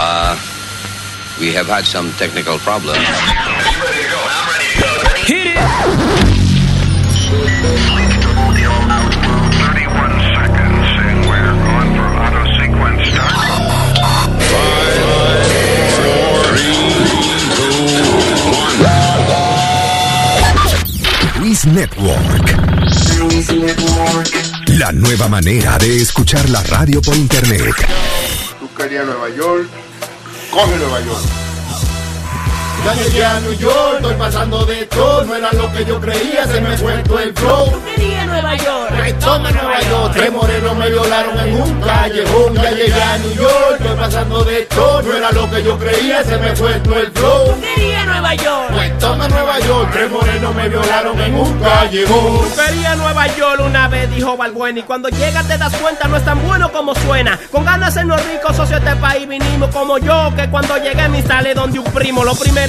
Uh, we have had some technical problems. Hit it! Luis Network. La nueva manera de escuchar la radio por internet. Nueva York, coge Nueva York. Ya llegué a New York, estoy pasando de todo, no era lo que yo creía, se me fue todo el flow. Quería Nueva York. Ay, toma Nueva York, tres morenos me violaron en un callejón, ya llegué a New York, estoy pasando de todo, no era lo que yo creía, se me fue todo el flow. Quería Nueva York. Pues toma Nueva York, tres morenos me violaron en un callejón. Quería Nueva York una vez, dijo Balbuena. Y cuando llegas te das cuenta, no es tan bueno como suena. Con ganas de sernos ricos, socio de este país vinimos como yo. Que cuando llegué me instalé donde un primo. Los primeros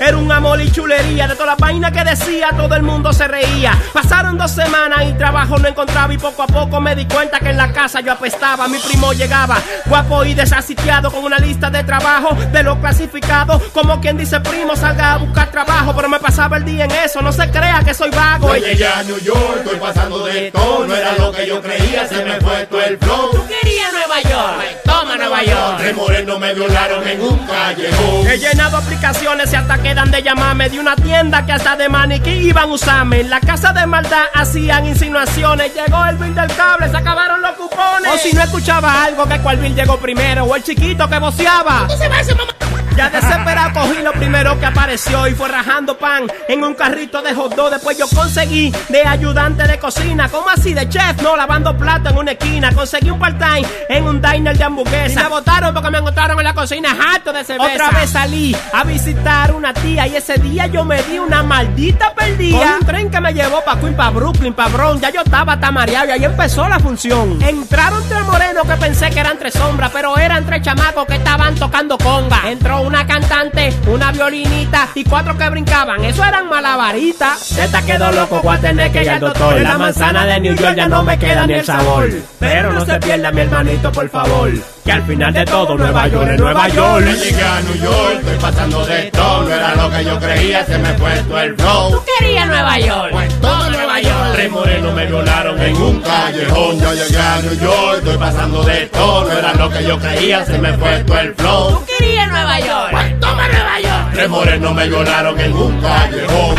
era un amor y chulería. De toda la vaina que decía, todo el mundo se reía. Pasaron dos semanas y trabajo no encontraba. Y poco a poco me di cuenta que en la casa yo apestaba. Mi primo llegaba, guapo y desasitiado, con una lista de trabajo de lo clasificado. Como quien dice, primo, salga a buscar trabajo. Pero me pasaba el día en eso, no se crea que soy vago. Ya llegué a New York, estoy pasando de todo, no era lo que yo creía, se me fue todo el flow. Quería Nueva York. Toma Nueva York. Tres morenos me violaron en un callejón. He llenado aplicaciones y hasta quedan de llamarme de una tienda que hasta de maniquí iban a usarme. En la casa de maldad hacían insinuaciones. Llegó el bill del cable, se acabaron los cupones. O si no escuchaba algo, que cuál bill llegó primero. O el chiquito que voceaba. Ya desesperado cogí lo primero que apareció y fue rajando pan en un carrito de hot dog. Después yo conseguí de ayudante de cocina, como así de chef, no lavando plato en una esquina. Conseguí un part-time en un diner de hamburguesa. Y me votaron porque me encontraron en la cocina harto de cerveza. Otra vez salí a visitar una tía y ese día yo me di una maldita perdida. Con un tren que me llevó pa' Queen, pa' Brooklyn, pa' Bronx. Ya yo estaba tamareado y ahí empezó la función. Entraron tres morenos que pensé que eran tres sombras, pero eran tres chamacos que estaban tocando conga. Entró una cantante, una violinita y cuatro que brincaban. Eso eran malabaritas. Esta quedó loco, voy a tener que ir al doctor. La manzana de New York ya no me queda ni el sabor. Pero no se pierda mi hermanito, por favor. Que al final de todo Nueva York es Nueva York. Ya llegué a New York, estoy pasando de todo, no era lo que yo creía, se me fue todo el flow. Quería Nueva York. Pues todo Nueva York, tres morenos me violaron en un callejón. Ya llegué a New York, estoy pasando de todo, no era lo que yo creía, se me fue todo el flow. Quería Nueva York. Pues toma Nueva York, tres morenos me violaron en un callejón.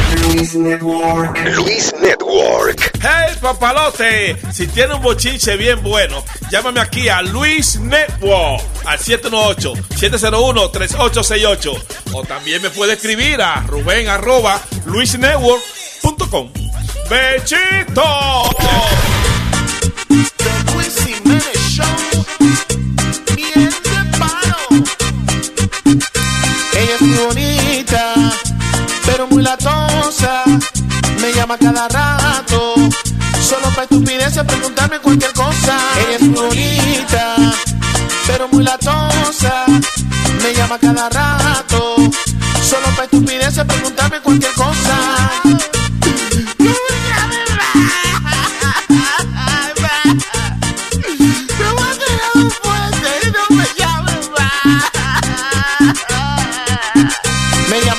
Luis Network. Hey papalote, si tiene un bochinche bien bueno, llámame aquí a Luis Network al 718-701-3868 o también me puede escribir a Rubén arroba luisnetwork.com. ¡Bechito! Ella pero muy latosa. Me llama cada rato, solo para estupideces preguntarme cualquier cosa. Ella es bonita, pero muy latosa. Me llama cada rato, solo para estupideces preguntarme cualquier cosa.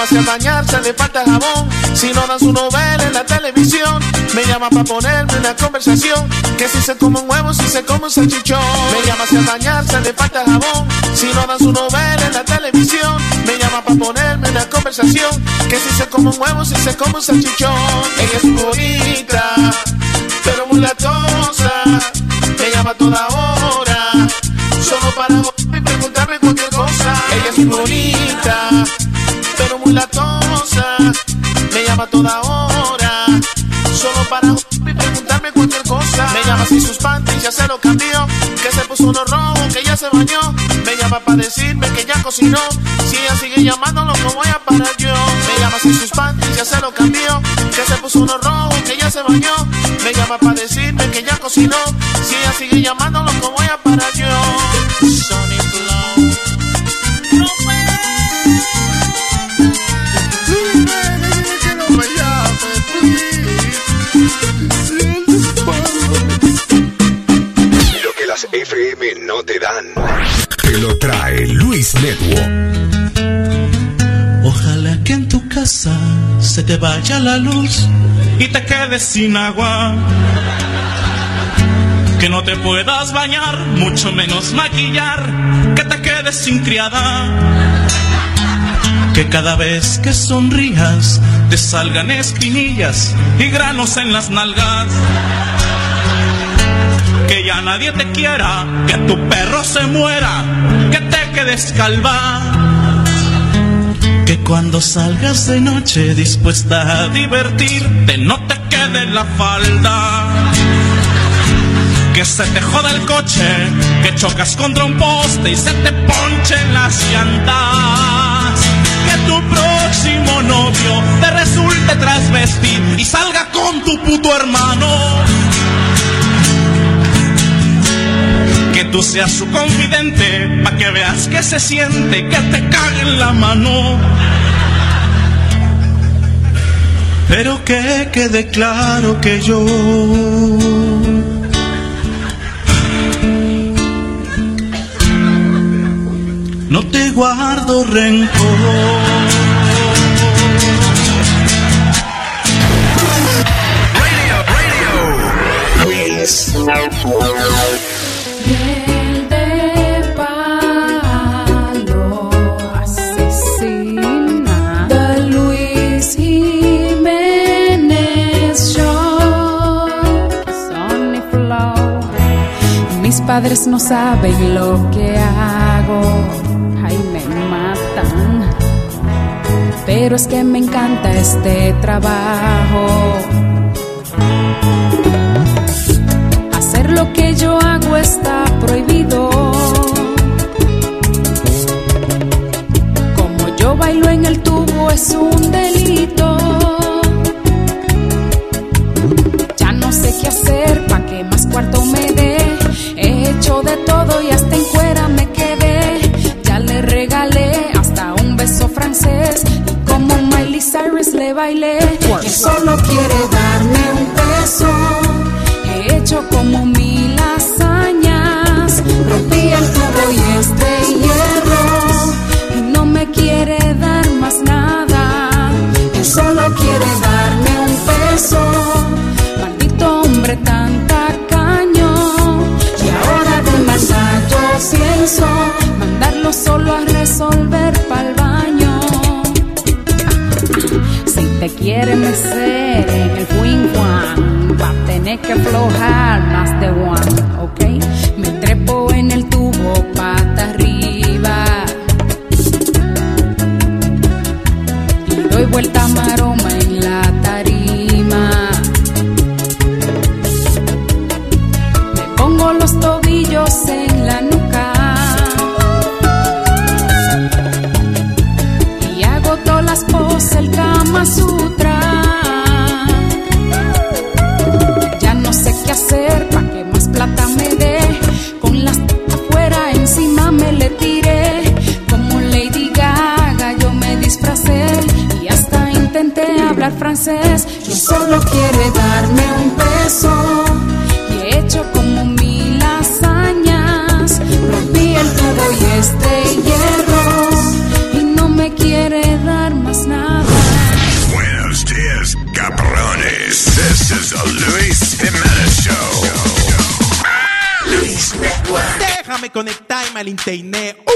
Si a bañarse le falta jabón. Si no dan su novela en la televisión, me llama para ponerme una conversación. Que si se come un huevo, si se come un salchichón. Me llama si a bañarse le falta jabón. Si no dan su novela en la televisión, me llama para ponerme una conversación. Que si se come un huevo, si se come un salchichón. Ella es bonita, pero muy latosa. Me llama toda hora, solo para preguntarme cualquier cosa. Ella es bonita pero muy latosa. Me llama toda hora, solo para y preguntarme cualquier cosa. Me llama si sus panties ya se lo cambió, que se puso uno rojo, que ya se bañó. Me llama para decirme que ya cocinó. Si ella sigue llamándolo, no voy a parar yo. Me llama si sus panties ya se lo cambió, que se puso uno rojo, que ya se bañó. Me llama para decirme que ya cocinó. Si ella sigue llamándolo, no voy a parar yo. FM no te dan. te lo trae Luis Network. Ojalá que en tu casa se te vaya la luz y te quedes sin agua. Que no te puedas bañar, mucho menos maquillar, que te quedes sin criada. Que cada vez que sonrías te salgan espinillas y granos en las nalgas. Que ya nadie te quiera, que tu perro se muera, que te quedes calva. Que cuando salgas de noche dispuesta a divertirte no te quede la falda. Que se te joda el coche, que chocas contra un poste y se te ponchen las llantas. Que tu próximo novio te resulte trasvestir y salga con tu puto hermano. Tú seas su confidente, pa' que veas que se siente, que te cague en la mano. Pero que quede claro que yo no te guardo rencor. Piel padres no saben lo que hago. Ay, me matan. Pero es que me encanta este trabajo. Hacer lo que yo hago está prohibido. Como yo bailo en el tubo es un delito. Ya no sé qué hacer, hecho de todo y hasta en cuera me quedé. Ya le regalé hasta un beso francés. Y como Miley Cyrus le bailé. Que solo quiere darme un beso. He hecho como mil quiere mecer en el one, va a tener que aflojar más de one, ¿ok? Internet.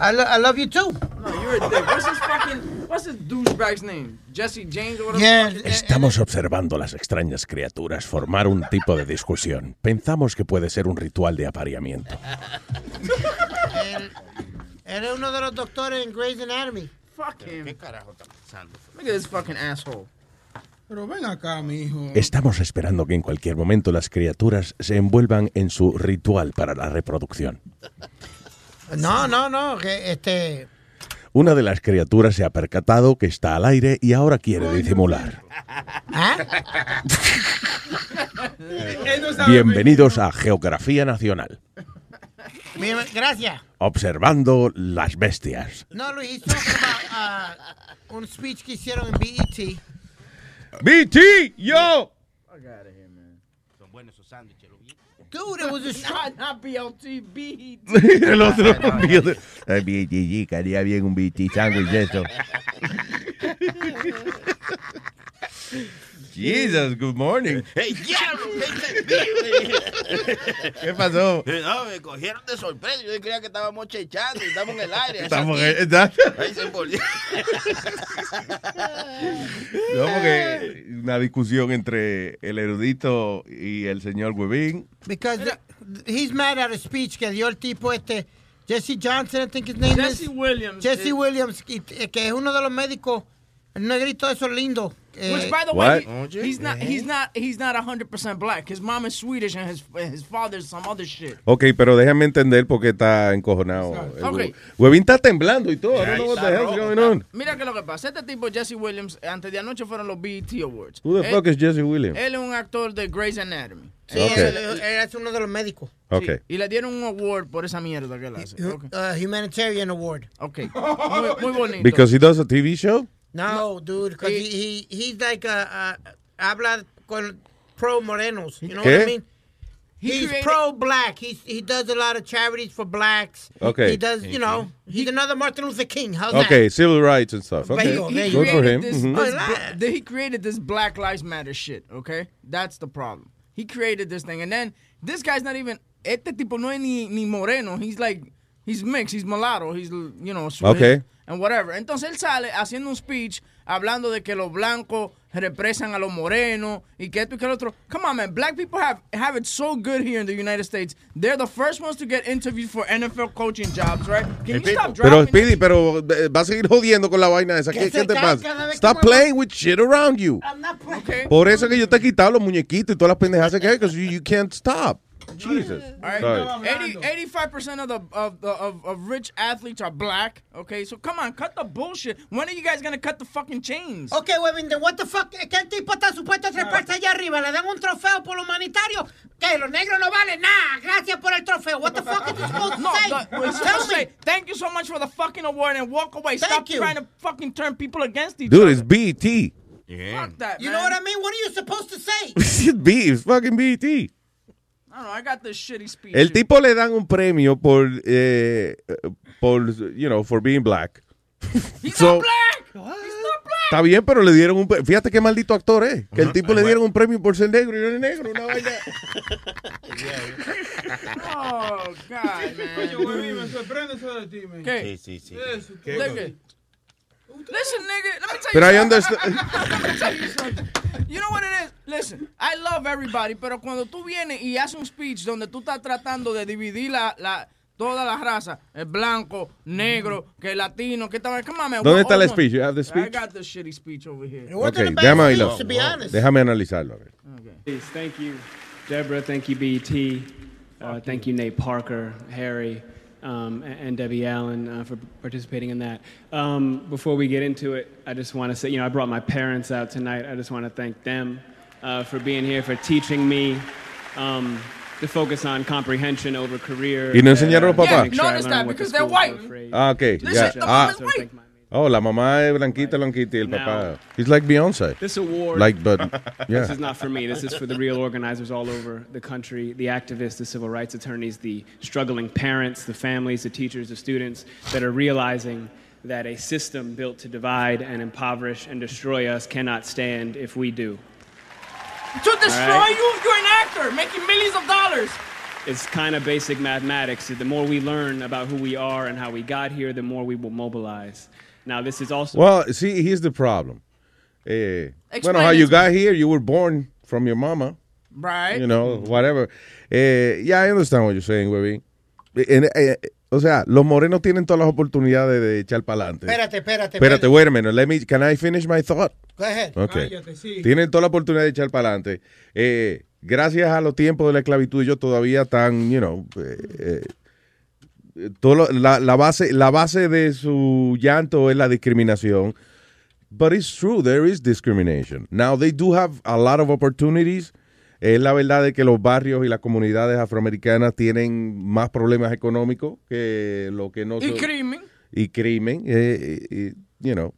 I, lo- I love you too. No, you're a dick. What's his fucking, what's his douchebag's name? Jesse James or whatever? Yeah. Estamos observando las extrañas criaturas formar un tipo de discusión. Pensamos que puede ser un ritual de apareamiento. Él, él es uno de los doctores en Grey's Anatomy. Fuck him. ¿Qué carajo está pasando? Look at this fucking asshole. Pero ven acá, mijo. Estamos esperando que en cualquier momento las criaturas se envuelvan en su ritual para la reproducción. No, no, no. Que este. Una de las criaturas se ha percatado que está al aire y ahora quiere disimular. ¿Ah? Sabe Bienvenidos a Geografía Nacional, Gracias. observando las bestias. No, Luis, about uh, un speech que hicieron en BET. ¡BT! ¡Yo! Son buenos esos sándwiches. Dude, it was a show. Not, BLT, BET. El otro Ay, BT, quería bien un BT sándwich de eso. Jesus, good morning. ¡Ey, diablo! ¿Qué ¿Qué pasó? No, me cogieron de sorpresa. Yo creía que estábamos chechando y estábamos en el aire. Estamos en- ¿verdad? Ahí se envolvió. No, porque una discusión entre el erudito y el señor Webin. Because the- he's mad at a speech que dio el tipo este. Jesse Johnson, I think his name Jesse is. Williams. Jesse eh, Williams, que, que es uno de los médicos, el negrito de esos eh, Which, by the What? way, he- he's not he's not he's not hundred percent black. His mom is Swedish and his his father's some other shit. Ok, pero déjame entender por qué está encojonado. el Ok. Webin. Está temblando y todo. I don't know what the hell's going on. Mira que lo que pasa. Este tipo Jesse Williams antes de anoche fueron los BET Awards. Who the Él- fuck is Jesse Williams? Él es un actor de Grey's Anatomy. sí, Ok. él, él es uno de los médicos. Ok. Sí, y le dieron un award por esa mierda que él hace. Ok, Uh, humanitarian award. okay. Muy, muy bonito. Because he does a TV show? No, dude, because he, he, he's like a, a, habla con pro morenos. You know ¿Qué? what I mean? He he's created- pro black. He's, he does a lot of charities for blacks. Okay. He does, you know, he's another Martin Luther King. How's Okay, that? civil rights and stuff. Okay. Bingo, there he you Good for created him. This, Mhm. this Oh, bla- that. he created this Black Lives Matter shit, okay? That's the problem. He created this thing. And then this guy's not even, este tipo no es ni, ni moreno. He's like, he's mixed, he's mulatto, he's, you know, Swiss Okay. And whatever. Entonces él sale haciendo un speech hablando de que los blancos represan a los morenos y que esto y que lo otro. Come on, man. Black people have, have it so good here in the United States. They're the first ones to get interviewed for NFL coaching jobs, right? Can you stop Pero Speedy, pero eh, va a seguir jodiendo con la vaina esa. ¿Qué, qué te pasa? Stop playing with shit around you. I'm not playing. Okay. Por eso que yo te he quitado los muñequitos y todas las pendejas que hay, because you, you can't stop. Jesus. All right, Sorry. 80, 85% of the of the of, of rich athletes are black. Okay, so come on, cut the bullshit. When are you guys gonna cut the fucking chains? Ok, Webin, then what the fuck? ¿Qué el tipo está supuesto a treparse allá arriba? ¿Le dan un trofeo por lo humanitario? ¿Qué? ¿Los negros no valen nada? Gracias por el trofeo. What the fuck is this supposed to No, say? the, we're Tell supposed to me. say thank you so much for the fucking award and walk away. Stop you. trying to fucking turn people against each Dude, other. Dude, it's BT. Fuck that, bro. You man. know what I mean? What are you supposed to say? it's B, it's fucking BT. El tipo le dan un premio por, eh, por, you know, for being black. He's So- not black. He's not black. Está bien, pero le dieron un pre- Fíjate qué maldito actor es. Que el tipo le dieron un premio por ser negro y no es negro. Una vaina. Oh God, Oye, man. güey, me sorprende eso de ti, man. ¿Qué? Sí, sí, sí. ¿De qué? Listen, nigga. Let me tell Pero you I something. understand. Let me tell you something. You know what it is? Listen, I love everybody, pero cuando tú vienes y haces un speech donde tú estás tratando de dividir la, la toda la raza, el blanco, negro, que latino, que tal, come on, man. ¿Dónde está el speech? You have the I speech? got the shitty speech over here. It wasn't Ok, a bad déjame speech, oírlo. to be honest. Déjame analizarlo. a ver. Please, thank you, Deborah. Thank you, BT. Uh, thank you, Nate Parker, Harry, um, and, and Debbie Allen uh, for participating in that. Um, before we get into it, I just want to say, you know, I brought my parents out tonight. I just want to thank them uh, for being here, for teaching me um, to focus on comprehension over career. ¿Y no enseñaron a los papás? make sure I notice learn that because they're white. Ah, ok. Listen, ya. the Ah, mom is white. Oh, la mamá es blanquita, blanquita y el papá. He's like Beyonce. This award. Like, but, yeah. This is not for me. This is for the real organizers all over the country, the activists, the civil rights attorneys, the struggling parents, the families, the teachers, the students that are realizing that a system built to divide and impoverish and destroy us cannot stand if we do. To destroy right. you, you're an actor making millions of dollars. It's kind of basic mathematics. The more we learn about who we are and how we got here, the more we will mobilize. Now, this is also. Well, see, here's the problem. Eh, Explain bueno, how you got here, you were born from your mama. Right. You know, whatever. Eh, yeah, I understand what you're saying, baby. En- eh, o sea, los morenos tienen todas las oportunidades de echar para adelante. Espérate, espérate. Espérate, wait a minute. Let me, can I finish my thought? Go ahead. Okay. Cállate, sí. Tienen toda la oportunidad de echar para adelante. Eh, gracias a los tiempos de la esclavitud, ellos todavía están, you know, eh, eh, todo lo- la, la base, la base de su llanto es la discriminación. But it's true, there is discrimination. Now, they do have a lot of opportunities. Es la verdad de que los barrios y las comunidades afroamericanas tienen más problemas económicos que lo que no Y crimen. y crimen. eh, eh, you know,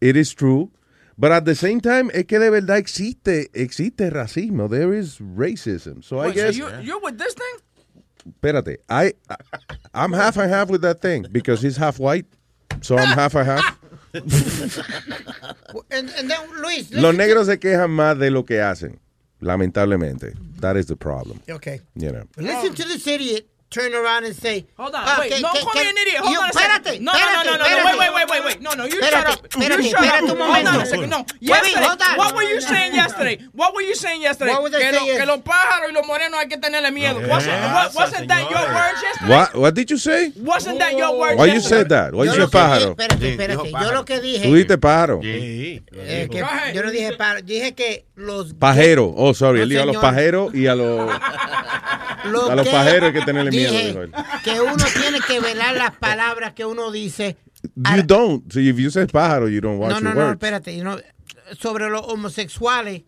it is true. But at the same time, es que de verdad existe, existe racismo. There is racism. So I Wait, so guess, you, you're with this thing? Espérate, I, I'm half and half with that thing because he's half white. So I'm half and half. And, and then, Luis, Los listen negros se quejan más de lo que hacen, lamentablemente. That is the problem. Okay. You know. Listen to this idiot turn around and say. Hold on, ah, wait, no call me an idiot. Hold you- on a second. espérate, No, no, no, espérate, no, no, espérate. wait, wait, wait, wait, wait. No, no, you Espérate, shut up. espérate, you shut espérate up. un Hold on a second. No, Wait, yesterday, hold on. what were you saying yesterday? What were you saying yesterday? What was I que, lo- saying? que los pájaros y los morenos hay que tenerle miedo. Wasn't, what, wasn't that your words yesterday? What, what did you say? Wasn't that your words Why you yesterday? said that? Why you Yo said lo pájaro? Espérate, espérate. Yo lo que dije. Tú dijiste pájaro. eh, que yo no dije pájaro. Dije que los. Pajero. Oh, sorry. No, Él dijo a los pajeros y a los, lo a los pajeros hay que tenerle miedo. Dije. Que uno tiene que velar las palabras que uno dice. You don't. So if you say pájaro, you don't watch No, no, your no, words. espérate. you know, sobre los homosexuales,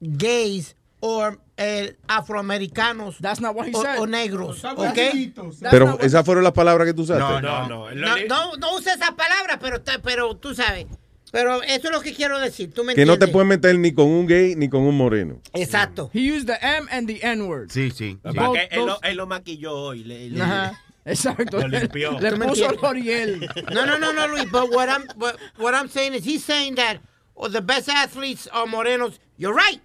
gays o eh, afroamericanos That's not what he o, said. o negros, Los ¿ok? blanquitos. Pero esas fueron las palabras que tú usaste. No, no, no. No, no, no use esa palabra, pero, pero tú sabes. Pero eso es lo que quiero decir. ¿Tú me Que no te puedes meter ni con un gay ni con un moreno. Exacto. He used the M and the N word. Sí, sí. Both- Para que él, lo, those- él lo maquilló hoy. Le, le- Ajá. Exacto. Lo limpió. Le ¿Tú me puso? L'Oreal. No, no, no, no, Luis. But what I'm, what, what I'm saying is he's saying that oh, the best athletes are morenos. You're right.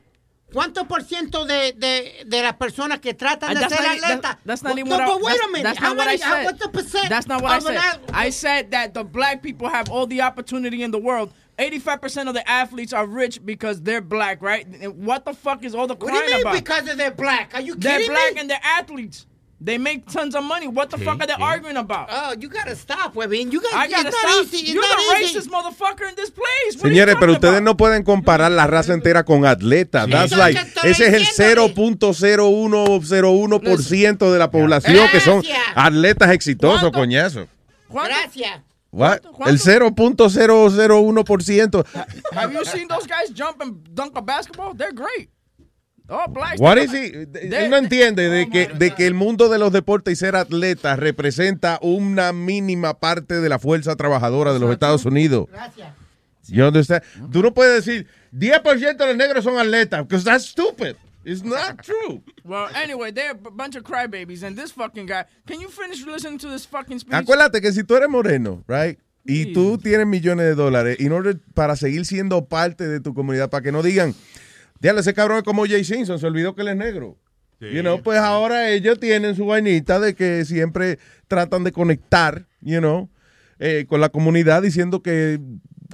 ¿Cuánto por ciento de, de, de las personas que tratan And de ser e- atletas? that- that's not even no, what I, wait that's, a minute. that's How not what I said. That's not what I said. I said that the black people have all the opportunity in the world. 85% of the athletes are rich because they're black, right? What the fuck is all the What crying do you mean about? because they're black? Are you they're kidding black me? and they're athletes. They make tons of money. What the fuck are they arguing about? Oh, you gotta stop, Webin. You got. I it's gotta not stop. easy. It's You're not the easy. racist motherfucker in this place. What Señores, pero ustedes about? no pueden comparar la raza entera con atletas. That's Eso like, ese es el diciéndole. 0.0101% de la población que son Gracias. atletas exitosos, ¿Cuánto? coñazo. Gracias. What? ¿Cuánto? El 0.001%. Have you seen those guys jump and dunk a basketball? They're great. Oh. What is he? Él no entiende de que, de que el mundo de los deportes y ser atleta representa una mínima parte de la fuerza trabajadora de los Estados Unidos. Gracias. You understand? Tú no puedes decir 10% de los negros son atletas, because that's stupid. It's not true. Well, anyway, they're a bunch of crybabies, and this fucking guy. Can you finish listening to this fucking speech? Acuérdate que si tú eres moreno, right? Y tú tienes millones de dólares, y no para seguir siendo parte de tu comunidad, para que no digan, diablo, ese cabrón es como Jay Simpson, se olvidó que él es negro. You know, pues ahora ellos tienen su vainita de que siempre tratan de conectar, you know, eh, con la comunidad diciendo que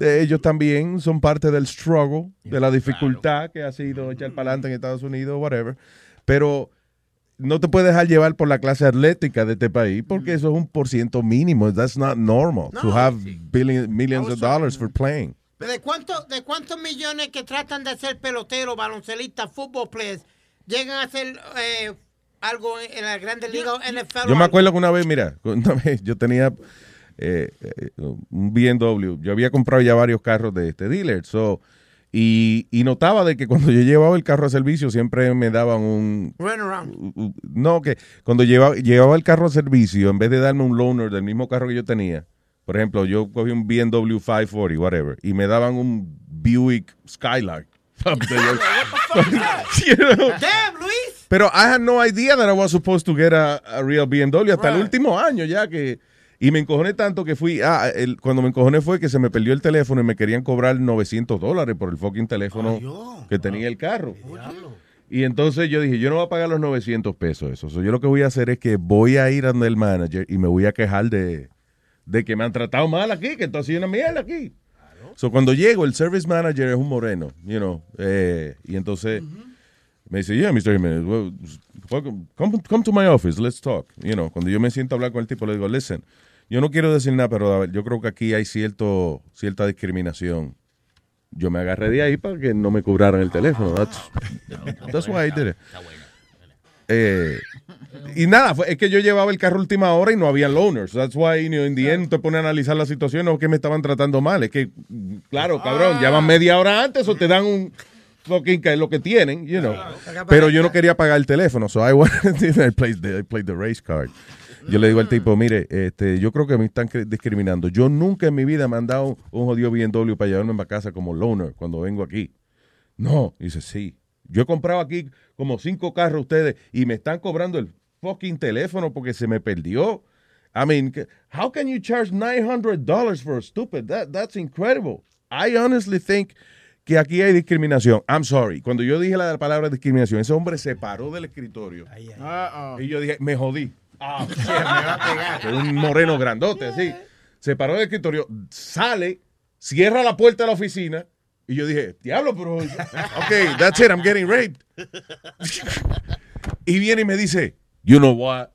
eh, ellos también son parte del struggle, de la dificultad que ha sido echar para adelante en Estados Unidos, whatever. Pero no te puedes dejar llevar por la clase atlética de este país porque eso es un por ciento mínimo. That's not normal to have billion, millions of dollars for playing. ¿De, cuánto, ¿De cuántos millones que tratan de ser peloteros, baloncelistas, football players, llegan a hacer eh, algo en la Grande Liga NFL? Yo me acuerdo que una vez, mira, una vez yo tenía eh, eh, un BMW. Yo había comprado ya varios carros de este dealer. So, y, y notaba de que cuando yo llevaba el carro a servicio siempre me daban un... Run around. u- u- No, que cuando llevaba, llevaba el carro a servicio, en vez de darme un loaner del mismo carro que yo tenía, por ejemplo, yo cogí un BMW 540, whatever, y me daban un Buick Skylark. You know? Damn, Luis. Pero I had no idea that I was supposed to get a, a real BMW hasta el último año ya que Y me encojoné tanto que fui, ah, el- cuando me encojoné fue que se me perdió el teléfono y me querían cobrar 900 dólares por el fucking teléfono que tenía el carro. Y entonces yo dije, yo no voy a pagar los 900 pesos eso. So, yo lo que voy a hacer es que voy a ir donde el manager y me voy a quejar de, de que me han tratado mal aquí, que esto ha sido una mierda aquí. So, cuando llego, el service manager es un moreno, you know, eh, y entonces me dice, yeah, Mr. Jimenez, well, come, come to my office, let's talk. You know, cuando yo me siento a hablar con el tipo, le digo, listen, yo no quiero decir nada, pero yo creo que aquí hay cierto, cierta discriminación. Yo me agarré de ahí para que no me cobraran el teléfono. That's, that's why I did it. Eh, y nada, fue- es que yo llevaba el carro última hora y no había loaners. That's why, you know, in the end, te pone a analizar la situación, no que me estaban tratando mal. Es que, claro, cabrón, ya van media hora antes o te dan un fucking que es lo que tienen, you know. Pero yo no quería pagar el teléfono, so I, wanted, I, played the, I played the race card. Yo le digo al tipo, mire, este, yo creo que me están cri- discriminando. Yo nunca en mi vida me han dado un jodido BMW para llevarme para casa como loaner cuando vengo aquí. No, dice, sí. Yo he comprado aquí como cinco carros ustedes y me están cobrando el fucking teléfono porque se me perdió. I mean, how can you charge $900 for a stupid? That, that's incredible. I honestly think que aquí hay discriminación. I'm sorry. Cuando yo dije la palabra discriminación, ese hombre se paró del escritorio. Y yo dije, me jodí. Ah, shit, me va a pegar. Un moreno grandote, así. Se paró del escritorio, sale, cierra la puerta de la oficina. Y yo dije, diablo, pero. Ok, that's it, I'm getting raped. y viene y me dice, you know what?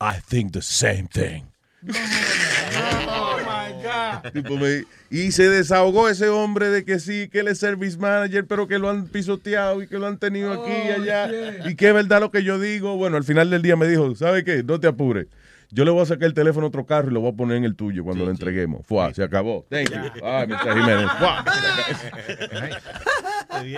I think the same thing. Oh my God. Tipo, me- y se desahogó ese hombre de que sí, que él es service manager, pero que lo han pisoteado y que lo han tenido aquí y allá. Y que es verdad lo que yo digo. Bueno, al final del día me dijo, ¿sabe qué? No te apures. Yo le voy a sacar el teléfono a otro carro y lo voy a poner en el tuyo cuando lo entreguemos. Fua, se acabó. Thank you. Ay, Mr. Jiménez. Fua.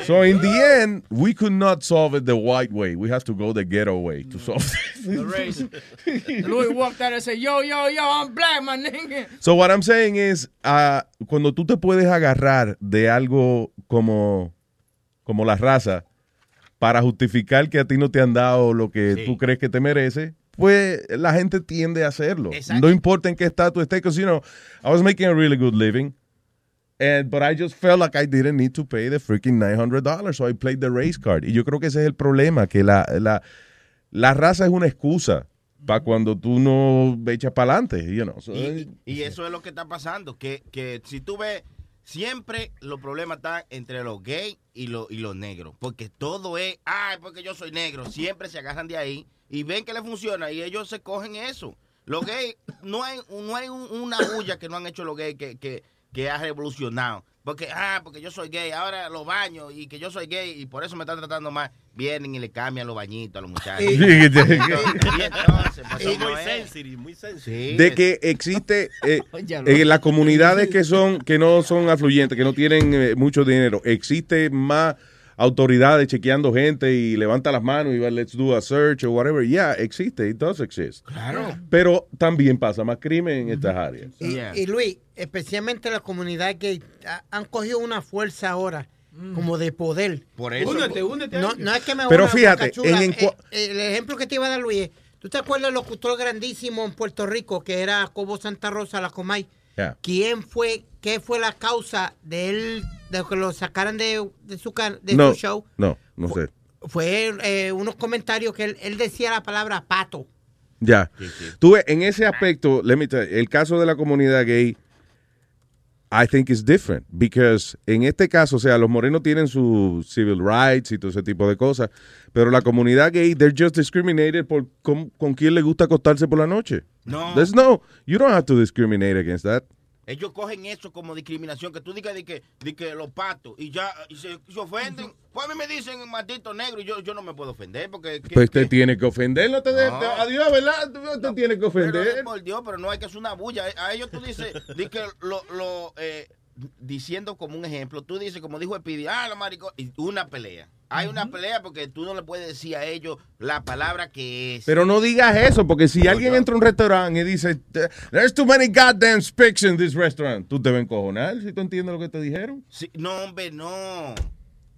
So in the end, we could not solve it the white way. We have to go the ghetto way to solve it. The race. Louis walked out and said, yo, yo, yo, I'm black, my nigga. So what I'm saying is, ah, cuando tú te puedes agarrar de algo como, como la raza para justificar que a ti no te han dado lo que tú crees que te merece, pues la gente tiende a hacerlo. No importa en qué estatus estés, because you know, I was making a really good living. And, but I just felt like I didn't need to pay the freaking $900, so I played the race card. Y yo creo que ese es el problema, que la, la, la raza es una excusa para cuando tú no echas para adelante, you know. So, Y, y eso es lo que está pasando, que, que si tú ves, siempre los problemas están entre los gays y, los y los negros, porque todo es, ay, porque yo soy negro, siempre se agarran de ahí y ven que le funciona y ellos se cogen eso. Los gays, no hay, no hay un- una bulla que no han hecho los gays que, que, que ha revolucionado. Porque, ah, porque yo soy gay, ahora los baños y que yo soy gay y por eso me están tratando mal. Vienen y le cambian los bañitos a los muchachos. Y- Y entonces, pues, Son eso no muy es. sensitive, muy sensitive. de que existe eh, Ya lo- en las comunidades que son que no son afluyentes, que no tienen eh, mucho dinero, existe más autoridades chequeando gente y levanta las manos y va, let's do a search or whatever. Yeah, existe, it does exist. Claro. Pero también pasa más crimen en estas áreas. Y, y Luis, especialmente la comunidad ha- han cogido una fuerza ahora como de poder. Por eso- Únete, únete a No, es que me Pero fíjate, en- Eh, el ejemplo que te iba a dar, Luis, es, ¿tú te acuerdas del locutor grandísimo en Puerto Rico que era Cobo Santa Rosa, la Comay? Yeah. ¿Quién fue, qué fue la causa de él, de que lo sacaran de, de su, can- de No, su show? no, no sé. Fue eh, unos comentarios que él, él decía la palabra pato. Ya. Tú ves, en ese aspecto, let me tell you, el caso de la comunidad gay, I think is different. Because en este caso, o sea, los morenos tienen sus civil rights y todo ese tipo de cosas. Pero la comunidad gay, they're just discriminated por con, con quién le gusta acostarse por la noche. No. There's no, you don't have to discriminate against that. Ellos cogen eso como discriminación, que tú digas de que, de que los patos y ya y se, se ofenden. Pues a mí me dicen maldito negro y yo, yo no me puedo ofender porque... que- Pues que- te tiene que ofender, no te de- No. te- adiós, ¿verdad? Tú te tienes que pero, ofender. por Dios, pero no hay que hacer una bulla. A ellos tú dices, di que lo, lo, eh, diciendo como un ejemplo, tú dices, como dijo Epidi, ah, la maricón, y una pelea. Hay una pelea porque tú no le puedes decir a ellos la palabra que es. Pero no digas eso, porque si alguien entra a un restaurante y dice, there's too many goddamn spics in this restaurant, tú te vas a encojonar si tú entiendes lo que te dijeron. Sí, no, hombre, no.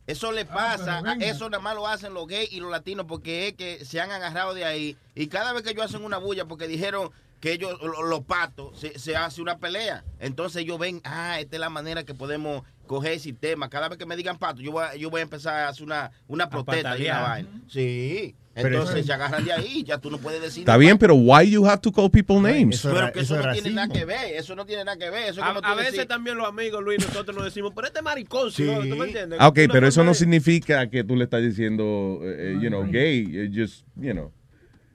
Eso le pasa, a- eso nada más lo hacen los gays y los latinos porque es que se han agarrado de ahí. Y cada vez que ellos hacen una bulla porque dijeron, que ellos, lo- los patos, se, se hace una pelea. Entonces ellos ven, ah, esta es la manera que podemos coger el sistema. Cada vez que me digan pato, yo voy a, yo voy a empezar a hacer una, una protesta y una vaina. Sí. Pero Entonces eso- se agarran de ahí, ya tú no puedes decir Está bien, pero why you have to call people names? Pero que eso, no tiene nada que ver, eso no tiene nada que ver. Eso es A, como tú a veces decir- también los amigos, Luis, nosotros nos decimos, pero este maricón, si no, ¿tú me entiendes? Ah, Ok, pero eso no significa que tú le estás diciendo, eh, eh, you know, gay. It just, you know,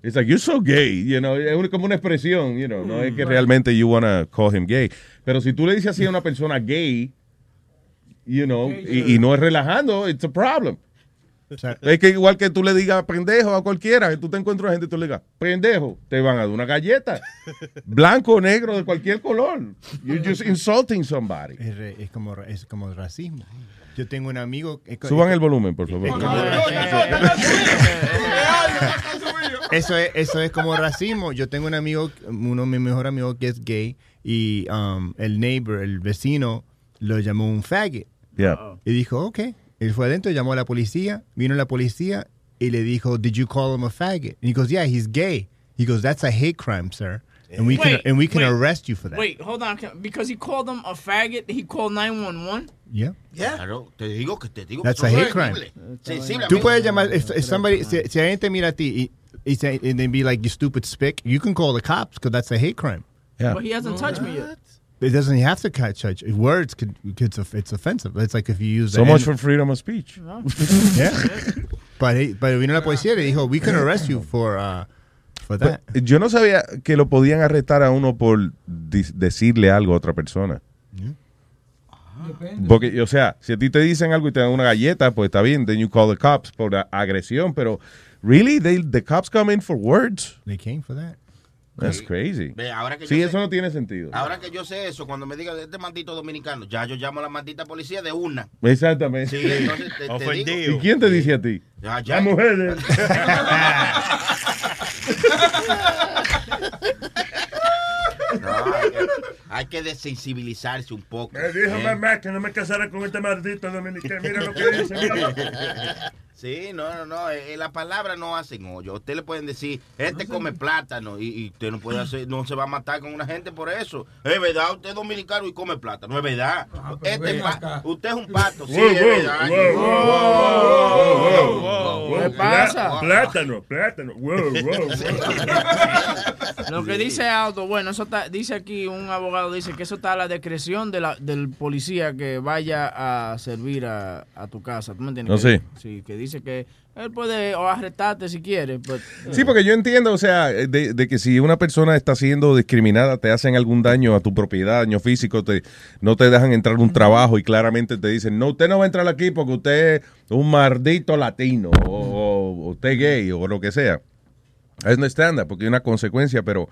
it's like, you're so gay, you know, es como una expresión, you know, no es que realmente you wanna call him gay. Pero si tú le dices así a una persona gay, you know, y, y no es relajando, it's a problem. es que igual que tú le digas pendejo a cualquiera, que tú te encuentras gente y tú le digas pendejo, te van a dar una galleta. Blanco o negro, de cualquier color. You're just insulting somebody. Es, re- es como, ra- es como racismo. Yo tengo un amigo... es co- Suban el volumen, por favor. Eso es, eso es como racismo. Yo tengo un amigo, uno de mis mejores amigos que es gay y um, el neighbor, el vecino, lo llamó un faggot. Yeah. Y dijo, ok. Él fue adentro, llamó a la policía, vino la policía y le dijo, did you call him a faggot? And he goes, yeah, he's gay. He goes, that's a hate crime, sir. And we can, Wait, and we can wait. arrest you for that. Wait, hold on. Can- Because he called them a faggot, he called 911? Yeah. Claro, te digo que te digo That's que a hate es crime. Sensible, Tú puedes llamar, if, if somebody, si, si alguien te mira a ti y, y say, and then be like, you stupid spick, you can call the cops because that's a hate crime. Yeah. But he hasn't touched me yet. It doesn't have to catch touch. Words could, could it's offensive. It's like if you use So much for freedom of speech. yeah. But he, but vino la policía y le dijo, we can arrest you for uh, for that. Yo no sabía que lo podían arrestar a uno por decirle algo a otra persona. Porque, o sea, si a ti te dicen algo y te dan una galleta, pues está bien, then you call the cops por a- agresión, pero really, they, the cops come in for words. They came for that. That's crazy. Ve, ahora que Sí, yo eso sé- no tiene sentido. Ahora que yo sé eso, cuando me digan este maldito dominicano, ya yo llamo a la maldita policía de una. Exactamente. Sí, entonces te, te digo. ¿Y quién te dice a ti? Ya, ya. Las mujeres. No, hay, que, hay que desensibilizarse un poco. Me dijo ¿eh? mamá que no me casara con este maldito dominicano. Mira lo que dice. mira. Sí, no, no, no. eh, las palabras no hacen hoyo. Usted le pueden decir, este come plátano y, y usted no puede hacer, no se va a matar con una gente por eso. Es verdad, usted es dominicano y come plátano, es verdad. Este ven pa- acá. usted es un pato, sí, es verdad. ¿Qué pasa? Plátano, plátano. Wow, wow, wow. Lo que dice Aldo, bueno, eso está, dice aquí un abogado, dice que eso está a la discreción de la, del policía que vaya a servir a, a tu casa. ¿Tú me entiendes? No, Que- sí. Sí, que dice que él puede arrestarte si quiere. but, Sí, porque yo entiendo, o sea, de, de que si una persona está siendo discriminada, te hacen algún daño a tu propiedad, daño físico, te, no te dejan entrar un trabajo y claramente te dicen, no, usted no va a entrar aquí porque usted es un maldito latino o, o usted es gay o lo que sea. Es no estándar porque hay una consecuencia, pero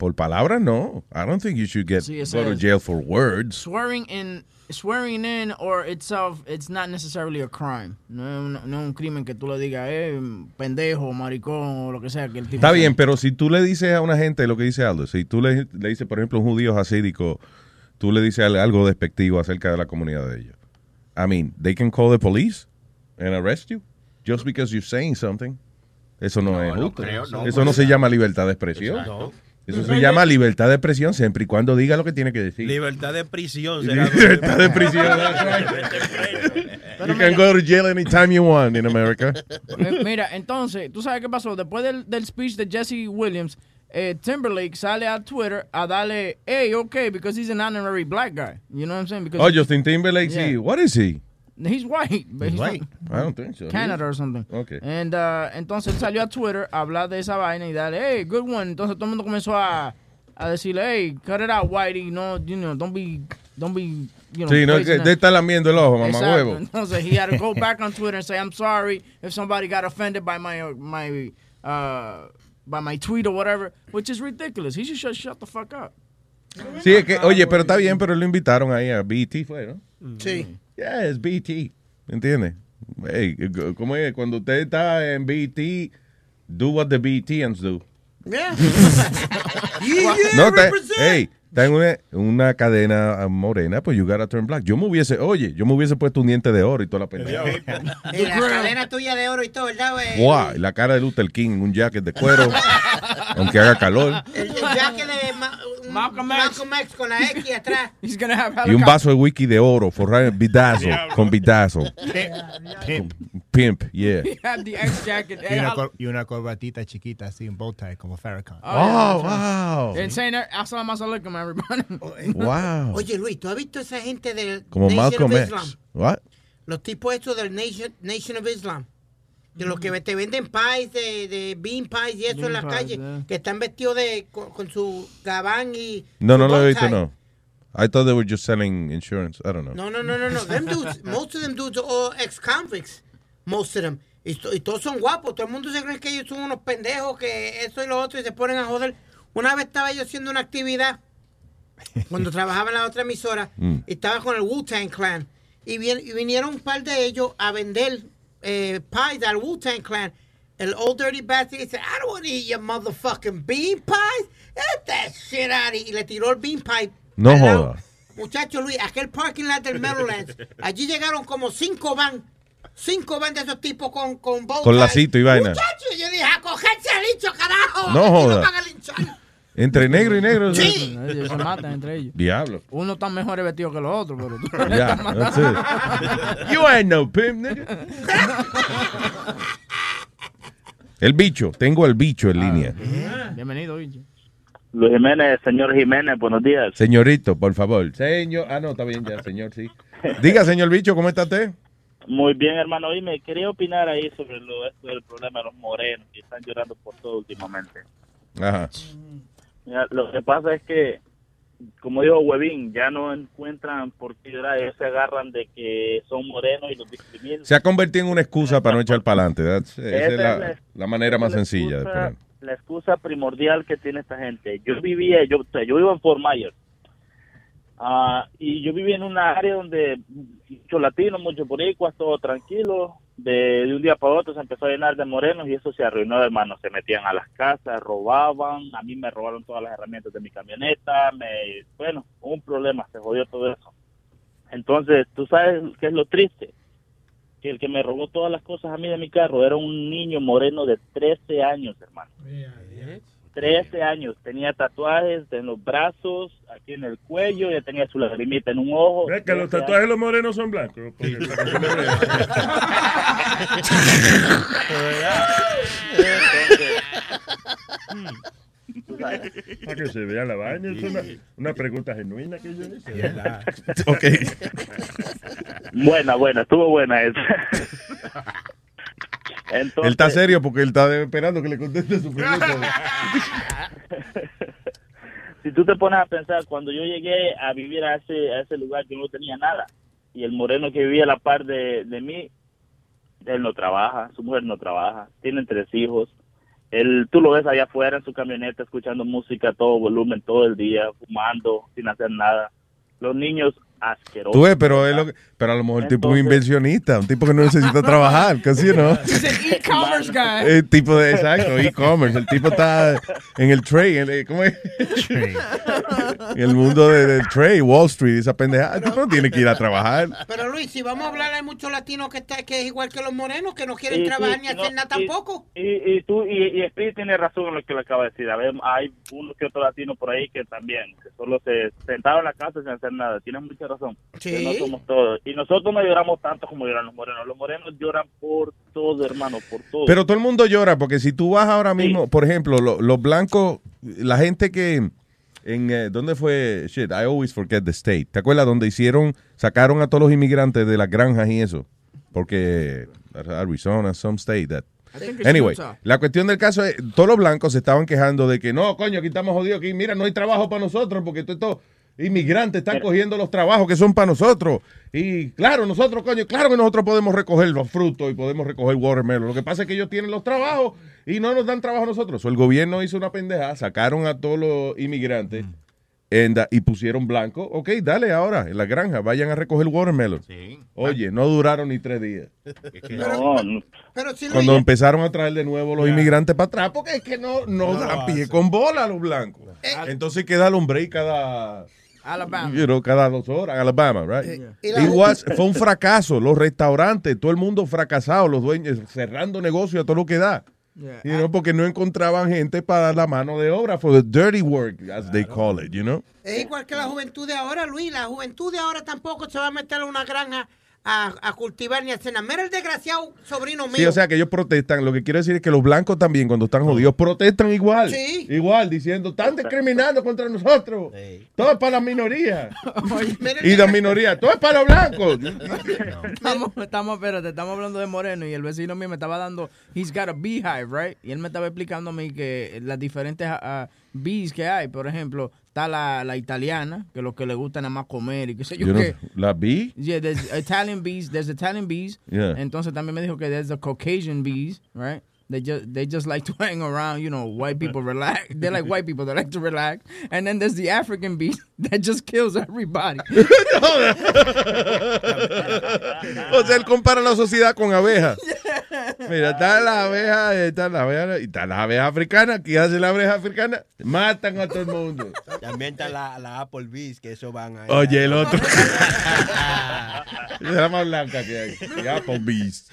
por palabras no. I don't think you should get Sí, go to jail for words. Swearing in, swearing in or itself, it's not necessarily a crime. No es un, no es un crimen que tú le digas, eh, pendejo, maricón o lo que sea. Que el tipo Está sea. bien, pero si tú le dices a una gente lo que dice Aldo, si tú le, le dices, por ejemplo, a un judío hasídico, tú le dices algo despectivo acerca de la comunidad de ellos. I mean, they can call the police and arrest you just because you're saying something. Eso no, es no justo. creo, no, Eso no se llama libertad de expresión. Exacto. Eso se llama libertad de expresión siempre y cuando diga lo que tiene que decir. Libertad de prisión. será. Libertad de prisión. You can go to jail anytime you want in America. Eh, Mira, entonces, ¿tú sabes qué pasó? Después del, del speech de Jesse Williams, eh, Timberlake sale a Twitter a darle, hey, okay, because he's an honorary black guy. You know what I'm saying? Because Oh, Justin Timberlake, sí. Yeah. What is he? He's white. but He's white. I don't think so. Canada or something. Okay. And, uh, entonces él salió a Twitter a hablar de esa vaina y darle, hey, good one. Entonces todo el mundo comenzó a, a decirle, hey, cut it out, whitey. No, you know, don't be, don't be, you know. Sí, no, que te está lamiendo el ojo, mamá Exacto. huevo. Entonces he had to go back on Twitter and say, I'm sorry if somebody got offended by my, my, uh, by my tweet or whatever, which is ridiculous. He should shut, shut the fuck up. Sí, es que, oye, pero está bien, pero lo invitaron ahí a BT, fue, ¿no? Sí. Yeah, es BT. ¿Entiendes? Hey, ¿cómo es? Cuando usted está en BT, do what the BTans do. Yeah. no, te, hey, está en una, una cadena morena, pues you gotta turn black. Yo me hubiese, oye, yo me hubiese puesto un diente de oro y toda la pendeja. Y la cadena tuya de oro y todo, ¿verdad, güey? Y la cara de Luther King un jacket de cuero, aunque haga calor. El, el jacket de Ma- un- Malcolm, X. con la X atrás. He's gonna have Y un vaso de whisky de oro, forrado en bidazo, con bidazo. Pimp. Pimp, yeah. He had the X jacket. Y una, y una corbatita chiquita así, en bow tie, como Farrakhan. Oh, wow. And saying, Assalamu alaikum, everybody. Wow. Oye, Luis, ¿tú has visto esa gente del Como Nation Malcolm of X. Islam? What? Los tipos estos del Nation, Nation of Islam. De los que te venden pies, de, de bean pies y eso Bean en la pies, calle. yeah. Que están vestidos de, con, con su gabán y... No, no lo he visto, no. I thought they were just selling insurance. I don't know. No, no, no, no, no. Them dudes, most of them dudes are all ex-convicts. Most of them. Y, y todos son guapos. Todo el mundo se cree que ellos son unos pendejos, que eso y lo otro, y se ponen a joder. Una vez estaba yo haciendo una actividad cuando trabajaba en la otra emisora Mm. y estaba con el Wu-Tang Clan. Y, y vinieron un par de ellos a vender eh, pies al Wu-Tang Clan. El old dirty bastard dice, I don't want to eat your motherfucking bean pies. Get that shit out of here. Y le tiró el bean pie. No al lado. joda. Muchacho Luis, aquel parking lot del Meadowlands, allí llegaron como cinco van, cinco van de esos tipos con, con Con lacito y vaina. Muchacho, yo dije, a cogerse al lincho, carajo. No Aquí joda. van a linchar. Entre negro y negro. Sí. Ellos se matan entre ellos. Diablo. Uno está mejor vestido que los otros, pero tú le Yeah, that's it. You ain't no pimp, nigga. El bicho, tengo el bicho en línea. Bienvenido, bicho. Luis Jiménez, señor Jiménez, buenos días. Señorito, por favor. Señor, ah, no, está bien ya, señor, sí. Diga, señor bicho, ¿cómo está usted? Muy bien, hermano. Hoy me quería opinar ahí sobre lo, esto del problema de los morenos que están llorando por todo últimamente. Ajá. Mira, lo que pasa es que, como dijo Huevín, ya no encuentran por qué se agarran de que son morenos y los discriminan. Se ha convertido en una excusa para no echar para adelante. Esa es es la, la- la manera más la sencilla de excusa- la excusa primordial que tiene esta gente. Yo vivía, yo, o sea, yo vivo en Fort Myers. Ah, y yo vivía en una área donde mucho latino, mucho boricuas, todo tranquilo. De, de un día para otro se empezó a llenar de morenos y eso se arruinó, hermano. Se metían a las casas, robaban. A mí me robaron todas las herramientas de mi camioneta. Me, bueno, un problema, se jodió todo eso. Entonces, ¿tú sabes qué es lo triste? Que el que me robó todas las cosas a mí de mi carro era un niño moreno de 13 años, hermano. 13 años. Tenía tatuajes en los brazos, aquí en el cuello, ya tenía su lagrimita en un ojo. Ve que los 13 tatuajes de los morenos son blancos. porque- para que se le vea. Para que se vea la vaina. Es una, una pregunta genuina que yo hice. Ok. Buena, buena, estuvo buena esa. Entonces, Él está serio porque él está esperando que le conteste su pregunta. si tú te pones a pensar, cuando yo llegué a vivir a ese, a ese lugar, yo no tenía nada. Y el moreno que vivía a la par de, de mí, él no trabaja, su mujer no trabaja, tienen tres hijos. Él, tú lo ves allá afuera en su camioneta escuchando música a todo volumen todo el día, fumando, sin hacer nada. Los niños asquerosos. Tú ves, pero, es lo que- pero a lo mejor el tipo es un invencionista, un tipo que no necesita trabajar, casi no. He's an e-commerce guy. El tipo de, exacto, e-commerce. El tipo está en el trade, en el- ¿cómo es? En el mundo de- del trade, Wall Street, esa pendejada. El tipo no tiene que ir a trabajar. Pero Luis, si vamos a hablar, hay muchos latinos que, está, que es igual que los morenos, que no quieren Sí, trabajar sí, ni no, hacer nada y- tampoco. Y, y tú, y, y Speedy tiene razón en lo que le acaba de decir. A ver, hay uno que otro latino por ahí que también, que solo se sentaron en la casa sin hacer nada. Tienes mucha razón. Sí. Que no somos todos. Y nosotros no lloramos tanto como lloran los morenos. Los morenos lloran por todo, hermano, por todo. Pero todo el mundo llora porque si tú vas ahora mismo, por ejemplo, lo- los blancos, la gente que en eh, ¿dónde fue? Shit, I always forget the state. ¿Te acuerdas donde hicieron sacaron a todos los inmigrantes de las granjas y eso? Porque Arizona, some state that Anyway, la cuestión del caso es, todos los blancos se estaban quejando de que no, coño, aquí estamos jodidos, aquí mira, no hay trabajo para nosotros porque todos estos inmigrantes están cogiendo los trabajos que son para nosotros. Y claro, nosotros, coño, claro que nosotros podemos recoger los frutos y podemos recoger watermelon. Lo que pasa es que ellos tienen los trabajos y no nos dan trabajo a nosotros. O el gobierno hizo una pendeja, sacaron a todos los inmigrantes y pusieron blanco. Ok, dale ahora, en la granja, vayan a recoger watermelon. Oye, no duraron ni tres días. No, no. Pero si Cuando empezaron a traer de nuevo los inmigrantes para atrás, porque es que no, no, dan pie con bola a los blancos. Entonces queda el hombre cada, Alabama. you know, cada dos horas, Alabama, right? y la- It was- fue un fracaso. Los restaurantes, todo el mundo fracasado, los dueños cerrando negocios a todo lo que da. Yeah. You know, porque no encontraban gente para la mano de obra, for the dirty work, as they call it, you know? Es igual que la juventud de ahora, Luis. La juventud de ahora tampoco se va a meter a una granja a, a cultivar ni a cenar. Mira el desgraciado sobrino mío. Sí, o sea que ellos protestan. Lo que quiero decir es que los blancos también, cuando están jodidos, protestan igual. Sí. Igual, diciendo, están discriminando contra nosotros. Todo es para la minoría. y la minoría, todo es para los blancos. Estamos, estamos, espérate, estamos hablando de Moreno y el vecino mío me estaba dando, he's got a beehive, right? Y él me estaba explicando a mí que las diferentes ah, bees que hay, por ejemplo, está la, la italiana, que lo que le gusta nada más comer y qué sé yo know, qué. la vi. Yeah, there's Italian bees, there's Italian bees. Yeah. Entonces también me dijo que there's the Caucasian bees, right? They just they just like to hang around, you know, white people relax. They're like white people, they like to relax. And then there's the African bees that just kills everybody. o sea, él compara la sociedad con abejas. Mira, está la abeja, está la abeja, y está la abeja africana. ¿Qué hace la abeja africana? Matan a todo el mundo. También está la, la Applebee's, que eso van a... Oye, el otro. Es la más blanca que hay. Applebee's.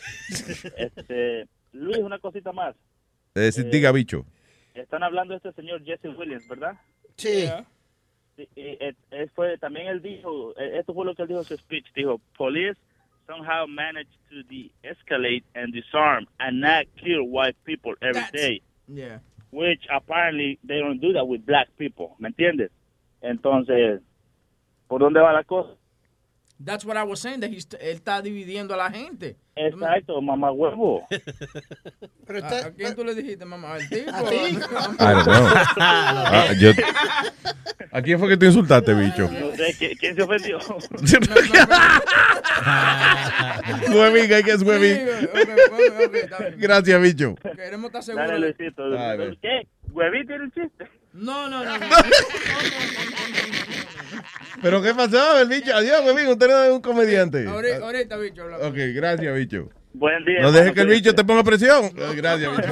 Este, Luis, una cosita más. Eh, sí, diga, bicho. Están hablando de este señor Jesse Williams, ¿verdad? Sí. Y, eh, fue, también él dijo, eh, esto fue lo que él dijo en su speech, dijo, police somehow managed to de-escalate and disarm and not kill white people every day, Yeah. which apparently they don't do that with black people, ¿me entiendes? Entonces, ¿por dónde va la cosa? That's what I was saying, that he's, él está dividiendo a la gente. Exacto, mamá huevo. Pero ¿A, a quién tú le dijiste, mamá? ¿Al tipo? I don't know. Ah, yo- ¿A quién fue que te insultaste, bicho? No sé, ¿quién, quién se ofendió? Huevín, hay que es huevín. Gracias, bicho. Queremos estar seguros. Dale, Luisito. ¿Qué? ¿Huevín tiene un chiste? No, no, no. no. ¿Pero qué pasó, el bicho? Adiós, huevín, usted no es un comediante. Ahorita, ahorita, bicho. hablamos. Ok, gracias, bicho. Buen día. No deje hermano, que el bicho te ponga presión. Gracias, bicho.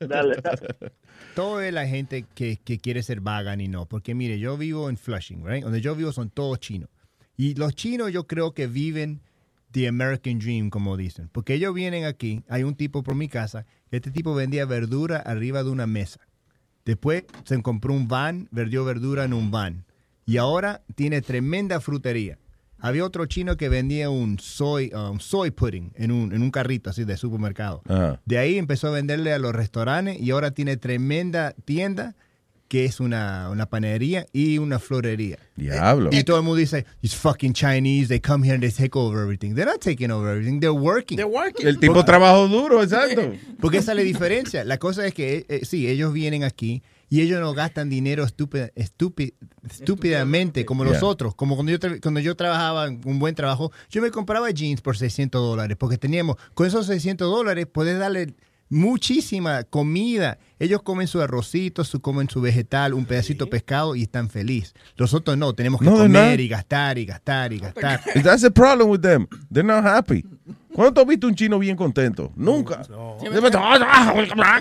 Dale. Todo es la gente que, que quiere ser vagan y no. Porque mire, yo vivo en Flushing, right? Donde yo vivo son todos chinos. Y los chinos yo creo que viven the American Dream, como dicen. Porque ellos vienen aquí, hay un tipo por mi casa, este tipo vendía verdura arriba de una mesa. Después se compró un van, vendió verdura en un van. Y ahora tiene tremenda frutería. Había otro chino que vendía un soy, um, soy pudding en un, en un carrito así de supermercado. De ahí empezó a venderle a los restaurantes y ahora tiene tremenda tienda que es una, una panadería y una florería. Diablo. Y todo el mundo dice, these fucking Chinese, they come here and they take over everything. They're not taking over everything, they're working. They're working. El tipo trabajó duro, exacto. Porque esa es la diferencia. La cosa es que, eh, sí, ellos vienen aquí y ellos no gastan dinero estúpida- estúpi- estúpidamente como Yeah. nosotros. Como cuando yo, cuando yo trabajaba un buen trabajo, yo me compraba jeans por 600 dólares porque teníamos, con esos 600 dólares, puedes darle muchísima comida. Ellos comen su arrocito, su, comen su vegetal, un pedacito de pescado y están felices. Los otros no, tenemos que No, comer y gastar y gastar y gastar. That's the problem with them. They're not happy. ¿Cuándo tú has visto un chino bien contento? Nunca. Siempre está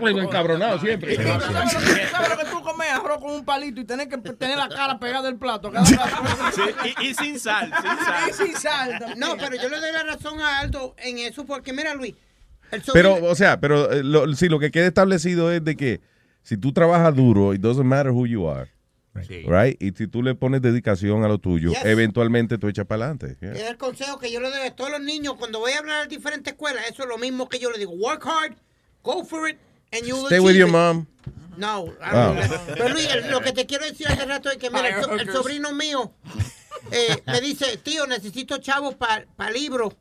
encabronado siempre. ¿Sabes lo que tú comes arroz con un palito y tenés que tener la cara pegada del plato? cada rato? y, y sin sal, sin sal. Y sin sal. No, pero yo le doy la razón a Aldo en eso porque mira, Luis. Pero, o sea, pero eh, lo, sí, lo que queda establecido es de que si tú trabajas duro, it doesn't matter who you are. Right. Y si tú le pones dedicación a lo tuyo, Yes. eventualmente tú echas para adelante. Es el consejo que yo le doy a todos los niños cuando voy a hablar a diferentes escuelas. Eso es lo mismo que yo le digo. Work hard, go for it, and you will Stay with your it. mom. No, I don't- pero Luis, lo que te quiero decir hace rato es que mira, el, so- el sobrino mío eh, me dice, tío, necesito chavos para libros,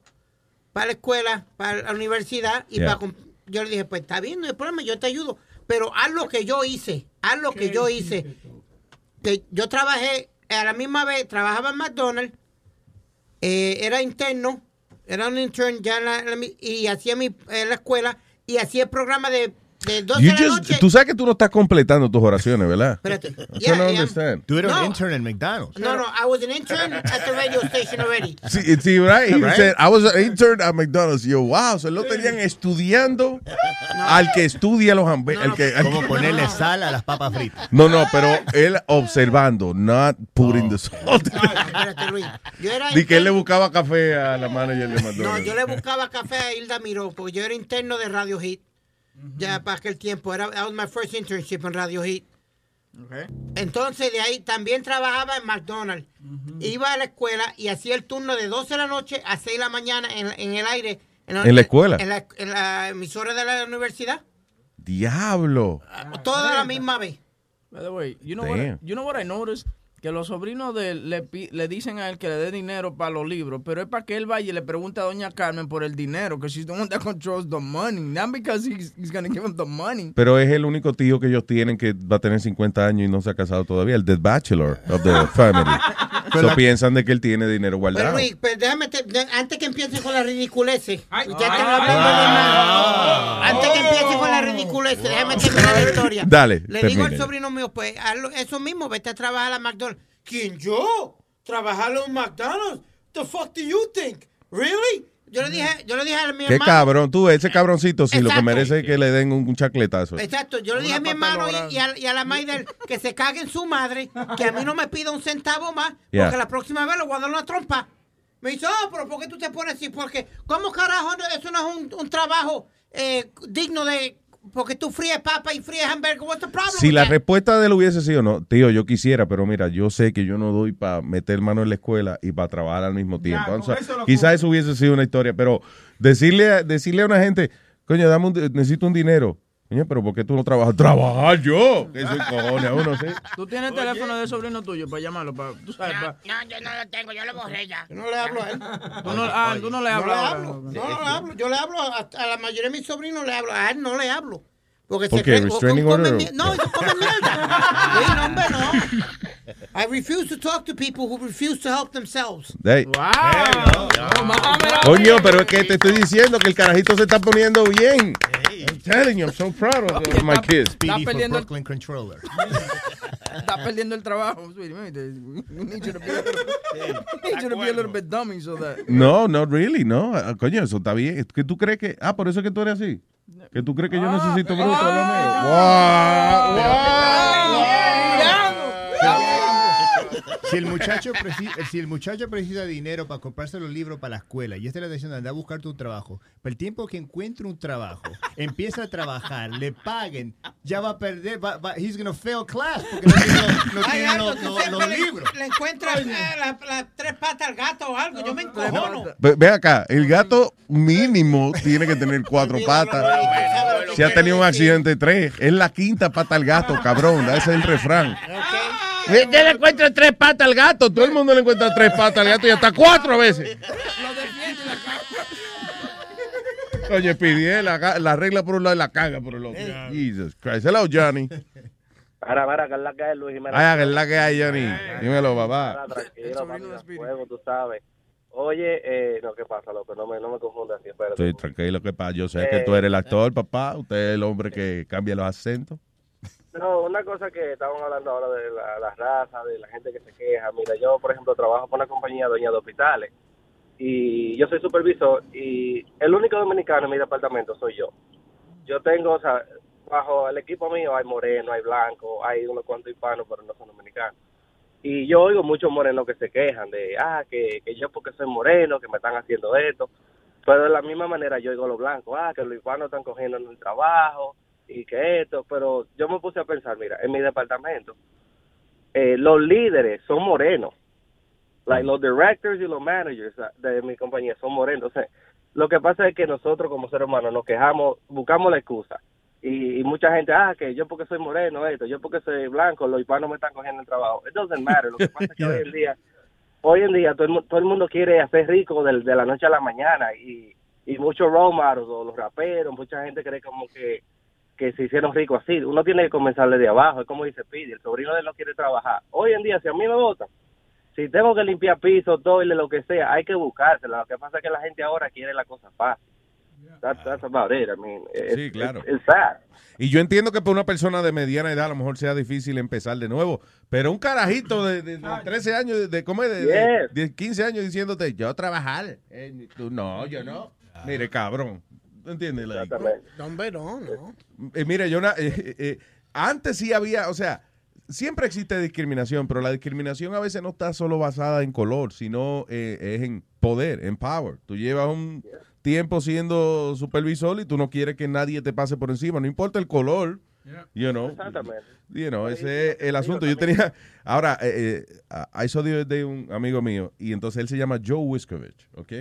para la escuela, para la universidad y Yeah. para yo le dije, pues está bien, no hay problema, yo te ayudo, pero haz lo que yo hice, haz lo que yo hice. Que yo trabajé a la misma vez, trabajaba en McDonald's, eh, era interno, era un intern ya en la, en la mi- y hacía mi en la escuela y hacía el programa de de 12 You de la just- noche. tú sabes que tú no estás completando tus oraciones, ¿verdad? Espérate. Yeah, no yeah. understand. Tú eres No. un intern en McDonald's. No, no, I was an intern at the radio station already. Sí, sí, right? He Right? said, I was an intern at McDonald's. Yo, wow, se lo tenían estudiando al que estudia los hamburguesas. Cómo ponerle sal a las papas fritas. No, no, pero él observando, not putting the salt. Espérate, Luis. Yo era Di que él le buscaba café a la manager de No, McDonald's. yo le buscaba café a Hilda Miró, porque yo era interno de Radio Hit. Ya para aquel tiempo. Era, that was my first internship en Radio Hit. Entonces de ahí también trabajaba en McDonald's. Iba a la escuela y hacía el turno de 12 de la noche a 6 de la mañana en, en el aire. ¿En la escuela? En la, en la emisora de la universidad. Diablo. Toda a la misma vez. By the way, you know, what, Damn. you know what I noticed? Que los sobrinos de él le, pi- le dicen a él que le dé dinero para los libros, pero es para que él vaya y le pregunte a doña Carmen por el dinero, que she's the one that controls the money, not because he's, he's gonna give him the money. Pero es el único tío que ellos tienen que va a tener 50 años y no se ha casado todavía, el The Bachelor of the family. Pero- so piensan de que él tiene dinero Pero guardado. Luis, pero déjame, te- de- antes que empiece con la ridiculeces, ya están hablando ay, de más. Antes que empiece con la ridiculeces, déjame terminar la historia. Dale, Le digo al sobrino mío, pues, hazlo- eso mismo, vete a trabajar a McDonald's. ¿Quién, yo? ¿Trabajar en un McDonald's? The fuck do you think? Really? Yo le dije, yo le dije a mi Qué hermano. cabrón, tú, ese cabroncito, sí, lo que Exacto. merece es que le den un, un chacletazo. Exacto, yo le dije a mi hermano y, y a, y a la él que se cague en su madre, que a mí no me pida un centavo más, Yeah. porque la próxima vez le voy a dar una trompa. Me dice, oh, pero ¿por qué tú te pones así? Porque, ¿cómo carajo no- eso no es un, un trabajo eh, digno de... Porque tú fríes papa y fríes hamburger, what's the problem? Si la respuesta de él hubiese sido no, tío, yo quisiera, pero mira, yo sé que yo no doy para meter mano en la escuela y para trabajar al mismo tiempo. O sea, quizás eso hubiese sido una historia, pero decirle, a- decirle a una gente, coño, dame un, necesito un dinero. Coño, pero ¿por qué tú no trabajas? Trabajar yo. Que soy cojones, a uno sí. ¿Tú tienes el teléfono del sobrino tuyo para llamarlo? Para, tú sabes, para- No, yo no lo tengo, yo lo borré ya. Yo no le hablo a él. Tú no, ah, tú no le No hablas. le ahora. hablo, no, no le hablo. Yo le hablo a, a la mayoría de mis sobrinos, le hablo. A él no le hablo. Porque ¿Por qué? ¿Restraining order? No, se come mierda. Sí, no, hombre, no. I refuse to talk to people who refuse to help themselves. Hey. Wow. Coño, pero es que te estoy diciendo que el carajito se está poniendo bien. I'm telling you, I'm so proud of, of my kids. Está perdiendo el, Brooklyn Controller. está perdiendo el trabajo. sweetie. We need you to be a little, we need you to be a little bit dummy so that. No, no, really, no. Ah, Coño, eso está bien. ¿Que tú crees que.? Ah, por eso es que tú eres así. Que tú crees que yo necesito bruto. Ah, Si el, muchacho preci- si el muchacho precisa dinero para comprarse los libros para la escuela y esta le está diciendo anda a buscarte un trabajo, para el tiempo que encuentre un trabajo, empieza a trabajar, le paguen, ya va a perder, va, va- he's gonna fail class porque no tiene, los- no Ay, tiene Aldo, los, tú los- siempre los le- libros. Le encuentras eh, las tres patas al gato o algo. Yo me encojono. Ve, ve acá, el gato mínimo tiene que tener cuatro patas. Si ha tenido un accidente, tres. Es la quinta pata al gato, cabrón. Ese es el refrán. Yo le encuentro tres patas al gato. Todo el mundo le encuentra tres patas al gato y hasta cuatro veces. Coño, pidie la, ga- la regla por un lado y la caga por el otro. Jesus Christ. Hello, Johnny. Para, para, que es la que hay, Luis Jiménez. Ay, que es la que hay, Johnny. Dímelo, papá. Para, Tranquilo, papi, a fuego, tú sabes. Oye, eh, no, ¿qué pasa, loco? No me, no me confundas así, espérate. Estoy tranquilo, que pasa. Yo sé que tú eres el actor, papá. Usted es el hombre que cambia los acentos. No, una cosa que estábamos hablando ahora de la, la raza, de la gente que se queja. Mira, yo, por ejemplo, trabajo por una compañía dueña de hospitales y yo soy supervisor y el único dominicano en mi departamento soy yo. Yo tengo, o sea, bajo el equipo mío hay moreno, hay blanco, hay unos cuantos hispanos, pero no son dominicanos. Y yo oigo muchos morenos que se quejan de, ah, que, que yo porque soy moreno, que me están haciendo esto. Pero de la misma manera yo oigo los blancos, ah, que los hispanos están cogiendo en el trabajo y que esto. Pero yo me puse a pensar, mira, en mi departamento, eh, los líderes son morenos. Like, los directors y los managers de mi compañía son morenos. O sea, lo que pasa es que nosotros como seres humanos nos quejamos, buscamos la excusa. Y, y mucha gente, ah, que yo porque soy moreno, esto, yo porque soy blanco, los hispanos me están cogiendo el trabajo. It doesn't matter. Lo que pasa es que hoy en día, hoy en día todo el, todo el mundo quiere hacer rico del- de, la noche a la mañana y, y muchos role models o los raperos, mucha gente cree como que, que se hicieron ricos así. Uno tiene que comenzar desde abajo, es como dice Pidi, el sobrino de él no quiere trabajar. Hoy en día, si a mí me votan, si tengo que limpiar piso, toile, lo que sea, hay que buscársela. Lo que pasa es que la gente ahora quiere la cosa fácil. That's, that's about it. I mean, it's, Sí, claro. It's, it's sad. Y yo entiendo que para una persona de mediana edad a lo mejor sea difícil empezar de nuevo, pero un carajito de, de- de 13 años, de, de, ¿cómo es? De, Yes. de 15 años diciéndote, yo trabajar, eh, tú no, yo no. Mire, cabrón, ¿entiendes? Like, No, hombre, no, no. eh, mire, yo na- eh, eh, antes sí había, o sea, siempre existe discriminación, pero la discriminación a veces no está solo basada en color, sino eh, es en poder, en power. Tú llevas un tiempo siendo supervisor y tú no quieres que nadie te pase por encima, no importa el color. You know, Exactamente. you know, ese es el asunto. Yo tenía, ahora, eh, eh, I saw the other day un amigo mío y entonces él se llama Joe Wiskovich, ¿ok?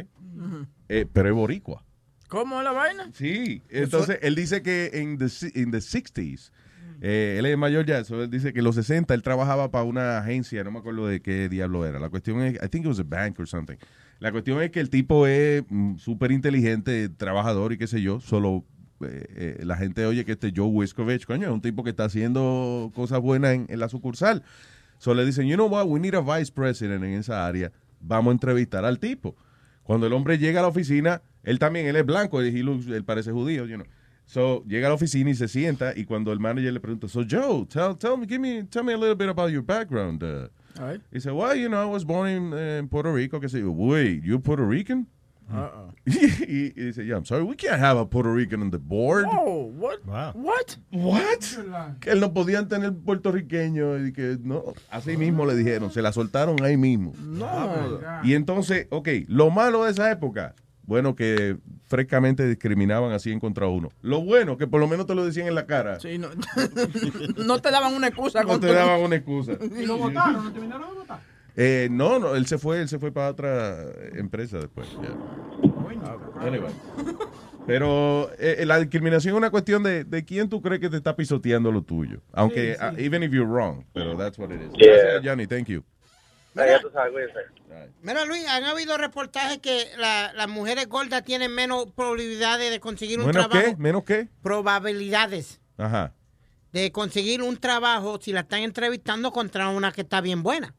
Eh, pero es boricua. ¿Cómo la vaina? Sí, entonces él dice que en the, in the 60s, eh, él es mayor ya, so él dice que en los 60 él trabajaba para una agencia, no me acuerdo de qué diablo era. La cuestión es, I think it was a bank or something. La cuestión es que el tipo es mm, súper inteligente, trabajador y qué sé yo, solo eh, eh, la gente oye que este Joe Wiskovich, coño, es un tipo que está haciendo cosas buenas en, en la sucursal. So le dicen, you know what, we need a vice president en esa área. Vamos a entrevistar al tipo. Cuando el hombre llega a la oficina, él también, él es blanco, he looks- él parece judío, you know. So, llega a la oficina y se sienta y cuando el manager le pregunta, so Joe, tell, tell me, give me, tell me a little bit about your background. Uh, He said, well, you know, I was born in, eh, in Puerto Rico. Que say, wait, you're Puerto Rican? Uh-uh. y, y dice, yeah, I'm sorry, we can't have a Puerto Rican on the board. Oh, what? What? What? Que él no podían tener puertorriqueño y que no, así mismo le dijeron, se la soltaron ahí mismo. No. Y entonces, ok, lo malo de esa época, bueno, que frescamente discriminaban así en contra uno. Lo bueno, que por lo menos te lo decían en la cara. Sí, no, no te daban una excusa. No te daban una excusa. Y lo votaron, ¿no terminaron de votar? Eh, no, no, él se fue, él se fue para otra empresa después. Anyway. Pero eh, la discriminación es una cuestión de, de quién tú crees que te está pisoteando lo tuyo. Aunque, Sí, sí. uh, even if you're wrong, pero that's what it is. Yeah. Gracias, Johnny, thank you. Ya tú sabes, cuídense. Mira, Luis, han habido reportajes que la- las mujeres gordas tienen menos probabilidades de conseguir un ¿Menos trabajo. qué? ¿Menos qué? Probabilidades Ajá. de conseguir un trabajo si la están entrevistando contra una que está bien buena.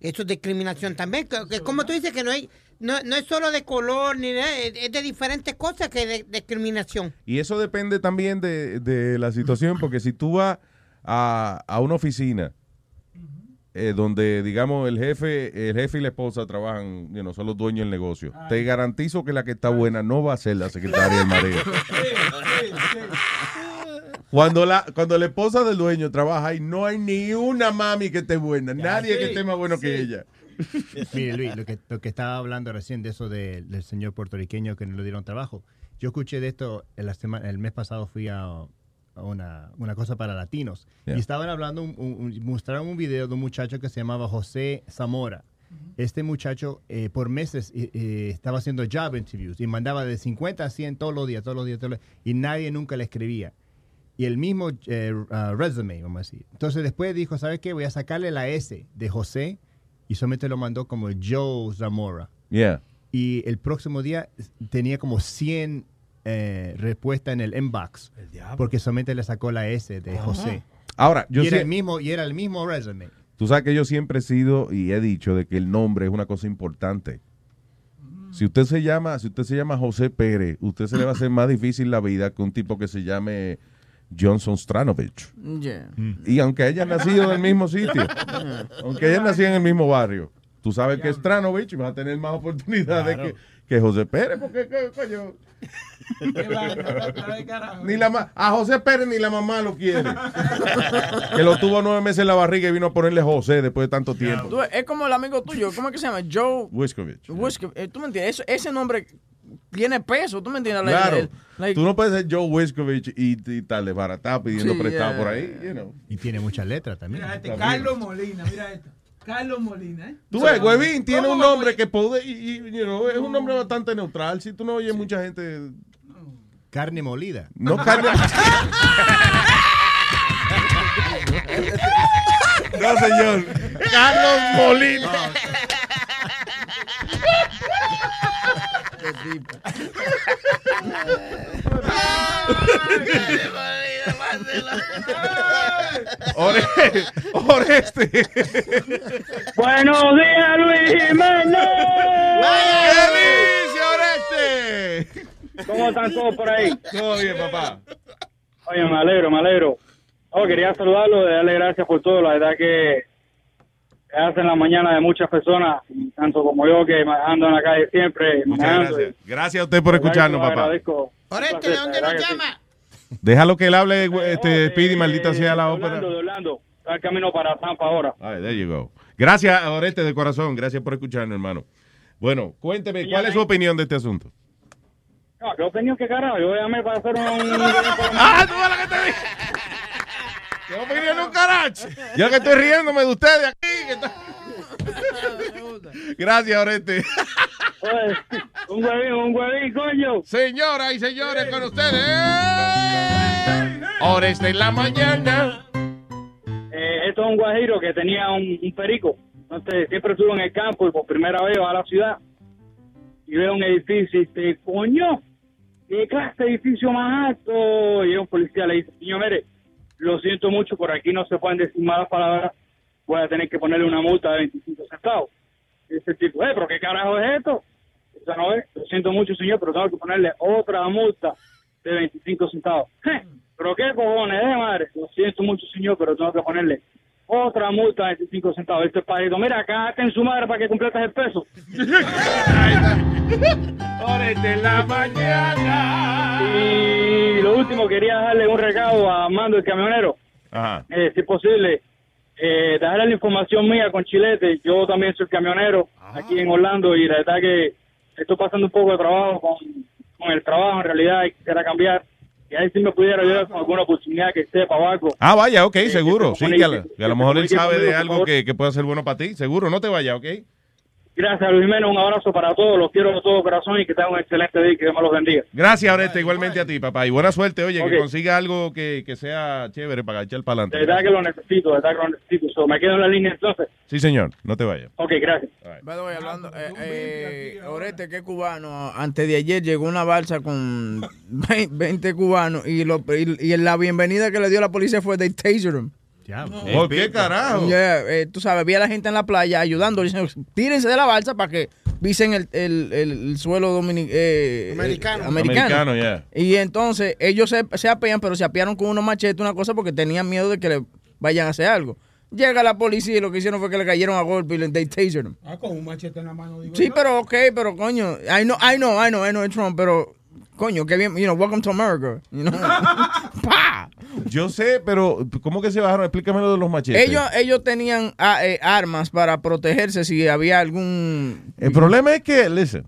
Eso es discriminación también. que- que Es como tú dices que no hay, no, no es solo de color ni de, es de diferentes cosas que de discriminación. Y eso depende también de, de la situación, porque si tú vas a, a una oficina eh, donde, digamos, el jefe el jefe y la esposa trabajan, you know, son los dueños del negocio, te garantizo que la que está buena no va a ser la secretaria del marido. Cuando la, cuando la esposa del dueño trabaja ahí, no hay ni una mami que esté buena, nadie que esté más bueno que ella. Mire, Luis, lo que, lo que estaba hablando recién de eso de- del señor puertorriqueño que no le dieron trabajo. Yo escuché de esto en la semana, el mes pasado fui a, a una, una cosa para latinos Yeah. y estaban hablando, un- un- un- mostraron un video de un muchacho que se llamaba José Zamora. Este muchacho eh, por meses eh, eh, estaba haciendo job interviews y mandaba de 50 a 100 todos los días, todos los días, todos los días, y nadie nunca le escribía. Y el mismo eh, uh, resume, vamos a decir. Entonces después dijo, ¿sabes qué? Voy a sacarle la S de José y solamente lo mandó como Joe Zamora. Yeah. Y el próximo día tenía como 100 eh, respuestas en el inbox. Porque solamente le sacó la S de José. Ahora, yo y, era sé- el mismo, y era el mismo resume. Tú sabes que yo siempre he sido y he dicho de que el nombre es una cosa importante. Si usted se llama, si usted se llama José Pérez, usted se le va a hacer más difícil la vida que un tipo que se llame Johnson Stranovich. Yeah. Y aunque hayan nacido en el mismo sitio, aunque hayan nacido en el mismo barrio, tú sabes que es Stranovich y vas a tener más oportunidades Claro. que, que José Pérez, porque ¿qué coño? Ni la ma- a José Pérez ni la mamá lo quiere. que lo tuvo nueve meses en la barriga y vino a ponerle José después de tanto tiempo. Tú- es como el amigo tuyo, ¿cómo es que se llama? Joe Wiskovich. Wisco- eh, ¿Tú me entiendes? Eso- ese nombre tiene peso, ¿tú me entiendes? Like, Claro. el- like- Tú no puedes ser Joe Wiskovich y, y tal desbaratado pidiendo Sí, prestado yeah. por ahí. You know. Y tiene muchas letras también. Mira este, Carlos Molina, mira esto. Carlos Molina, ¿eh? Tú ves, Huevín tiene ¿Cómo un nombre que puede, y, y, you know, es un nombre bastante neutral. Si tú no oyes mucha gente. Carne molida. No carne. no, señor. Carlos Molina. Ore- Oreste. Buenos días, Luis Jiménez. ¿Qué dice Oreste? andan todos por ahí? Todo bien, papá. Oye, me alegro, me alegro. Oh, quería saludarlo, darle gracias por todo. La verdad que hacen la mañana de muchas personas, tanto como yo, que ando en la calle siempre. Muchas gracias. Gracias a usted por escucharnos, papá. agradezco. Oreste, ¿de dónde nos llama? Déjalo que él hable, este, Speedy, maldita sea la ópera. Orlando, de Orlando. Está el camino para Tampa ahora. Ay, there you go. Gracias, Oreste, de corazón. Gracias por escucharnos, hermano. Bueno, cuénteme, ¿cuál es su opinión de este asunto? No, ¿qué opinión que carajo? Yo llamé para hacer un... ¡Ah, tú la que te dije! ¿Qué opinión un caracho? Yo que estoy riéndome de ustedes aquí. Que está- Gracias, Oreste. un huevín, un huevín, coño. Señoras y señores, con ustedes. Oreste en la mañana. Eh, esto es un guajiro que tenía un, un perico. Entonces, siempre estuvo en el campo y por primera vez va a la ciudad y ve un edificio y dice, coño, ¿qué clase de edificio más alto? Y un policía le dice, señor, mire, lo siento mucho, por aquí no se pueden decir malas palabras, voy a tener que ponerle una multa de 25 centavos. Y dice el tipo, eh, pero ¿qué carajo es esto? Esa no es, lo siento mucho, señor, pero tengo que ponerle otra multa de 25 centavos. "Je, ¿Pero qué cojones, eh, madre? Lo siento mucho, señor, pero tengo que ponerle otra multa de 25 centavos. Este país, mira, acá en su madre para que completes el peso. En la mañana. Y lo último, quería darle un recado a Mando el camionero. Ajá. Eh, si es posible, eh, dejarle la información mía con Chilete. Yo también soy camionero aquí en Orlando y la verdad que estoy pasando un poco de trabajo con, con el trabajo en realidad y quisiera cambiar. Y ahí si me pudiera ayudar con alguna oportunidad que sepa o algo. Ah, vaya, ok, Eh, seguro. Sí, que a, lo- que a lo que mejor él sabe de algo que, que pueda ser bueno para ti. Seguro, no te vaya, ¿ok? Gracias, Luis Jiménez. Un abrazo para todos. Los quiero de todo corazón y que tengan un excelente día y que Dios me los bendiga. Gracias, Oreste, igualmente a ti, papá. Y buena suerte, oye, que consiga algo que, que sea chévere para echar para De adelante. verdad que lo necesito, de verdad que lo necesito. So, me quedo en la línea entonces. Sí, señor, no te vayas. Ok, gracias. The way, hablando, eh, eh, Oreste, que cubano, antes de ayer llegó una balsa con 20 cubanos y, lo, y, y la bienvenida que le dio la policía fue de taser him. ¿Por qué carajo? Yeah, eh, tú sabes, vi a la gente en la playa ayudando, diciendo, tírense de la balsa para que pisen el, el, el, el suelo domini- eh, Americano. eh, americano. Americano, yeah. Y entonces ellos se, se apean, pero se apearon con unos machetes, una cosa, porque tenían miedo de que le vayan a hacer algo. Llega la policía y lo que hicieron fue que le cayeron a golpe y le they tasered him. Ah, con un machete en la mano, digo Sí, yo. pero ok, pero coño, I know, I know, I know, I know Trump, pero coño, qué bien, you know, welcome to America, you know. Yo sé, pero ¿cómo que se bajaron? Explícame lo de los machetes. ellos, ellos tenían ah, eh, armas para protegerse si había algún El problema es que, listen,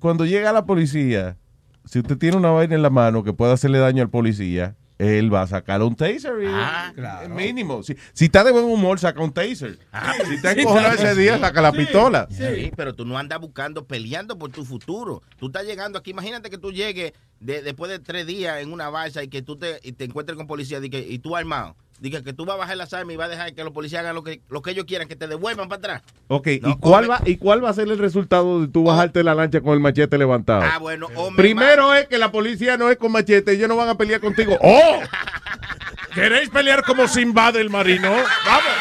cuando llega la policía, si usted tiene una vaina en la mano que pueda hacerle daño al policía, él va a sacar un taser. y- Ah, Mínimo. Si, si está de buen humor, saca un taser. si está Sí, encojonado claro. ese día, saca la Sí. pistola. Sí, pero tú no andas buscando, peleando por tu futuro. Tú estás llegando aquí, imagínate que tú llegues de- después de tres días en una balsa y que tú te, y te encuentres con policía y, que, y tú armado. Diga que tú vas a bajar las armas y vas a dejar que los policías hagan lo que, lo que ellos quieran, que te devuelvan para atrás. Ok, No, ¿y, cuál va, ¿y cuál va a ser el resultado de tú bajarte la lancha con el machete levantado? Ah, bueno, hombre. Primero es que la policía no es con machete, ellos no van a pelear contigo. ¡Oh! ¿Queréis pelear como Simba del marino? ¡Vamos!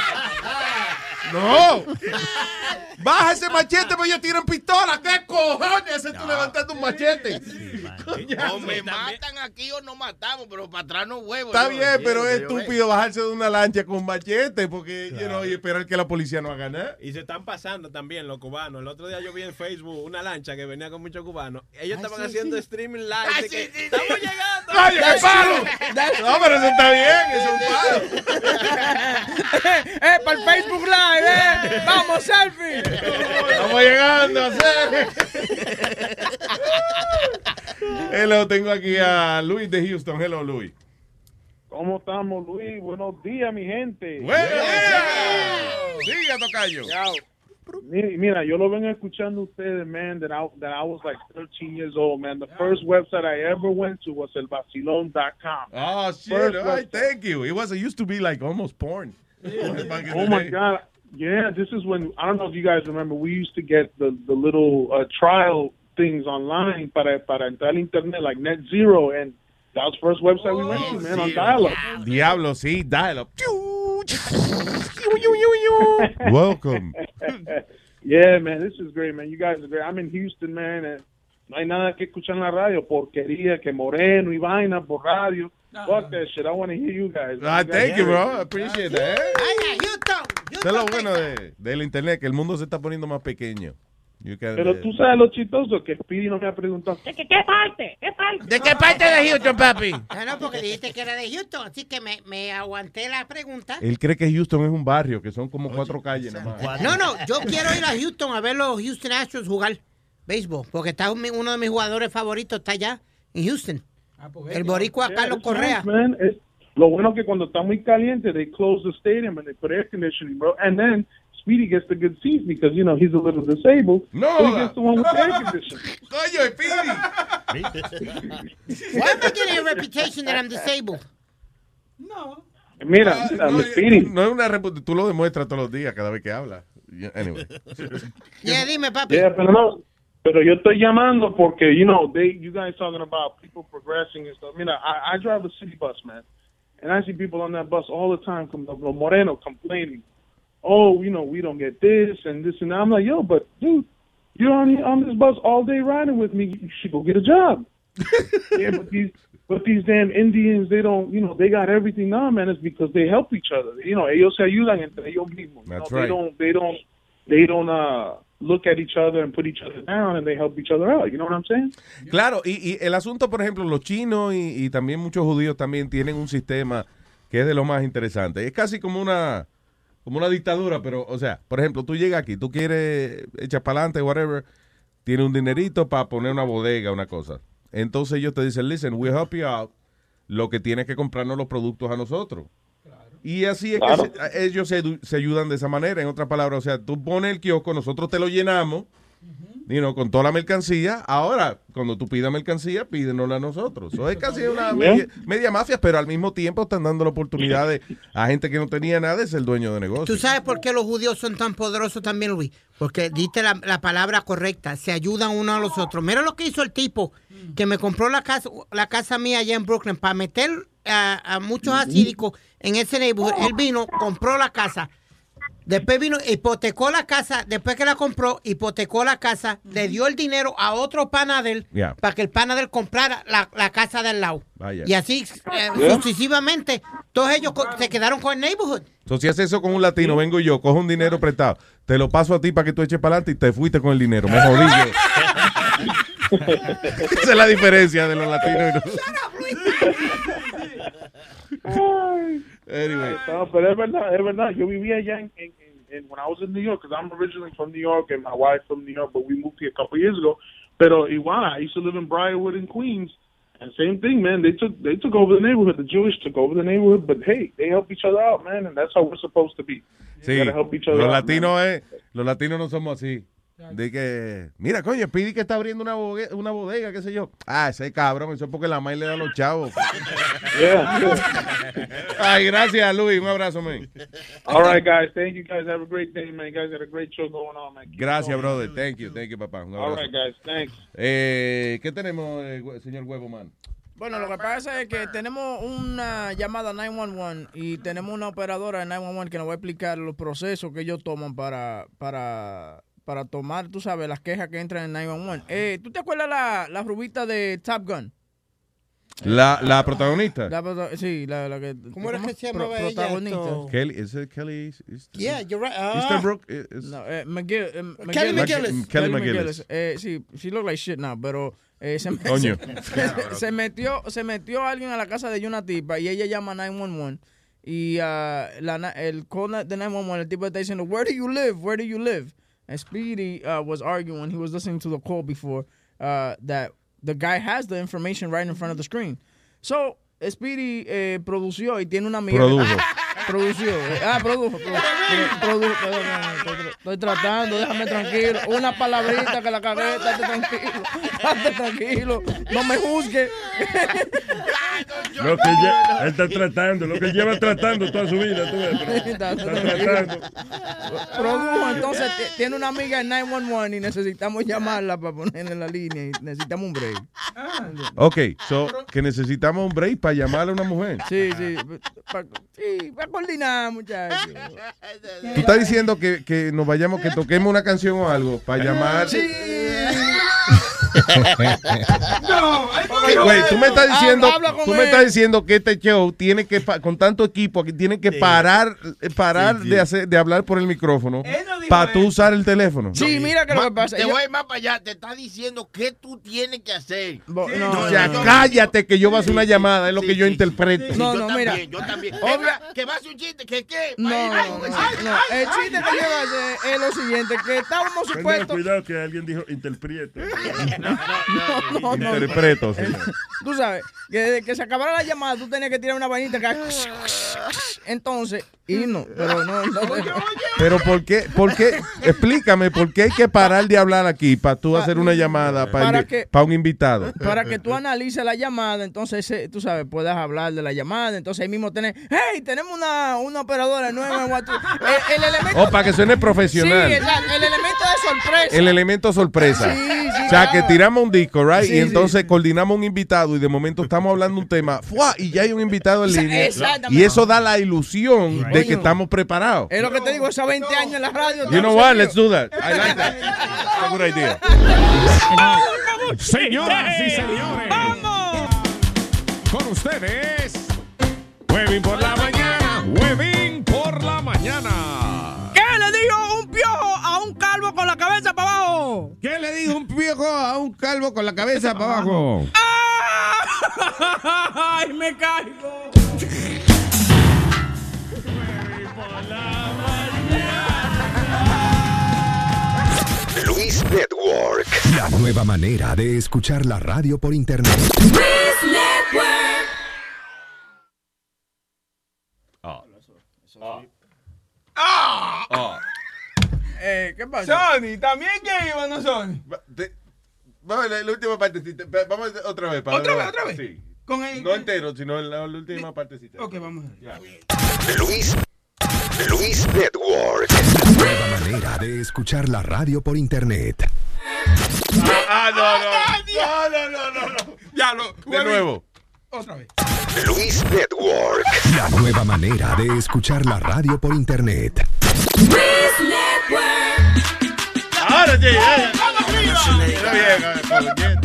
¡No! Baja ese machete, pues ellos tiran pistola. ¿Qué cojones haces tú levantando un machete? O me matan aquí o no matamos, pero para atrás no huevo. Está yo, bien, sí, pero es estúpido bajarse de una lancha con machete porque, you know, y esperar que la policía no haga nada. Y se están pasando también los cubanos. El otro día yo vi en Facebook una lancha que venía con muchos cubanos. Ellos estaban sí, haciendo sí. streaming live. de que, ¡Estamos llegando! ¡Oye, qué palo! No, pero eso está bien, eso es un palo. ¡Eh, para el Facebook Live, eh! ¡Vamos, selfie! Estamos llegando a. Hello, tengo aquí a Luis de Houston. Hello, Luis. ¿Cómo estamos, Luis? Buenos días, mi gente. Buenos días. Diga, tocayo. Mira, mira, yo lo vengo escuchando ustedes, man, that I, that I was like 13 years old, man. The first website I ever went to was elvacilon.com. Oh, shit. First All right, website. thank you. It was, it used to be like almost porn. Oh my. God. Yeah, this is when, I don't know if you guys remember, we used to get the, the little uh, trial things online para, para entrar al internet, like Net Zero, and that was the first website we went to, man, on dial-up. Diablo, sí, dial-up. Welcome. yeah, man, this is great, man. You guys are great. I'm in Houston, man, and No hay nada que escuchar en la radio, porquería, que moreno y vaina por radio. Fuck that shit, I want to hear you guys. Ah, You guys thank you, bro. it. Appreciate that. Ay, Houston, Eso es lo bueno de, del internet, que el mundo se está poniendo más pequeño. Pero eh, tú sabes lo chistoso que Speedy no me ha preguntado. ¿Qué, qué, qué parte? ¿Qué parte? ¿De qué parte de Houston, papi? No, no, porque dijiste que era de Houston, así que me, me aguanté la pregunta. él cree que Houston es un barrio, que son como cuatro calles nada más. No, no, yo quiero ir a Houston a ver los Houston Astros jugar béisbol, porque está un- uno de mis jugadores favoritos, está allá en Houston. El boricua Yeah, Carlos Correa. nice, man. Es- lo bueno que cuando está muy caliente, they close the stadium and they put air conditioning, bro. And then Speedy gets the good seats because, you know, he's a little disabled. No. So he gets the one with the air conditioning. Coño, Why am I getting a reputation that I'm disabled? Mira, mira, no, Speedy. no es una repu- tú lo demuestras todos los días cada vez que hablas. Anyway. Yeah, dime, papi. Yeah, pero no. Pero yo estoy llamando porque, you know, they, you guys talking about people progressing and stuff. Mira, I, I drive a city bus, man. And I see people on that bus all the time, como Moreno, complaining. Oh, you know, we don't get this and this and that. I'm like, yo, but dude, you're on, on this bus all day riding with me. You should go get a job. yeah, but these, but these damn Indians, they don't, you know, they got everything now, man. It's because they help each other. You know, ellos se ayudan entre ellos mismos. You That's know, right. They don't, they don't, they don't uh, look at each other and put each other down, and they help each other out. You know what I'm saying? Claro, y, y el asunto, por ejemplo, los chinos y, y también muchos judíos también tienen un sistema que es de lo más interesante. Es casi como una como una dictadura, pero, o sea, por ejemplo, tú llegas aquí, tú quieres echar para adelante, whatever, tiene un dinerito para poner una bodega, una cosa. Entonces ellos te dicen, listen, we'll help you out, lo que tienes que comprarnos los productos a nosotros. Y así es Claro. que se- ellos se, se ayudan de esa manera, en otras palabras, o sea, tú pones el kiosco, nosotros te lo llenamos, you know, con toda la mercancía. Ahora, cuando tú pidas mercancía, pídenosla a nosotros. Eso es casi una media, media mafia, pero al mismo tiempo están dando la oportunidad de, a gente que no tenía nada de ser dueño de negocio. ¿Tú sabes por qué los judíos son tan poderosos también, Luis? Porque diste la, la palabra correcta, se ayudan unos a los otros. Mira lo que hizo el tipo que me compró la casa, la casa mía allá en Brooklyn para meter a, a muchos asídicos en ese neighborhood. Él vino, compró la casa. Después vino, hipotecó la casa, después que la compró, hipotecó la casa, le dio el dinero a otro pana de él Yeah. para que el pana de él comprara la, la casa del lado. Vaya. Y así eh, Yeah. sucesivamente, todos ellos co- se quedaron con el neighborhood. Entonces, si haces eso con un latino, vengo yo, cojo un dinero prestado, te lo paso a ti para que tú eches para adelante y te fuiste con el dinero. Me jodí yo. Esa es la diferencia de los latinos y los... Anyway. No, pero ever verdad, es verdad. Yo vivía allá en, en, en, en- when I was in New York, because I'm originally from New York and my wife from New York, but we moved here a couple years ago. Pero igual, I used to live in Briarwood in Queens, and same thing, man. They took they took over the neighborhood. The Jewish took over the neighborhood, but hey, they help each other out, man, and that's how we're supposed to be. Sí, We gotta help each other los out, latinos, man. es, los latinos no somos así. De que, mira, coño, Pidi que está abriendo una, bogue- una bodega, qué sé yo. Ah, ese cabrón, eso es porque la maíz le da a los chavos. Ay, gracias, Luis. Un abrazo, man. All right, guys. Thank you, guys. Have a great day, man. You guys got a great show going on, man. Keep Gracias, going. brother. Thank you, thank you, papá. Un All abrazo. right, guys. Thanks. Eh, ¿Qué tenemos, eh, señor Huevo Man? Bueno, lo que pasa es que tenemos una llamada 911 y tenemos una operadora de 911 que nos va a explicar los procesos que ellos toman para, para, para tomar, tú sabes, las quejas que entran en 911. Eh, ¿Tú te acuerdas la, la rubita de Top Gun? La, la protagonista. La prota- sí, la, la que... ¿Cómo era que se Pro- llamaba ella? Protagonista. Esto- Kelly, ¿es Kelly? East- Yeah, you're right. Ah. Easterbrook? is- No, eh, McGill, eh, Kelly McGillis. McGillis. Kelly McGillis. Eh, sí, she look like shit now, pero eh, se, Coño. se, se metió, se metió alguien a la casa de una tipa y ella llama 911 y ah, la, el call de 911 el tipo está diciendo where do you live where do you live and Speedy uh, was arguing he was listening to the call before uh, that the guy has the information right in front of the screen. So Speedy eh, produció y tiene una amiga. Produjo. produció. Ah produjo produ- produ- estoy, tratando déjame tranquilo una palabrita que la cagué estate tranquilo estate tranquilo no me juzgue Lo que lle- él está tratando, lo que lleva tratando toda su vida, tú ves, pero Está tratando. Produjo, entonces tiene una amiga en 911 y necesitamos llamarla para ponerle en la línea y necesitamos un break. Ok, so, que necesitamos un break para llamar a una mujer. Sí, sí, para sí, pa coordinar, muchachos. Tú estás diciendo que, que nos vayamos, que toquemos una canción o algo para llamar. Sí. Güey, tú me estás diciendo, Habla tú me estás diciendo que este show tiene que con tanto equipo que tiene que parar, eh, parar Sí, sí. de hacer, de hablar por el micrófono para tú usar el teléfono. Sí, mira que lo que pasa. Te yo- voy más para allá, te está diciendo qué tú tienes que hacer. no, O sea, cállate que yo voy a hacer una llamada, es lo que yo interpreto. No, yo no, también, mira. yo también. Obvia- que va a hacer un chiste, que qué. No, no, no, no. El chiste que yo iba a hacer es lo siguiente, que estábamos supuestos... cuidado que alguien dijo interprete. No, no, no. Interpreto, sí. Tú sabes, que desde que se acabara la llamada, tú tenías que tirar una vainita que... Entonces, y no, pero no... Pero ¿por qué? ¿Por qué? Explícame, ¿por qué hay que parar de hablar aquí para tú hacer una llamada para, Para invi- que- para un invitado? Para que tú analices la llamada, entonces eh, tú sabes, puedas hablar de la llamada, entonces ahí mismo tenés, hey, tenemos una, una operadora nueva en WhatsApp. El, el elemento... Oh, para que suene profesional. Sí, exacto, el elemento de sorpresa. El elemento sorpresa. Sí, sí, o sea, claro. que tiramos un disco, right? Sí, y entonces coordinamos un invitado y de momento estamos hablando un tema, ¡fua! y ya hay un invitado en línea. exactamente. Y eso da la ilusión de que estamos preparados. Es lo que te digo, esos 20 años en la radio. You know what? serios. Let's do that. I like that. That's a good idea. Señoras y señores. Con ustedes. Huevín por la mañana. ¿Qué le dijo un viejo a un calvo con la cabeza para abajo? ¡Ay, me caigo! Luis Network. La nueva manera de escuchar la radio por internet. Eh, ¿Qué pasa? Sony, ¿también que iba, no Sony? Vamos a la, la última partecita. Vamos a- otra vez. para- ¿Otra vez, otra vez? Sí. Con el... No entero, sino la, la última partecita. Ok, vamos. Luis. Luis Network. La nueva manera de escuchar la radio por internet. Ah, no, no. No, no, no, no. Ya lo. De nuevo. Otra vez. Luis Network. La nueva manera de escuchar la radio por internet. Ahora sí, eh. eh.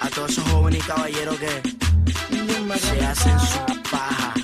A todos esos jóvenes y caballeros que se hacen su paja.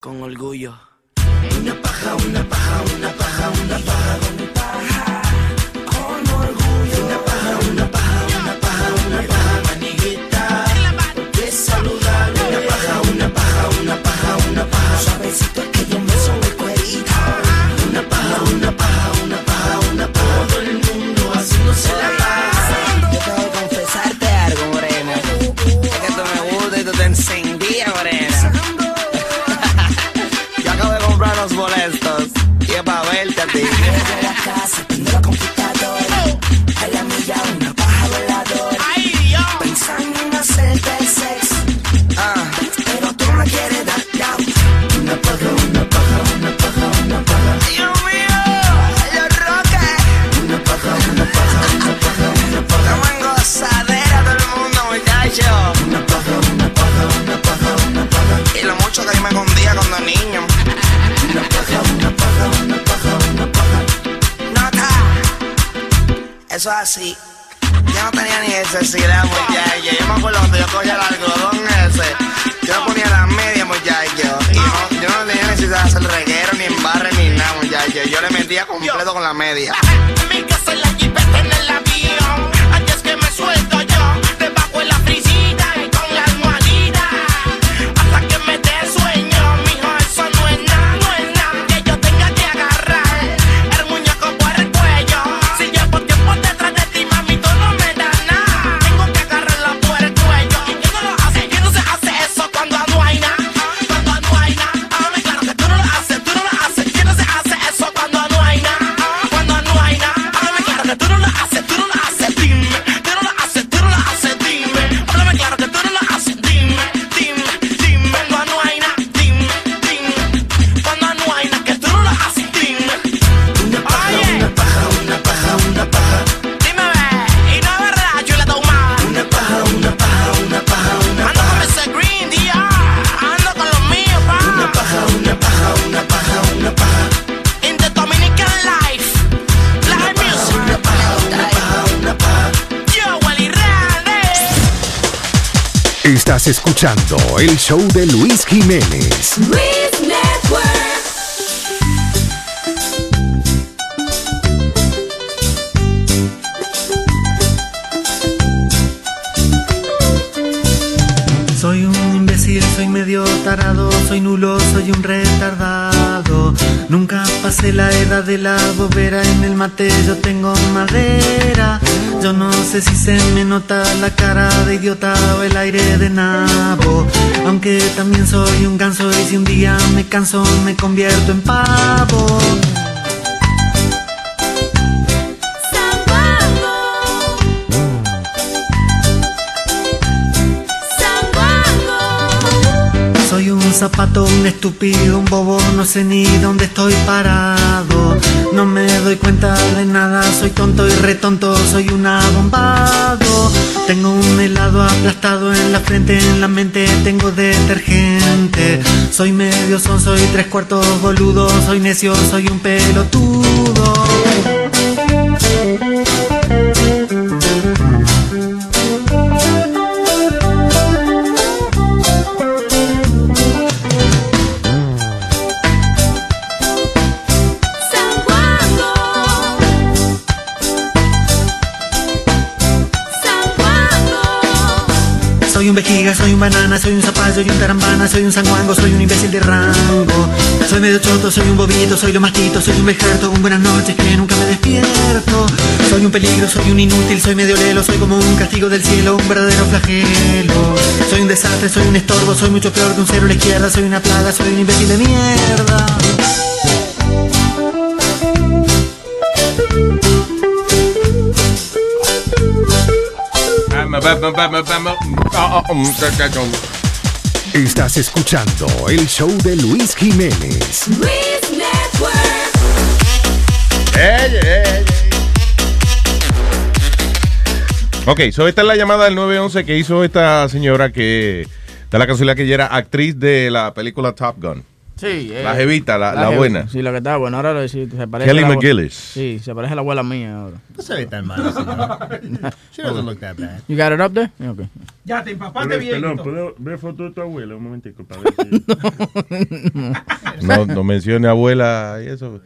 Con orgullo. Casa tengo la computadora, a la milla una paja voladora. ¡Ay, Dios! Pensando en hacerte el sexo, ah, pero tú me quieres dar down. Una paja, una paja, una paja, una paja. ¡Dios mío! ¡Los roques! Una paja, una paja, una paja, una paja. Estamos en gozadera todo el mundo, muchacho. Una paja, una paja, una paja, una paja. Y lo mucho que yo me escondía cuando niño. Eso es así. Yo no tenía ni necesidad, muchacho. Yo me acuerdo cuando yo cogía el algodón ese. Yo me ponía las medias, muchacho. Y no, yo no tenía necesidad de hacer reguero, ni embarre, ni nada, muchacho. Yo le metía completo con la media. Mi casa la Estás escuchando el show de Luis Jiménez. Luis Network. Soy un imbécil, soy medio tarado, soy nulo, soy un retardado. Nunca pasé la edad de la bobera, en el mate yo tengo madera. Yo no sé si se me nota la cara de idiota o el aire de nabo. Aunque también soy un ganso y si un día me canso me convierto en pavo. Zapato, un estúpido, un bobo, no sé ni dónde estoy parado. No me doy cuenta de nada, soy tonto y retonto, soy un abombado. Tengo un helado aplastado en la frente, en la mente tengo detergente. Soy medio son, soy tres cuartos boludo, soy necio, soy un pelotudo. Soy un vejiga, soy un banana, soy un zapallo, soy un tarambana, soy un sanguango, soy un imbécil de rango. Soy medio choto, soy un bobito, soy lo mastito, soy un vejerto, un buenas noches que nunca me despierto. Soy un peligro, soy un inútil, soy medio lelo, soy como un castigo del cielo, un verdadero flagelo. Soy un desastre, soy un estorbo, soy mucho peor que un cero a la izquierda, soy una plaga, soy un imbécil de mierda. Estás escuchando el show de Luis Jiménez. Luis Network. Ey, ey, ey. Ok, so esta es la llamada del 911 que hizo esta señora que da la casualidad que ella era actriz de la película Top Gun. Sí. La jevita, la- buena. Sí, la que está buena. Ahora sí, se parece Kelly McGillis. Sí, se parece a la abuela mía ahora. No se ve tan mal, señor. She doesn't look that bad. You got it up there? Okay. Ya te empapaste bien. Perdón, ¿puedo ver foto de tu abuela un momentico para ver si... No, no mencione abuela y eso.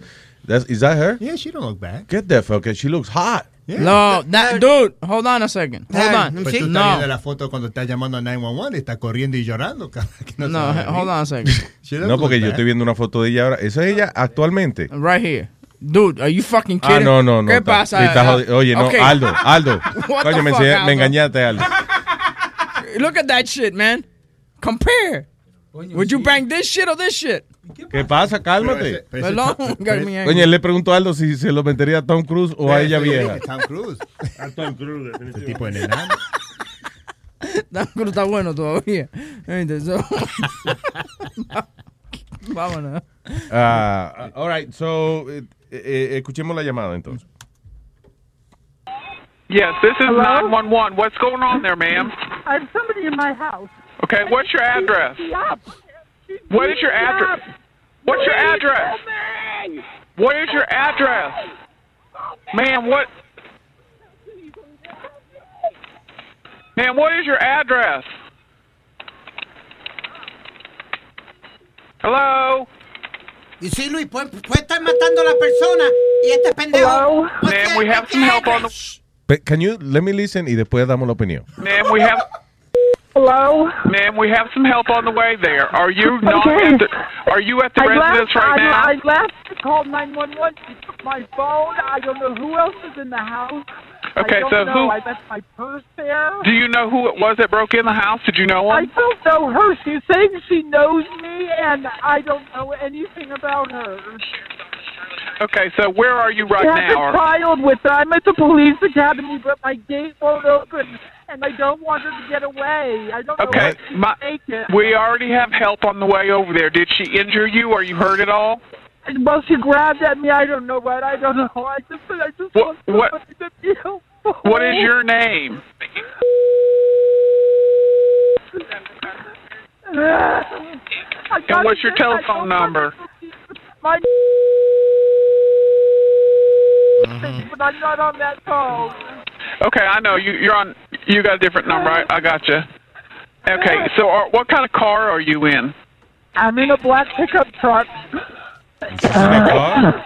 That's, is that her? Yeah, she don't look bad. Get that fuck, she looks hot. No, that, dude, hold on a second. Hold on. Pues tú estás No, viendo la foto cuando estás llamando a 911 y está corriendo y llorando. que no, no, hold on a second. No, porque yo estoy viendo una foto de ella ahora. ¿Esa es ella actualmente? Right here. Dude, are you fucking Ah, kidding? no, no, no. ¿Qué está- pasa? sí, está Ah, jodi- Oye, no, okay. Aldo, Aldo. What Coño, the me, Aldo? me engañaste, Aldo. Look at that shit, man. Compare. Would you bang this shit or this shit? ¿Qué pasa? Cálmate. Perdón, él le preguntó a Aldo si se lo metería a Tom Cruise o a ella vieja. Tom Cruise. A Tom Cruise, definitivamente. Ese tipo de enano. Tom Cruise está bueno todavía. Este, Vámonos. Ah, all right, so, eh, eh, escuchemos la llamada entonces. Yes, this is 911. What's going on there, ma'am? I have somebody in my house. Okay, what's your address? What is your address? What's your address? What is your address? Ma'am, what? Ma'am, what is your address? Hello? Y sí, Luis, puede, puede estar matando a la persona y este pendejo. Ma'am, we have some help on the. Pe- Can you let me listen y después damos la opinión? Ma'am, we have. Hello. Ma'am, we have some help on the way there. Are you not Okay. at the? Are you at the I residence left, right I, now? I left to call 911. She took my phone. I don't know who else is in the house. Okay, I so know. who- I left my purse there. Do you know who it was that broke in the house? Did you know I don't know her. She's saying she knows me, and I don't know anything about her. Okay, so where are you right now? I have now? a child with her. I'm at the police academy, but my gate won't open, and I don't want her to get away. I don't know Okay, if she my, can make it. we already have help on the way over there. Did she injure you? Are you hurt at all? Well, she grabbed at me. I don't know what. I don't know. I just, I just What- want what- somebody to be helpful. What is your name? And what's your telephone don't number? My. Mm-hmm. But I'm not on that phone. Okay, I know you. You're on. You got a different number. I, I got you. Okay, so are, what kind of car are you in? I'm in a black pickup truck. She's in a car? Uh,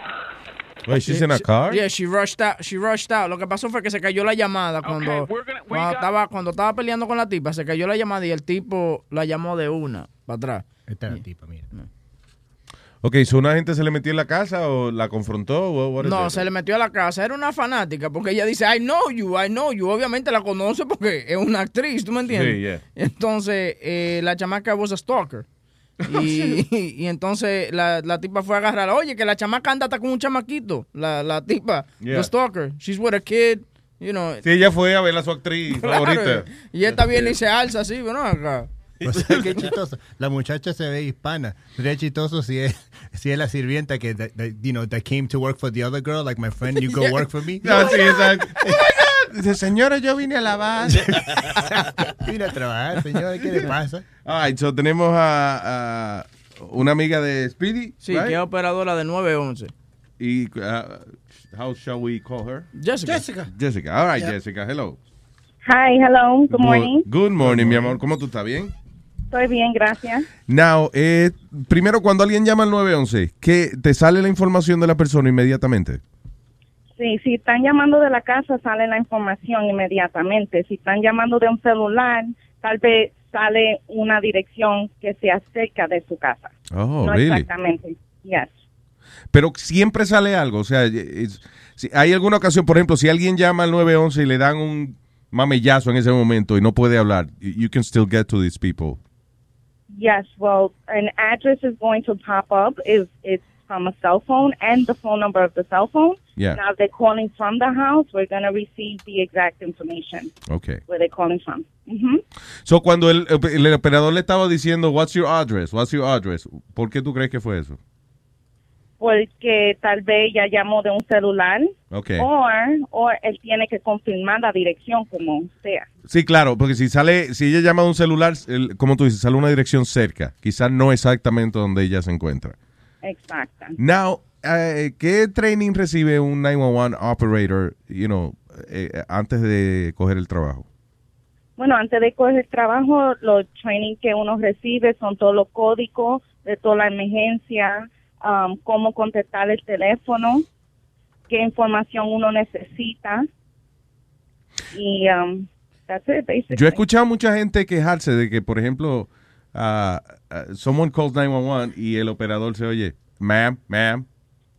Wait, she's in a car? Yeah, she rushed out. She rushed out. Lo que pasó fue que se cayó la llamada cuando, cuando estaba cuando estaba peleando con la tipa, se cayó la llamada y el tipo la llamó de una para atrás. Esta es la tipa, mira. Ok, ¿so una gente se le metió en la casa o la confrontó? o No, se le metió a la casa. Era una fanática porque ella dice, I know you, I know you. Obviamente la conoce porque es una actriz, ¿tú me entiendes? Sí, yeah. Entonces, eh, la chamaca was a stalker. Y, y entonces la, la tipa fue a agarrarla. Oye, que la chamaca anda hasta con un chamaquito. La, la tipa, Yeah. the stalker. She's with a kid, you know. Sí, ella fue a ver a su actriz Claro, favorita. Y esta viene y se alza así, ¿no? Acá. O sea, qué chistoso. La muchacha se ve hispana. Sería chistoso si es, si es la sirvienta que, that- that, you know, that came to work for the other girl, like my friend, you go Yeah. work for me. No, sí, exacto. Oh. Dice, señora, yo vine a lavar. Vine a trabajar, señora, ¿qué le pasa? All right, so tenemos a, a una amiga de Speedy. Sí, right? que es operadora de 911. Y, uh, how shall we call her? Jessica. Jessica. Jessica. All right. Jessica, hello. Hi, hello, good morning. Good morning, mi amor. ¿Cómo tú estás? ¿Bien? Estoy bien, gracias. Now, eh, primero, cuando alguien llama al 911, ¿qué, ¿te sale la información de la persona inmediatamente? Sí, si están llamando de la casa, sale la información inmediatamente. Si están llamando de un celular, tal vez sale una dirección que sea cerca de su casa. Oh, no really? exactamente. Yes. Pero siempre sale algo. O sea, es- si hay alguna ocasión, por ejemplo, si alguien llama al 911 y le dan un mamellazo en ese momento y no puede hablar, you can still get to these people. Yes, well, an address is going to pop up if it's from a cell phone and the phone number of the cell phone. Yeah. Now, if they're calling from the house, we're going to receive the exact information Okay. where they're calling from. Mhm. So, cuando el, el operador le estaba diciendo, what's your address, what's your address, ¿por qué tú crees que fue eso? Porque tal vez ya llamó de un celular Okay. o él tiene que confirmar la dirección como sea. Sí, claro, porque si sale, si ella llama a un celular, el- como tú dices, sale una dirección cerca, quizás no exactamente donde ella se encuentra. Exacto. Now, eh, ¿qué training recibe un 911 operator, you know, eh, antes de coger el trabajo? Bueno, antes de coger el trabajo, los training que uno recibe son todos los códigos de toda la emergencia, um, cómo contestar el teléfono, qué información uno necesita. Y um, that's it, basically. Yo he escuchado mucha gente quejarse de que, por ejemplo, ah, ah, someone calls 911 y el operador se oye, ma'am, ma'am,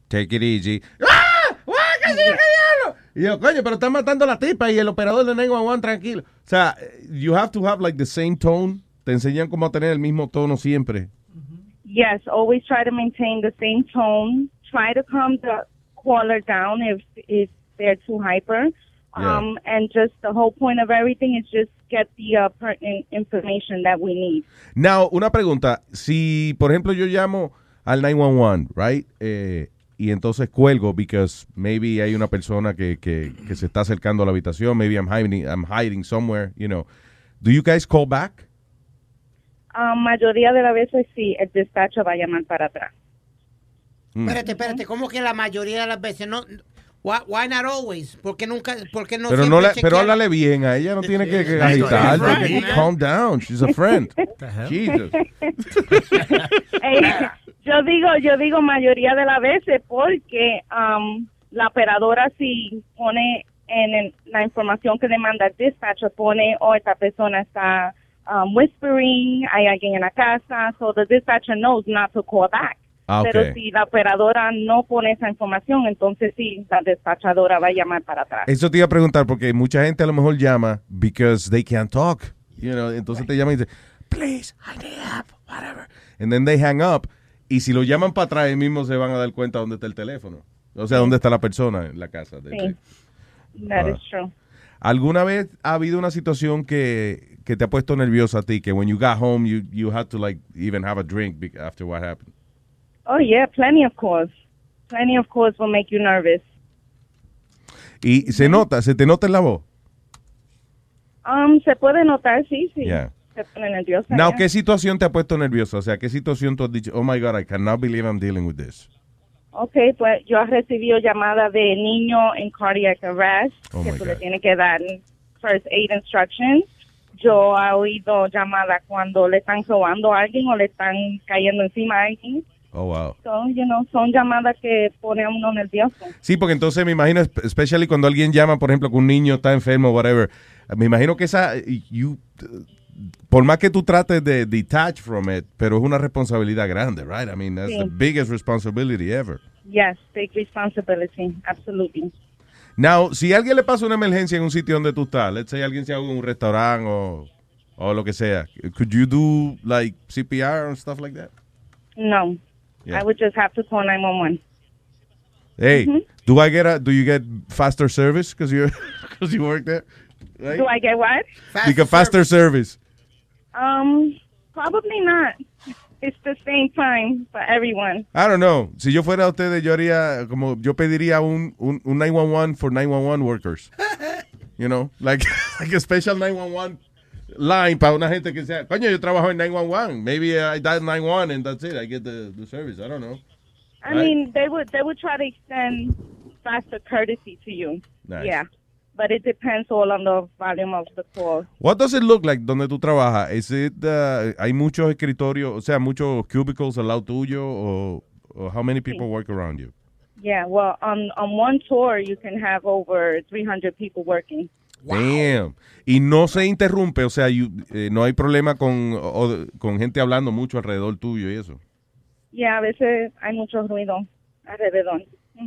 take it easy. ¡Ah! ¡Ah! Y yo, coño, pero están matando la tipa y el operador de 911 tranquilo. O sea, you have to have like the same tone. Te enseñan cómo tener el mismo tono siempre. Yes, always try to maintain the same tone. Try to calm the caller down if if they're too hyper. Um, and just the whole point of everything is just get the uh, pertinent information that we need. Now, una pregunta. Si, por ejemplo, yo llamo al 911, right? Eh, y entonces cuelgo because maybe hay una persona que, que, que se está acercando a la habitación, maybe I'm hiding, I'm hiding somewhere, you know. Do you guys call back? Mayoría de las veces sí, el despacho va a llamar para atrás. Mm. Espérate, espérate, ¿cómo que la mayoría de las veces no? Why, why not always? ¿Por qué nunca? ¿Por qué no pero siempre no le, pero háblale bien a ella, no tiene que, agitar. right. Calm down, she's a friend. hell? Jesus. hey, Yo digo, yo digo mayoría de las veces porque um, la operadora si pone en el- la información que demanda el dispatcher pone, oh, esta persona está um, whispering, hay alguien en la casa, so the dispatcher knows not to call back. Ah, ok. Pero si la operadora no pone esa información, entonces sí, la despachadora va a llamar para atrás. Eso te iba a preguntar porque mucha gente a lo mejor llama because they can't talk. You know, entonces te llaman y dicen, please, I need help, whatever. And then they hang up. Y si lo llaman para atrás, ellos mismos se van a dar cuenta dónde está el teléfono. O sea, dónde está la persona en la casa. de- Sí, that Ah. is true. ¿Alguna vez ha habido una situación que, que te ha puesto nerviosa a ti? Que when you got home, you, you had to like even have a drink after what happened? Oh yeah, plenty of calls. Plenty of calls will make you nervous. Y se nota, se te nota en la voz. Um, se puede notar, sí, sí. Yeah. Se pone nerviosa. Now, ya. ¿qué situación te ha puesto nervioso? O sea, ¿qué situación tú has dicho, oh my God, I cannot believe I'm dealing with this? Ok, pues yo he recibido llamadas de niño en cardiac arrest, Oh, que tú God. le tienes que dar first aid instructions. Yo he oído llamadas cuando le están robando a alguien o le están cayendo encima a alguien. Oh, wow. So, you know, son llamadas que ponen a uno nervioso. Sí, porque entonces me imagino, espe- especially cuando alguien llama, por ejemplo, que un niño está enfermo, whatever, me imagino que esa, you, por más que tú trates de detach from it, pero es una responsabilidad grande, right? I mean, that's Sí. the biggest responsibility ever. Yes, big responsibility, absolutely. Now, si a alguien le pasa una emergencia en un sitio donde tú estás, let's say alguien se ahoga en un restaurante o, o lo que sea, could you do like CPR and stuff like that? No, Yeah. I would just have to call 911. Hey, Mhm. do I get a, do you get faster service because you because you work there? Right? Do I get what? You get faster service. Um, probably not. It's the same time for everyone. I don't know. Si yo fuera ustedes, yo haría como yo pediría un, un, un 911 for 911 workers. You know, like, like a special 911 line para una gente que sea, coño, yo trabajo en 911. Maybe I dial 911 and that's it. I get the, the service. I don't know. I Right. mean, they would they would try to extend faster courtesy to you. Nice. Yeah, but it depends all on the volume of the call. What does it look like donde tú trabajas? Is it, uh, hay muchos escritorios, o sea, muchos cubicles al lado tuyo o, o how many people work around you? Yeah, well, on on one tour you can have over 300 people working. Damn. Y no se interrumpe, o sea, you- eh, no hay problema con, o- con gente hablando mucho alrededor tuyo y eso. Yeah, a veces hay mucho ruido alrededor. Ya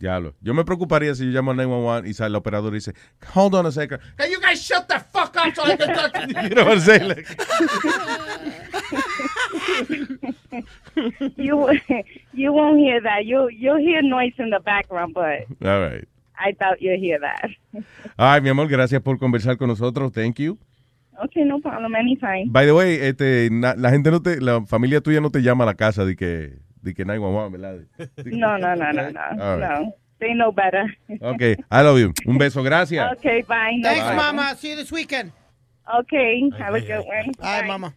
lo. Yo me preocuparía si yo llamo a 911 y sale el operador y dice, hold on a second. Hey, you guys shut the fuck up so I can talk to you. You know what I'm saying? Like- you you won't hear that. You you'll hear noise in the background, but All right. I doubt you'll hear that. Ay, mi amor, gracias por conversar con nosotros. Thank you. Okay, no problem. Anytime. By the way, este, na- la gente no te, la familia tuya no te llama a la casa de que, de que 911, ¿verdad? No, no, no, no, no, right. no. They know better. Ok, I love you. Un beso, gracias. Okay, bye. No Thanks, problem. mama. See you this weekend. Okay, have a good one. Bye, mama.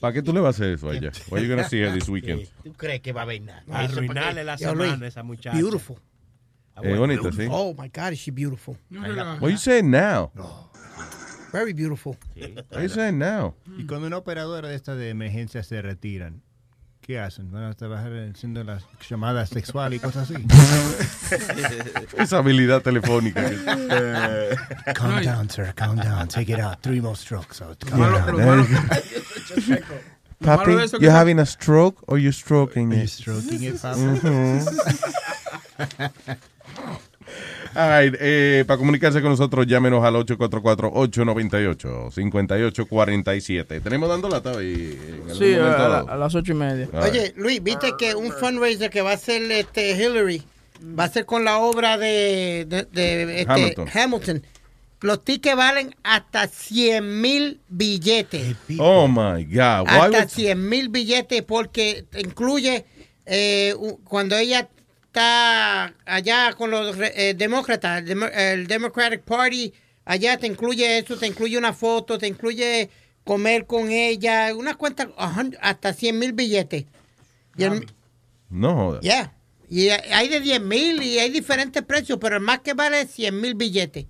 ¿Para qué tú le vas a hacer eso a ella? Why are you gonna see her this weekend? ¿Tú crees que va a haber nada? Arruinarle la semana a esa muchacha. Beautiful. Eh, bonita, sí. Oh my God, is she beautiful? What you saying now? Very beautiful. What you saying now? Y cuando una operadora de esta de emergencia se retiran, ¿qué hacen? ¿Van a trabajar haciendo las llamadas sexuales y cosas así? Esa habilidad telefónica. calm down, sir. Calm down. Take it out. Three more strokes. So calm Yeah, down. go. Papi, de eso que you no- having a stroke or you stroking it? stroking it, papi? Mhm. All right, eh, para comunicarse con nosotros, llámenos al 844-898-5847. Tenemos dando lata y en algún Sí, a, momento a- las ocho y media. Right. Oye, Luis, viste que un fundraiser que va a hacer este Hillary va a ser con la obra de, de, de, este, Hamilton. Hamilton. Los tickets valen hasta 100 mil billetes. Oh my God. Why Hasta would- 100 mil billetes porque incluye eh, cuando ella está allá con los re- eh, demócratas, el, demo- el Democratic Party, allá te incluye eso, te incluye una foto, te incluye comer con ella, unas cuentas, hasta 100 mil billetes. Y el- No jodas. Yeah. Y hay de 10 mil y hay diferentes precios, pero el más que vale es 100 mil billetes.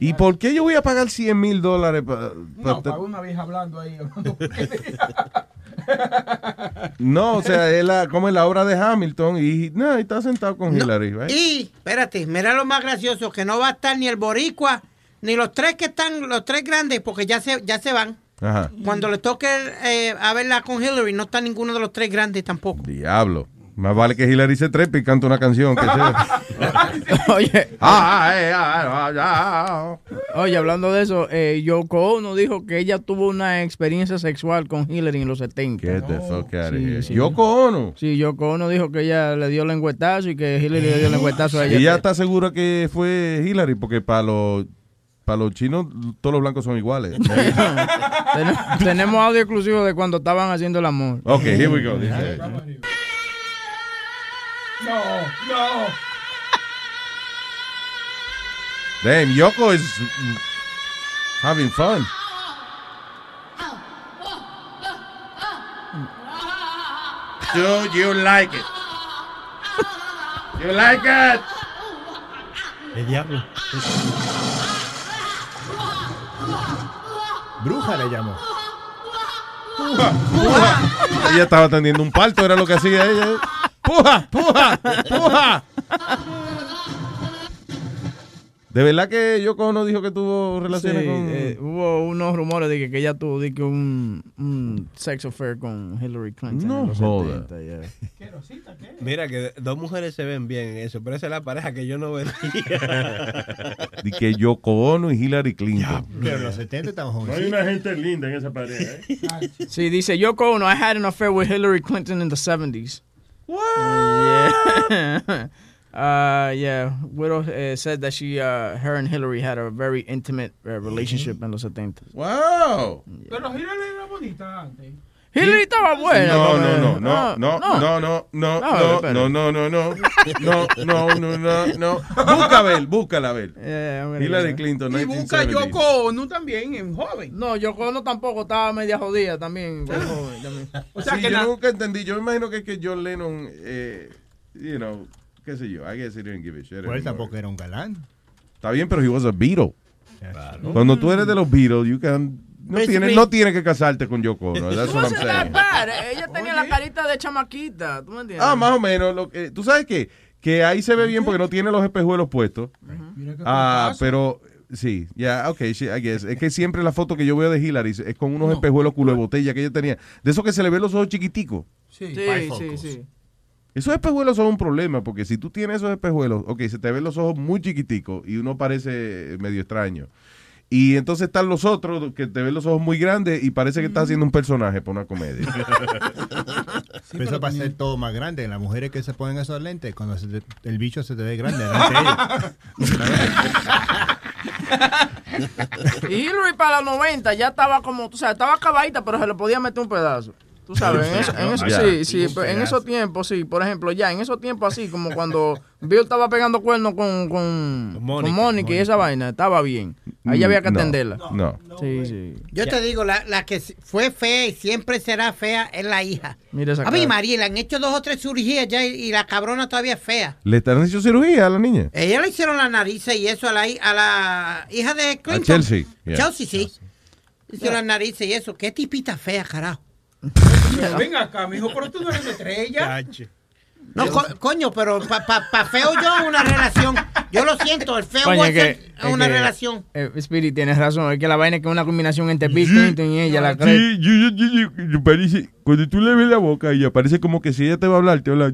¿Y por qué yo voy a pagar 100 mil dólares para... No, para una vieja hablando ahí. hablando No, o sea, es la, como es la obra de Hamilton y no, y está sentado con Hillary, right? Y, espérate, mira lo más gracioso, que no va a estar ni el boricua, ni los tres que están, los tres grandes, porque ya se, ya se van. Ajá. Cuando le toque eh, a verla con Hillary, no está ninguno de los tres grandes tampoco. Diablo. Más vale que Hillary se trepe y cante una canción. Que sea. Oye. Ah, eh, ah, ah, Oye, hablando de eso, eh, Yoko Ono dijo que ella tuvo una experiencia sexual con Hillary en los 70. Get the fuck out of Sí, here. sí. Yoko Ono. Sí, Yoko Ono dijo que ella le dio lengüetazo y que Hillary le dio lengüetazo a ella. Y ella está segura que fue Hillary porque para los para los chinos todos los blancos son iguales. Ten- tenemos audio exclusivo de cuando estaban haciendo el amor. ok, here we go. Dice, No, no. Damn, Yoko is having fun. Do you like it? You like it? El diablo. Bruja le llamó. Puja, puja. Ella estaba atendiendo un parto, era lo que hacía ella. Puja, puja, puja. De verdad que Yoko no dijo que tuvo relaciones Sí, con. eh, hubo unos rumores de que, que ella tuvo de que un, un sex affair con Hillary Clinton. No en los joda. 70, yeah. Mira que dos mujeres se ven bien en eso, pero esa es la pareja que yo no vería. De que Yoko Ono y Hillary Clinton. Pero en los 70 estaban No jóvenes. hay una gente linda en esa pareja, ¿eh? Sí, dice Yoko Ono, I had an affair with Hillary Clinton in the 70s. What? Yeah. Uh, yeah. Widow uh, said that she, uh, her and Hillary had a very intimate uh, relationship en los 70s. Wow. Pero Hillary era bonita antes. Hillary estaba buena. No, no, no, no, no, no, no, no, No, no, no, no, no, no, no, no, no, no, no. Busca ver, búscala ver. Hillary Clinton, Y busca 1970s. Yoko Ono también, en joven. No, Yoko Ono tampoco estaba media jodida también. joven también. O sea Sí, que yo la- nunca entendí. Yo me imagino que es que John Lennon, eh, you know, qué sé yo. I guess he didn't give a shit. Pues tampoco era un galán. Está bien, pero he was a Beatle. Cuando tú eres de los Beatles, you can, no tienes no tienes que casarte con Yoko Ono. That's what I'm saying. bad. Ella tenía la carita de chamaquita. ¿Tú me entiendes? Ah, más o menos. Lo que, ¿Tú sabes qué? Que ahí se ve bien porque no tiene los espejuelos puestos. Ah, pero sí, ya, ok, sí, I guess. Es que siempre la foto que yo veo de Hillary es con unos espejuelos culo de botella que ella tenía. De esos que se le ven los ojos chiquiticos. Sí, Sí, sí, sí. Esos espejuelos son un problema porque si tú tienes esos espejuelos, ok, se te ven los ojos muy chiquiticos y uno parece medio extraño. Y entonces están los otros que te ven los ojos muy grandes y parece que estás haciendo un personaje para una comedia. Pero eso para ser todo más grande. Las mujeres que se ponen esos lentes, cuando se te- el bicho se te ve grande delante de ellos. Y Hillary para los 90 ya estaba como, o sea, estaba acabadita, pero se le podía meter un pedazo. Tú sabes, en, eso, en eso- sí, sí, pero en esos tiempos, sí, por ejemplo, ya, en esos tiempos así, como cuando Bill estaba pegando cuernos con, con, con Mónica, y esa vaina, estaba bien. Ahí había que No, atenderla. No. Sí, sí. Yo te digo, la, la que fue fea y siempre será fea es la hija. Mira esa A mí. María, le han hecho dos o tres cirugías ya y, y la cabrona todavía es fea. ¿Le están haciendo cirugía a la niña? Ella le hicieron la nariz y eso a la, a la hija de A Clinton. Chelsea. yeah. Chelsea, sí. Le Hicieron la nariz y eso. Qué tipita fea, carajo. Ven acá, mijo, pero tú no eres estrella. No, co- coño, pero para pa, pa feo yo una relación. Yo lo siento, el feo Coño, es es que- es es una que- relación. Eh, Spirit, tienes razón, es que la vaina es que es una combinación entre Bill Clinton y ella, la cree. Sí, yo, yo, yo, yo- yo parece, cuando tú le ves la boca a ella, parece como que si ella te va a hablar, te habla.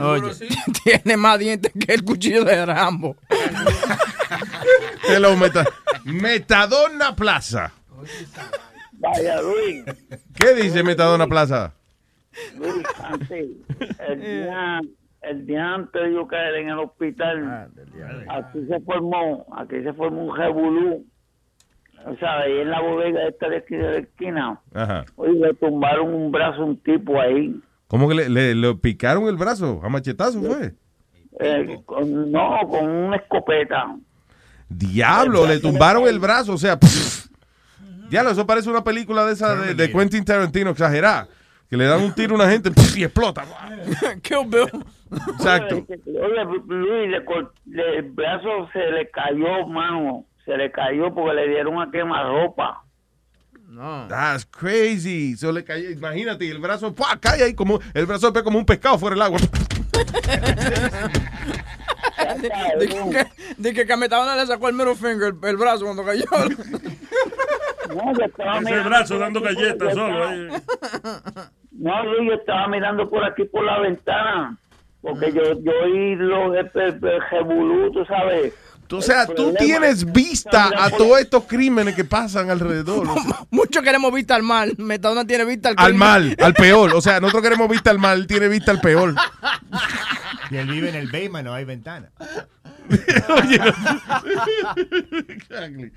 Oye, tiene más dientes que el cuchillo de Rambo. Te lo meta. Metadona Plaza. Vaya, Luis. ¿Qué dice Metadona Plaza? Luis, antes, el día, el día antes de yo caer en el hospital, aquí se formó, aquí se formó un revolú. O sea, ahí en la bodega esta de aquí de la esquina, Ajá. oye, le tumbaron un brazo a un tipo ahí. ¿Cómo que le, le- le picaron el brazo? ¿A machetazo fue? Eh, con- no, con una escopeta. Diablo, le tumbaron el brazo. O sea, pff. Diablo, eso parece una película de esa de, de Quentin Tarantino exagerada. Que le dan un tiro a una gente y explota. Kill Bill. Exacto. Oye, Luis, le cor- le- el brazo se le cayó, mano. Se le cayó porque le dieron a quemarropa. No. That's crazy. So le cayó, imagínate, el brazo ¡pua! cae ahí como el brazo ve como un pescado fuera del agua. De que, de que Cametadona le sacó el middle finger, el, el brazo cuando cayó. No, yo estaba Ese mirando brazo por dando aquí por- galletas yo solo. ahí. No, yo estaba mirando por aquí por la ventana. Porque yo, yo oí los el revolú, tú sabes. O sea, tú tienes vista a todos estos crímenes que pasan alrededor. o sea, Muchos queremos vista al mal. Metadona tiene vista al al crimen. mal, al peor. O sea, nosotros queremos vista al mal, él tiene vista al peor. Y él vive en el basement, no hay ventana. Exactly.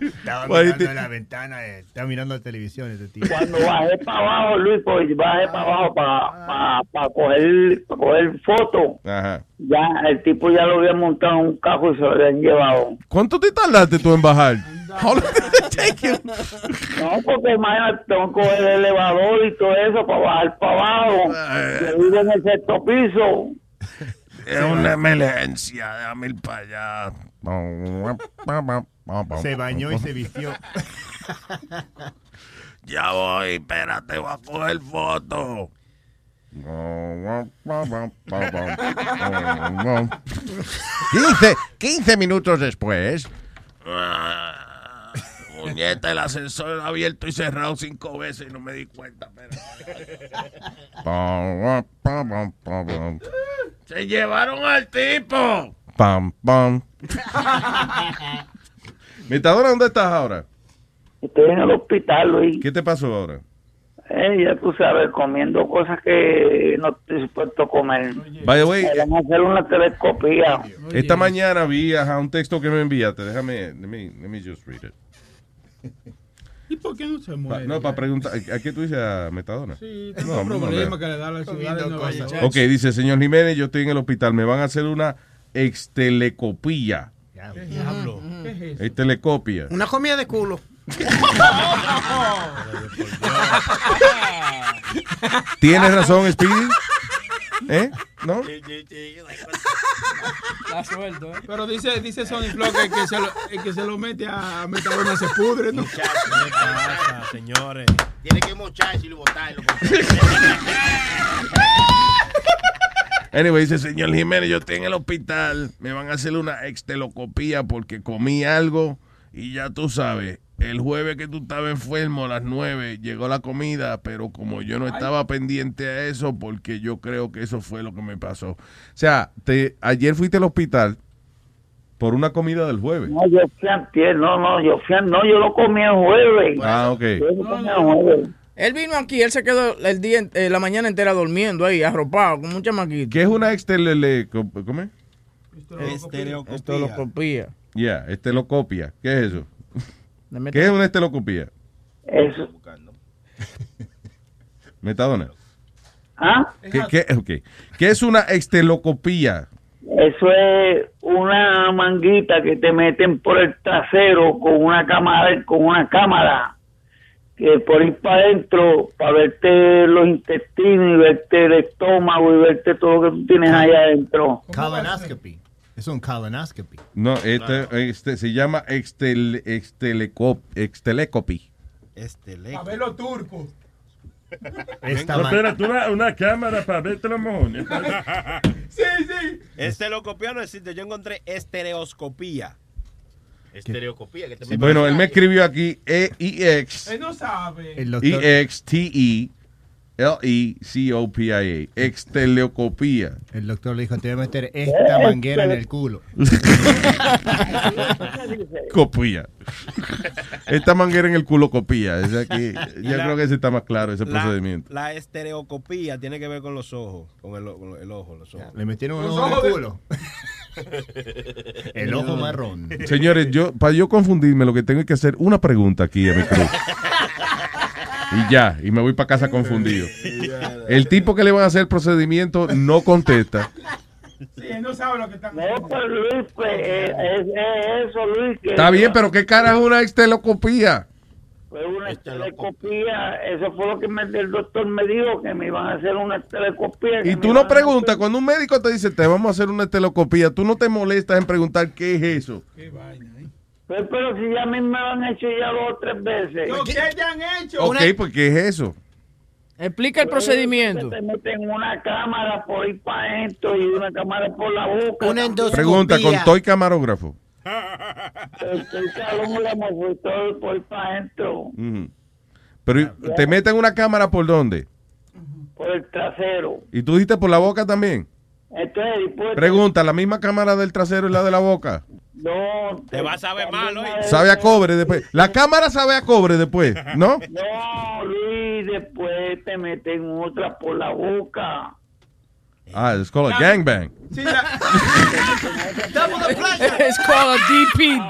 Estaba mirando en la ventana, eh, estaba mirando la televisión ese tío. Cuando bajé para abajo, Luis, pues bajé para abajo para pa, coger, pa coger fotos. Ajá. Ya, el tipo ya lo había montado en un carro y se lo habían llevado. ¿Cuánto te tardaste tú en bajar? How long did it take you? No, porque imagínate, tengo que coger el elevador y todo eso para bajar para abajo. Yo vivo en el sexto piso. Es una emergencia, déjame ir para allá. Se bañó y se vistió. Ya voy, espérate, voy a coger foto. 15, 15 minutos después. Muñeta, el ascensor abierto y cerrado cinco veces y no me di cuenta. Se llevaron al tipo. Pam, pam. Metadona, ¿dónde estás ahora? Estoy en el hospital, Luis. ¿Qué te pasó ahora? Eh, ya tú sabes, comiendo cosas que no estoy supuesto a comer. By the way, a hacer una telescopía. Esta mañana vi ajá, un texto que me enviaste. Déjame, let me, let me just read it. ¿Y por qué no se Pa- muere? no, para preguntar, ¿a qué tú dices a Metadona? Sí, No, tengo no, no, problemas no. que le da la ciudad de Nueva York. Ok, dice, señor Jiménez, yo estoy en el hospital, me van a hacer una extelecopía. ¿Qué diablo? ¿Qué es eso? Extelecopia. Una comida de culo. ¿Tienes razón, Speedy? ¿Eh? ¿No? La suelto, ¿eh? Pero dice, dice Sony Flow que el que se lo, el que se lo mete a Metadona se pudre, ¿no? ¿Qué pasa, señores? Tiene que mocharse y botarlo. Anyway, dice, señor Jiménez, yo estoy en el hospital, me van a hacer una extelocopía porque comí algo y ya tú sabes, el jueves que tú estabas enfermo a las 9 llegó la comida, pero como yo no estaba pendiente a eso, porque yo creo que eso fue lo que me pasó. O sea, te, ayer fuiste al hospital por una comida del jueves. No, yo fui antier, no, no, yo fui, no, yo lo comí el jueves. Ah, ok. Yo lo comí el jueves. Él vino aquí, él se quedó el día, eh, la mañana entera durmiendo ahí, arropado, con un chamaquito. ¿Qué es una extelele... ¿Cómo es? Estelocopía. Ya, estelocopia. ¿Qué es eso? ¿Qué es una estelocopia? Eso. Metadona. ¿Ah? ¿Qué, qué, ok. ¿Qué es una extelocopía? Eso es una manguita que te meten por el trasero con una cámara, con una cámara que por ir para adentro para verte los intestinos y verte el estómago y verte todo lo que tú tienes ahí adentro. Colonoscopy. Es un colonoscopy. No, este, este se llama extel, extelecop, extelecopy. A ver los turcos. No, espérate, una, una cámara para verte los mojones. Sí, sí. Estelocopía no existe. Yo encontré estereoscopía. Estereocopía. Que te Bueno, él me escribió aquí E E-I-X. Él no sabe. El doctor, E-X-T-E-L-E-C-O-P-I-A. Exteleocopía. el doctor le dijo, te voy a meter esta manguera en el culo. Copía. Esta manguera en el culo copía. Es aquí, yo la- creo que ese está más claro, ese La, procedimiento. la estereocopía tiene que ver con los ojos, con el, o- con el ojo, los ojos. Le metieron un ojo en el culo. El ojo marrón. Señores, yo para yo confundirme, lo que tengo es que hacer una pregunta aquí a mi cruz. Y ya, y me voy para casa confundido. El tipo que le van a hacer el procedimiento no contesta. Sí, él no sabe lo que está No, pues Luis, pues es, es- es eso, Luis. Que Está bien, pero ¿qué cara es una extelocopía? Fue una telescopía, eso fue lo que me- el doctor me dijo, que me iban a hacer una que Y tú no preguntas, cuando un médico te dice, te vamos a hacer una estelocopía, tú no te molestas en preguntar qué es eso. Qué vaina. Pero, pero si ya a mí me lo han hecho ya dos o tres veces. ¿Qué te han hecho? Ok, pues ¿qué es eso? Explica el procedimiento. Te meten una cámara por ahí para adentro y una cámara por la boca. Una Pregunta, ¿con toy camarógrafo? Estoy calógrafo por todo por ahí para adentro. Pero ¿te meten una cámara por dónde? Por el trasero. ¿Y tú dijiste por la boca también? Entonces, después... Pregunta, ¿la misma cámara del trasero y la de la boca? No. Te va a saber mal, oye. Sabe a cobre después. La cámara sabe a cobre después, ¿no? No, Luis, después te meten otra por la boca. Ah, it's called a gangbang. Double the pleasure. It's called a DP,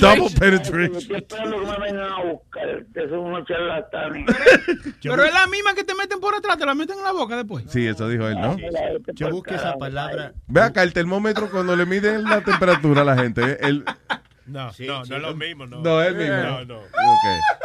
double penetration. Pero es la misma que te meten por atrás, te la meten en la boca después. Sí, eso dijo él, ¿no? Yo busqué esa palabra. Ve acá, el termómetro cuando le miden la temperatura a la gente. ¿eh? El, No, no, no es lo mismo, no. No, es el mismo. No, no. Ok.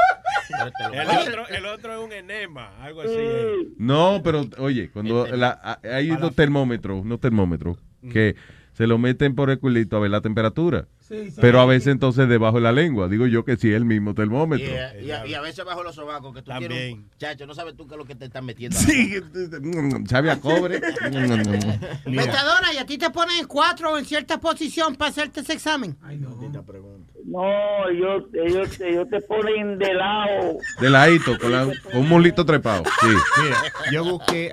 El otro, el otro es un enema, algo así. No, pero oye, cuando la- hay unos termómetros, unos termómetros que se lo meten por el culito a ver la temperatura. Sí, sí. Pero a veces entonces debajo de la lengua. Digo yo que sí es el mismo termómetro. Yeah, y, a, y a veces bajo los sobacos que tú quieres un- Chacho, no sabes tú qué es lo que te están metiendo. Sí, sabe a cobre. Metadona, y a ti te ponen en cuatro o en cierta posición para hacerte ese examen. No, ellos, ellos, ellos te ponen de lado. De ladito, con, la- con un mulito trepado. Sí. Mira, yo busqué,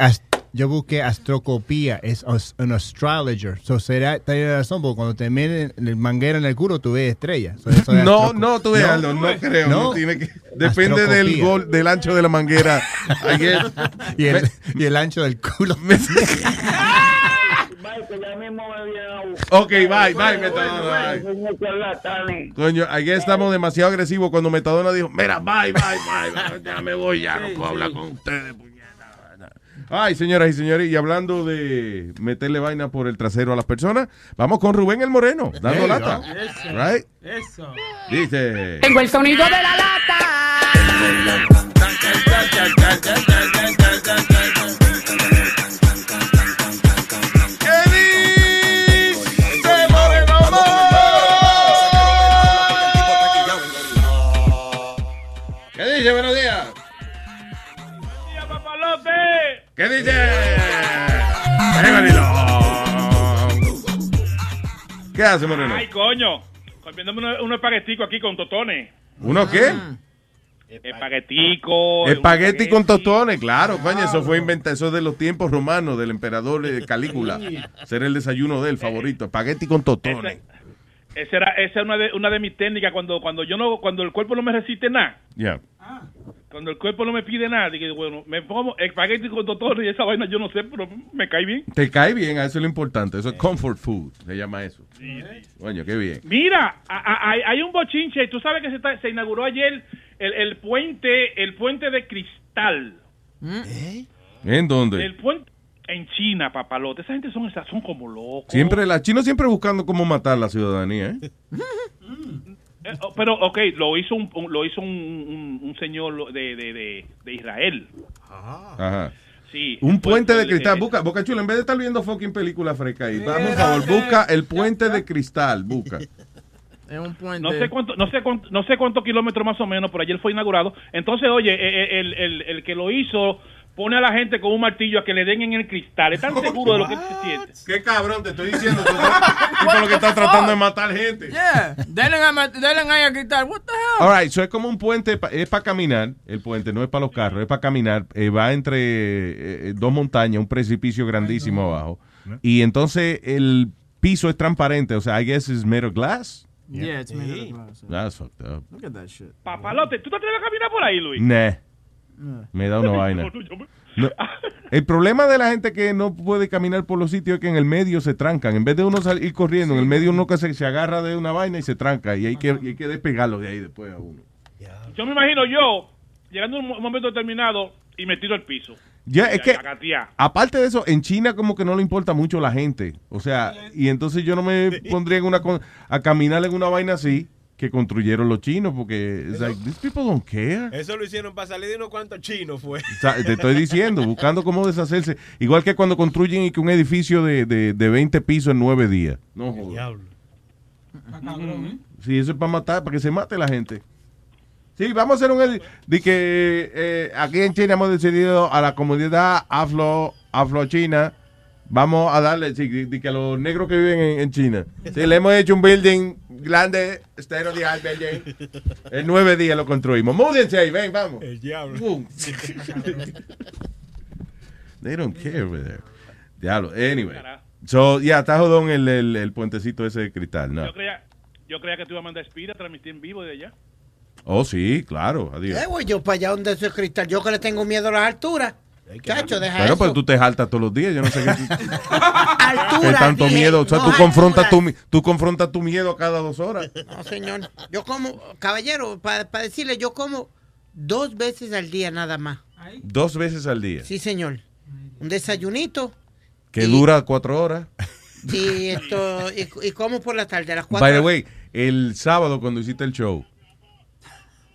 yo busqué astrocopía, es un astrologer. So, será, tiene razón, porque cuando te meten el manguera en el culo, tú ves estrellas. So, eso es No, no, tú ves, Aldo, no creo. No, tiene que, depende del gol, del ancho de la manguera. Y, el, y el ancho del culo. Ok, bye, bye, Metadona, bye. Coño, aquí estamos demasiado agresivos cuando Metadona dijo, mira, bye, bye, bye, bye, ya me voy, ya no puedo hablar con ustedes. Puñeta". Ay, señoras y señores, y hablando de meterle vaina por el trasero a las personas, vamos con Rubén el Moreno, dando lata. Eso. Right? Eso. Dice. Tengo el sonido de la lata. ¿Qué dice? ¿Qué hace, Moreno? Ay, coño. Comiéndome unos uno espaguetico aquí con totones. ¿Uno qué? Espaguetico. Espagueti con tostones, claro, coño, eso fue inventado, eso es de los tiempos romanos, del emperador eh, Calígula. Ser el desayuno de él, favorito, espagueti con tostones. Esa era, esa es una de, una de mis técnicas cuando, cuando yo no, cuando el cuerpo no me resiste nada. Ya. Cuando el cuerpo no me pide nada, digo, bueno, me pongo espagueti con totones y esa vaina yo no sé, pero me cae bien. Te cae bien, eso es lo importante, eso es comfort food, se llama eso. Coño, qué bien. Mira, a- a- hay, un bochinche. Tú sabes que se, está- se inauguró ayer el, el puente, el puente de cristal. ¿En dónde? El puente en China, papalote. Esa gente son, son como locos. Siempre, la chinos siempre buscando cómo matar la ciudadanía, ¿eh? Eh, oh, pero, ok, lo hizo un, un- lo hizo un, un- un señor lo- de, de, de, de Israel. Ajá. Sí. Un puente de el- cristal, eh, busca, Boca Chula, en vez de estar viendo fucking película fresca ahí, vamos, por favor, busca el puente de cristal, busca. Es un puente. No sé cuánto, no sé cuánto, no sé cuántos kilómetros más o menos, pero ayer fue inaugurado. Entonces, oye, eh, el, el, el que lo hizo pone a la gente con un martillo a que le den en el cristal. ¿Están seguros de lo que se siente? Qué cabrón, te estoy diciendo. Tú lo que estás tratando de matar gente. Yeah. Denle a, denle ahí a quitar. What the hell? All right, so es como un puente, pa- es para caminar, el puente no es para los carros, es para caminar, eh, va entre eh, eh, dos montañas, un precipicio grandísimo abajo, y entonces el piso es transparente, o sea, I guess it's made of glass. Yeah, it's made of glass. That's fucked up. Look at that shit. Papalote, ¿tú te atreves a caminar por ahí, Luis? Nah, me da una vaina. No, El problema de la gente que no puede caminar por los sitios es que en el medio se trancan. En vez de uno salir corriendo, en el medio uno que se, se agarra de una vaina y se tranca. Y hay que, y hay que despegarlo de ahí después a uno. Yo me imagino yo llegando a un mo- momento determinado y me tiro al piso. Ya, es que, aparte de eso, en China como que no le importa mucho la gente. O sea, y entonces yo no me pondría en una con- a caminar en una vaina así que construyeron los chinos, porque it's like, these people don't care. Eso lo hicieron para salir de unos cuantos chinos, fue. O sea, te estoy diciendo, buscando cómo deshacerse. Igual que cuando construyen y que un edificio de, de, de 20 pisos en 9 días. No jodas. Sí, eso es para matar, para que se mate la gente. Sí, vamos a hacer un... De que eh, aquí en China hemos decidido a la comunidad afro, afro-china, vamos a darle, sí, de, de que a los negros que viven en, en China. Sí, le hemos hecho un building grande, the art building. En nueve días lo construimos. Múdense ahí, ven, vamos. El diablo. Boom. They don't care over there. Diablo, anyway. So, ya, está jodón el, el, el puentecito ese de cristal, ¿no? Yo creía, yo creía que te iba a mandar Speed a transmitir en vivo de allá. Oh, sí, claro, adiós. ¿Qué voy yo para allá donde eso es cristal? Yo que le tengo miedo a las alturas. Chacho, deja Bueno, eso. pero tú te jaltas todos los días, yo no sé qué, Altura, qué tanto dije, miedo. O sea, no tú altura. confrontas tu, tú confrontas tu miedo cada dos horas. No, señor. Yo como, caballero, para decirle, yo como dos veces al día nada más. Dos veces al día. Sí, señor. Un desayunito Que dura cuatro horas. y esto y, y como por la tarde a las cuatro. By the way, el sábado cuando hiciste el show.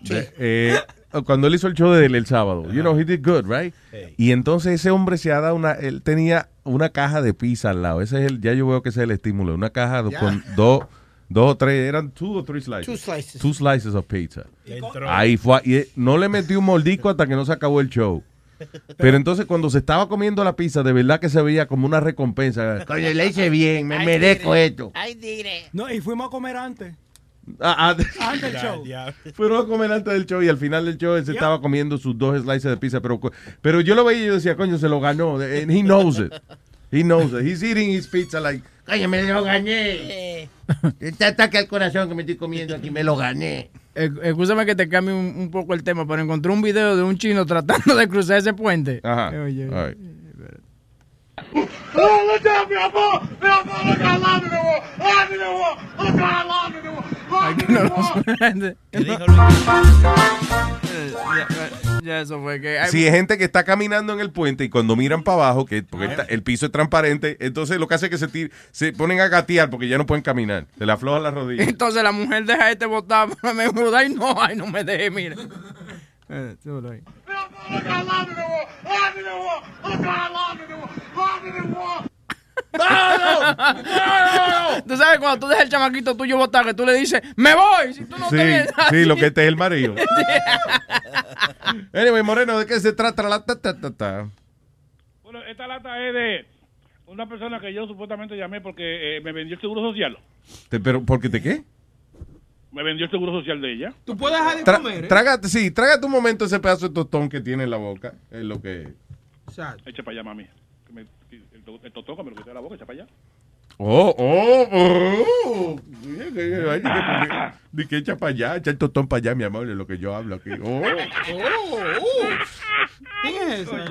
de- eh, cuando él hizo el show de él el sábado. You know, he did good, right? Y entonces ese hombre se ha dado una. Él tenía una caja de pizza al lado. Ese es el. Ya yo veo que ese es el estímulo. Una caja con dos. Dos o tres, eran two o three slices. Two slices. Two slices of pizza. Entró. Ahí fue. Y no le metí un moldico hasta que no se acabó el show. Pero entonces cuando se estaba comiendo la pizza, de verdad que se veía como una recompensa. Coño, le hice bien, me merezco esto. Ay, dire. No, y fuimos a comer antes. Ah, ah, Antes del show. Fueron a comer antes del show y al final del show él se estaba comiendo sus dos slices de pizza. Pero, pero yo lo veía y yo decía, coño, se lo ganó. And he knows it. He knows it. He's eating his pizza like, coño, me lo gané. Este ataque al corazón que me estoy comiendo aquí, me lo gané. Eh, Escúchame que te cambie un, un poco el tema, pero encontré un video de un chino tratando de cruzar ese puente. Ajá. Eh, Oye, All right. Aquí no lo suena. Ya, ya eso fue que... hay- Si hay gente que está caminando en el puente y cuando miran para abajo, que porque está- el piso es transparente, entonces lo que hace es que se, tir- se ponen a gatear porque ya no pueden caminar. Se le aflojan las rodillas. Entonces la mujer deja este botar, me muda ay no, ay no me deje, mira. Eh, súbelo ahí. Tú sabes cuando tú dejas el chamaquito tuyo botar, que tú le dices, me voy, si tú no Sí, te vienes. sí, lo que este es el marido. Anyway, Moreno, ¿de qué se trata la ta, ta, ta, ta? Bueno, esta lata es de una persona que yo supuestamente llamé porque eh, me vendió el seguro social. Te- pero, ¿Por qué te qué? Me vendió el seguro social de ella. Tú puedes dejar de Tra- comer, ¿eh? trágate, sí, trágate un momento ese pedazo de tostón que tiene en la boca. Es lo que. Echa para allá, mami. El, to- el totón que me lo quité de la boca, echa para allá. Oh, oh, oh. Ay, Di que- echa para allá, echa el tostón para allá, mi amor, es lo que yo hablo aquí. Oh. ¿Quién es esa?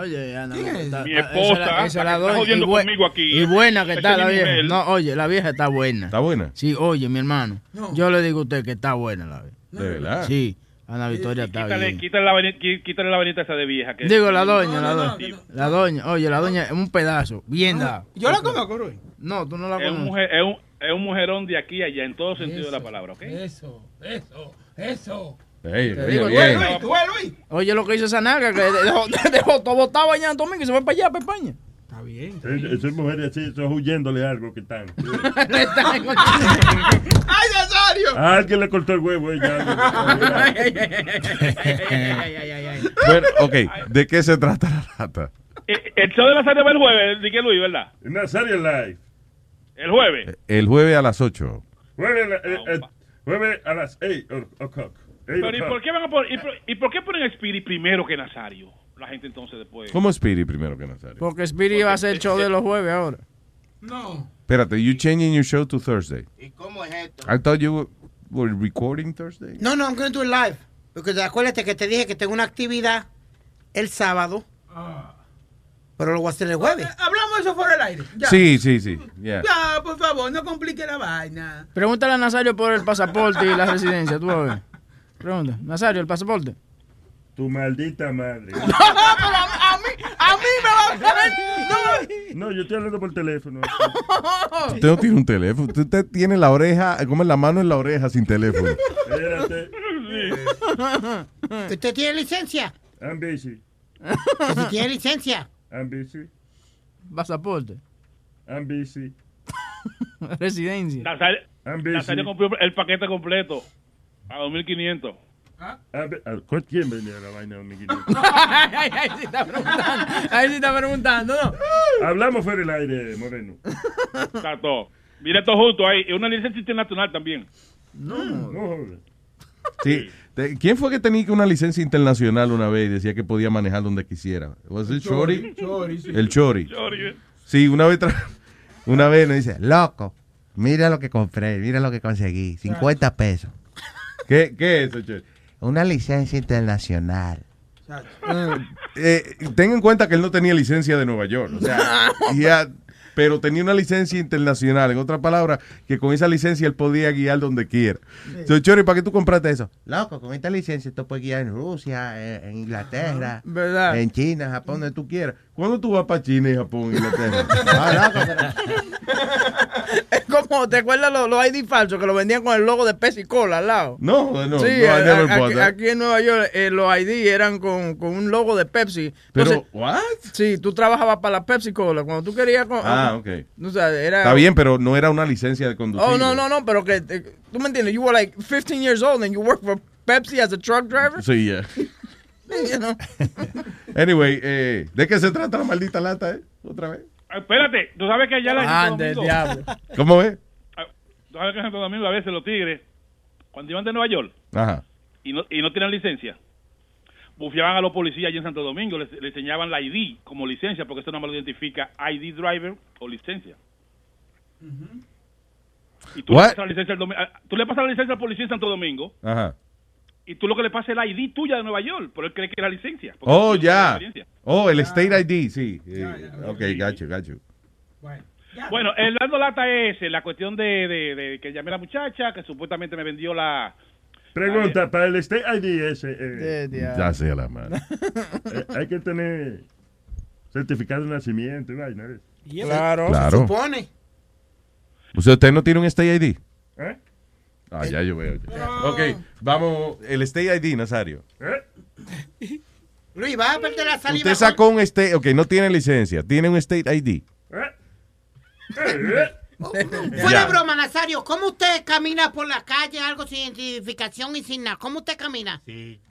Oye, Ana, ¿Quién es? está- Mi esposa, esa la- esa la está y conmigo aquí. Y buena que está es la vieja. No, oye, la vieja está buena. ¿Está buena? Sí, oye, mi hermano. Yo le digo a usted que está buena la vieja. De verdad. Sí, Ana Victoria está Quítale, bien. quítale, la, qui- quítale la venita esa de vieja. Que Digo, la doña, la No, doña. no, La doña, oye, la doña es un pedazo, bien dado. Yo la conozco, Rui. No, tú no la Es un, conoces. mujer, es, un, es un mujerón de aquí a allá, en todo sentido de la palabra, ¿ok? Eso, eso, eso. Ey, Te oye, digo, bien. Luis, tú Luis. Oye, lo que hizo esa naga, que dejó, dejó todo botado allá en Domingo y se fue para allá, para España. Está bien. Esas mujeres así, son huyéndole algo que están. ¡Ay, Nazario! A alguien le cortó el huevo ella. Bueno, ok, ¿de qué se trata la rata? Eh, El show de la serie va el jueves, dije Luis, ¿verdad? Nazario Live. El jueves. El jueves a las 8. Jueves, a la- eh, eh, jueves a las 8 o'clock. Eight Pero ¿y por qué van a y por, y por qué ponen a Spirit primero que Nazario? La gente entonces después. ¿Cómo Speedy primero que Nazario? Porque Spirit va a hacer el show de los jueves ahora. No. Espérate, you changing your show to Thursday. ¿Y cómo es esto? I thought you were, recording Thursday. No, no, I'm going to do it live. Porque acuérdate que te dije que tengo una actividad el sábado. Pero lo voy a hacer el jueves. Hablamos de eso fuera del aire. Ya. Sí, sí, sí. Yeah. Ya, por favor, no complique la vaina. Pregúntale a Nazario por el pasaporte y la residencia, tú vas a ver. Pregunta, Nazario, el pasaporte. Tu maldita madre. Pero a, a mí, a mí me va a caer. No, yo estoy hablando por teléfono. Usted no tiene un teléfono. Usted- tiene la oreja, como la mano en la oreja sin teléfono. Espérate. ¿Usted tiene licencia? I'm busy. Tiene licencia. Busy. Pasaporte. Busy. Residencia. Nazario, Nazario compró el paquete completo a 2.500. A ver, a- ¿con ¿Quién venía la vaina de 1500? ay, ay, ay, sí está preguntando. Ahí sí está preguntando, ¿no? Hablamos fuera del aire, Moreno. Está todo. Mira todo junto ahí. Y una licencia internacional también. No, no, joder. Sí. ¿Quién fue que tenía una licencia internacional una vez y decía que podía manejar donde quisiera? ¿Was it Chori? Chori, sí. El Chori. Chori, eh. Sí, una vez, tra- una vez nos dice, Loco, mira lo que compré, mira lo que conseguí. 50 pesos. ¿qué, qué es eso, Chori? Una licencia internacional. Eh, ten en cuenta que él no tenía licencia de Nueva York. O sea, ya- pero tenía una licencia internacional. En otras palabras, que con esa licencia él podía guiar donde quiera. So, Chori, ¿para qué tú compraste eso? Loco, con esta licencia tú puedes guiar en Rusia, en, en Inglaterra, ¿Verdad? en China, Japón, donde tú quieras. ¿Cuándo tú vas para China y Japón y Inglaterra? Ah, loco, pero- Es como, ¿te acuerdas los, los ID falsos que lo vendían con el logo de Pepsi Cola al lado? No, no, sí, no, I a- never a- bought aquí, en Nueva York eh, los ID eran con, con un logo de Pepsi. Pero, ¿what? Sí, tú trabajabas para la Pepsi Cola. Cuando tú querías... con- Ah, ok. O sea, era... Está bien, pero no era una licencia de conducir. Oh, no, no, no, pero que... eh, tú me entiendes, you were like 15 years old and you work for Pepsi as a truck driver. Sí, ya. You know? Anyway, eh, ¿de qué se trata la maldita lata, eh? Otra vez. Ah, Espérate, tú sabes que allá en Ah, Domingo- diablo. ¿Cómo es? Ah, Tú sabes que en Santo Domingo a veces los tigres, cuando iban de Nueva York Ajá. y no, y no tienen licencia, bufiaban a los policías allí en Santo Domingo, les, les enseñaban la ID como licencia, porque eso no me lo identifica ID driver o licencia. Y tú le, pasas la licencia al ah, tú le pasas la licencia al policía en Santo Domingo Ajá. y tú lo que le pasas es la ID tuya de Nueva York, pero él cree que es la licencia. Oh, ya. experiencia. Oh, el State ID, sí. Eh, ok, you, got you. Bueno, el dando lata es la cuestión de, de- de que llamé a la muchacha, que supuestamente me vendió la... Pregunta, para el State ID ese, eh, Ya sé la madre. eh, hay que tener certificado de nacimiento y vaina. ¿eh? Claro. Claro. supone. O sea, ¿usted no tiene un State ID? ¿Eh? Ah, ya yo veo. Ok, vamos. El State ID, Nazario. ¿Eh? Luis, vas a perder la saliva. Usted sacó un State... Ok, no tiene licencia. Tiene un State ID. Fuera Ya. de broma, Nazario, ¿cómo usted camina por la calle, algo sin identificación y sin nada? ¿Cómo usted camina?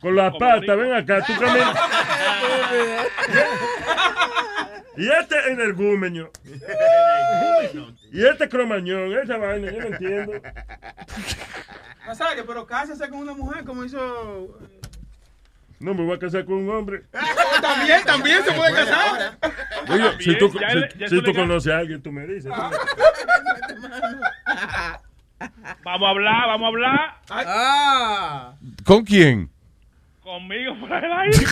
Con la pata, ven acá, tú caminas. y este energúmeno. y este cromañón, esa vaina, yo no entiendo. Nazario, pero cásese con una mujer como hizo. No me voy a casar con un hombre. también, también se puede casar. Oye, si tú, ya si- le- ya si tú tú le- conoces a alguien, tú me dices. Vamos a hablar, vamos a hablar Ah. ¿Con quién? conmigo por el aire.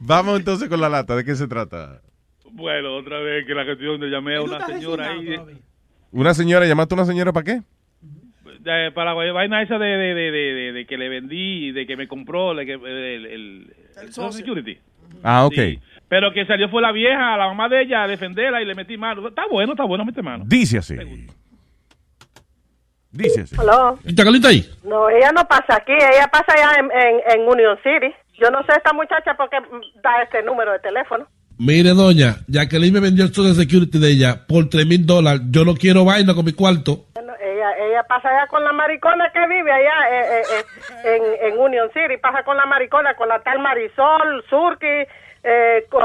Vamos entonces con la lata. ¿De qué se trata? bueno, otra vez que la cuestión de llamé a una señora ahí ¿Una señora? ¿Llamaste a una señora para qué? De- para la vaina esa de, de, de, de, de- de que le vendí, de que me compró de que, el, el, el Social Security. Ah, ok. Sí. Pero que salió fue la vieja, la mamá de ella, a defenderla y le metí mano. Está bueno, está bueno, mete mano. Dice así. Dice así. ¿Aló? ¿Está caliente ahí? No, ella no pasa aquí, ella pasa allá en, en, en Union City. Yo no sé esta muchacha por qué da este número de teléfono. Mire, doña, Jacqueline me vendió el Social Security de ella por 3 mil dólares. Yo no quiero vaina con mi cuarto. Ella, ella pasa allá con la maricona que vive allá eh, eh, eh, en, en Union City, pasa con la maricona, con la tal Marisol, Surki, eh, con,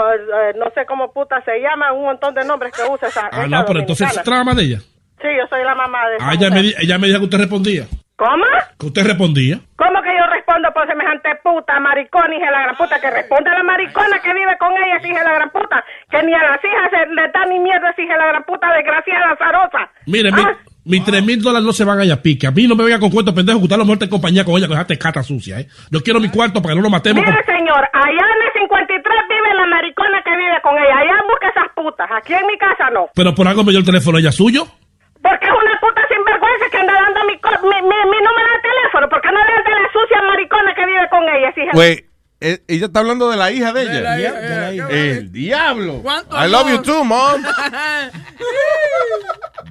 no sé cómo puta se llama, un montón de nombres que usa esa. Ah, no, pero entonces es trama de ella. Sí, yo soy la mamá de esa Ah, ella mujer. me, ella me dijo que usted respondía. ¿Cómo? Que usted respondía. ¿Cómo que yo respondo por semejante puta, maricona, hija de la gran puta? Que responde la maricona que vive con ella, hija de la gran puta. Que ni a las hijas se le da ni mierda hija de la gran puta, desgraciada, zarosa. Mire, mi- Ah, mis 3 mil dólares no se van allá a pique. A mí no me venga con cuentos pendejos que usted a lo mejor está en compañía con ella con esa tecata sucia, ¿eh? Yo quiero mi cuarto para que no lo matemos. Mire, con- señor, allá en el 53 vive la maricona que vive con ella. Allá busca esas putas. Aquí en mi casa no. Pero por algo me dio el teléfono ella suyo. Porque es una puta sinvergüenza que anda dando mi, co- mi, mi, mi número de teléfono. Porque no le de la sucia maricona que vive con ella, esa hija. Eh, ella está hablando de la hija de ella. la hija, de la hija. El diablo. ¿Cuánto I love you too, mom.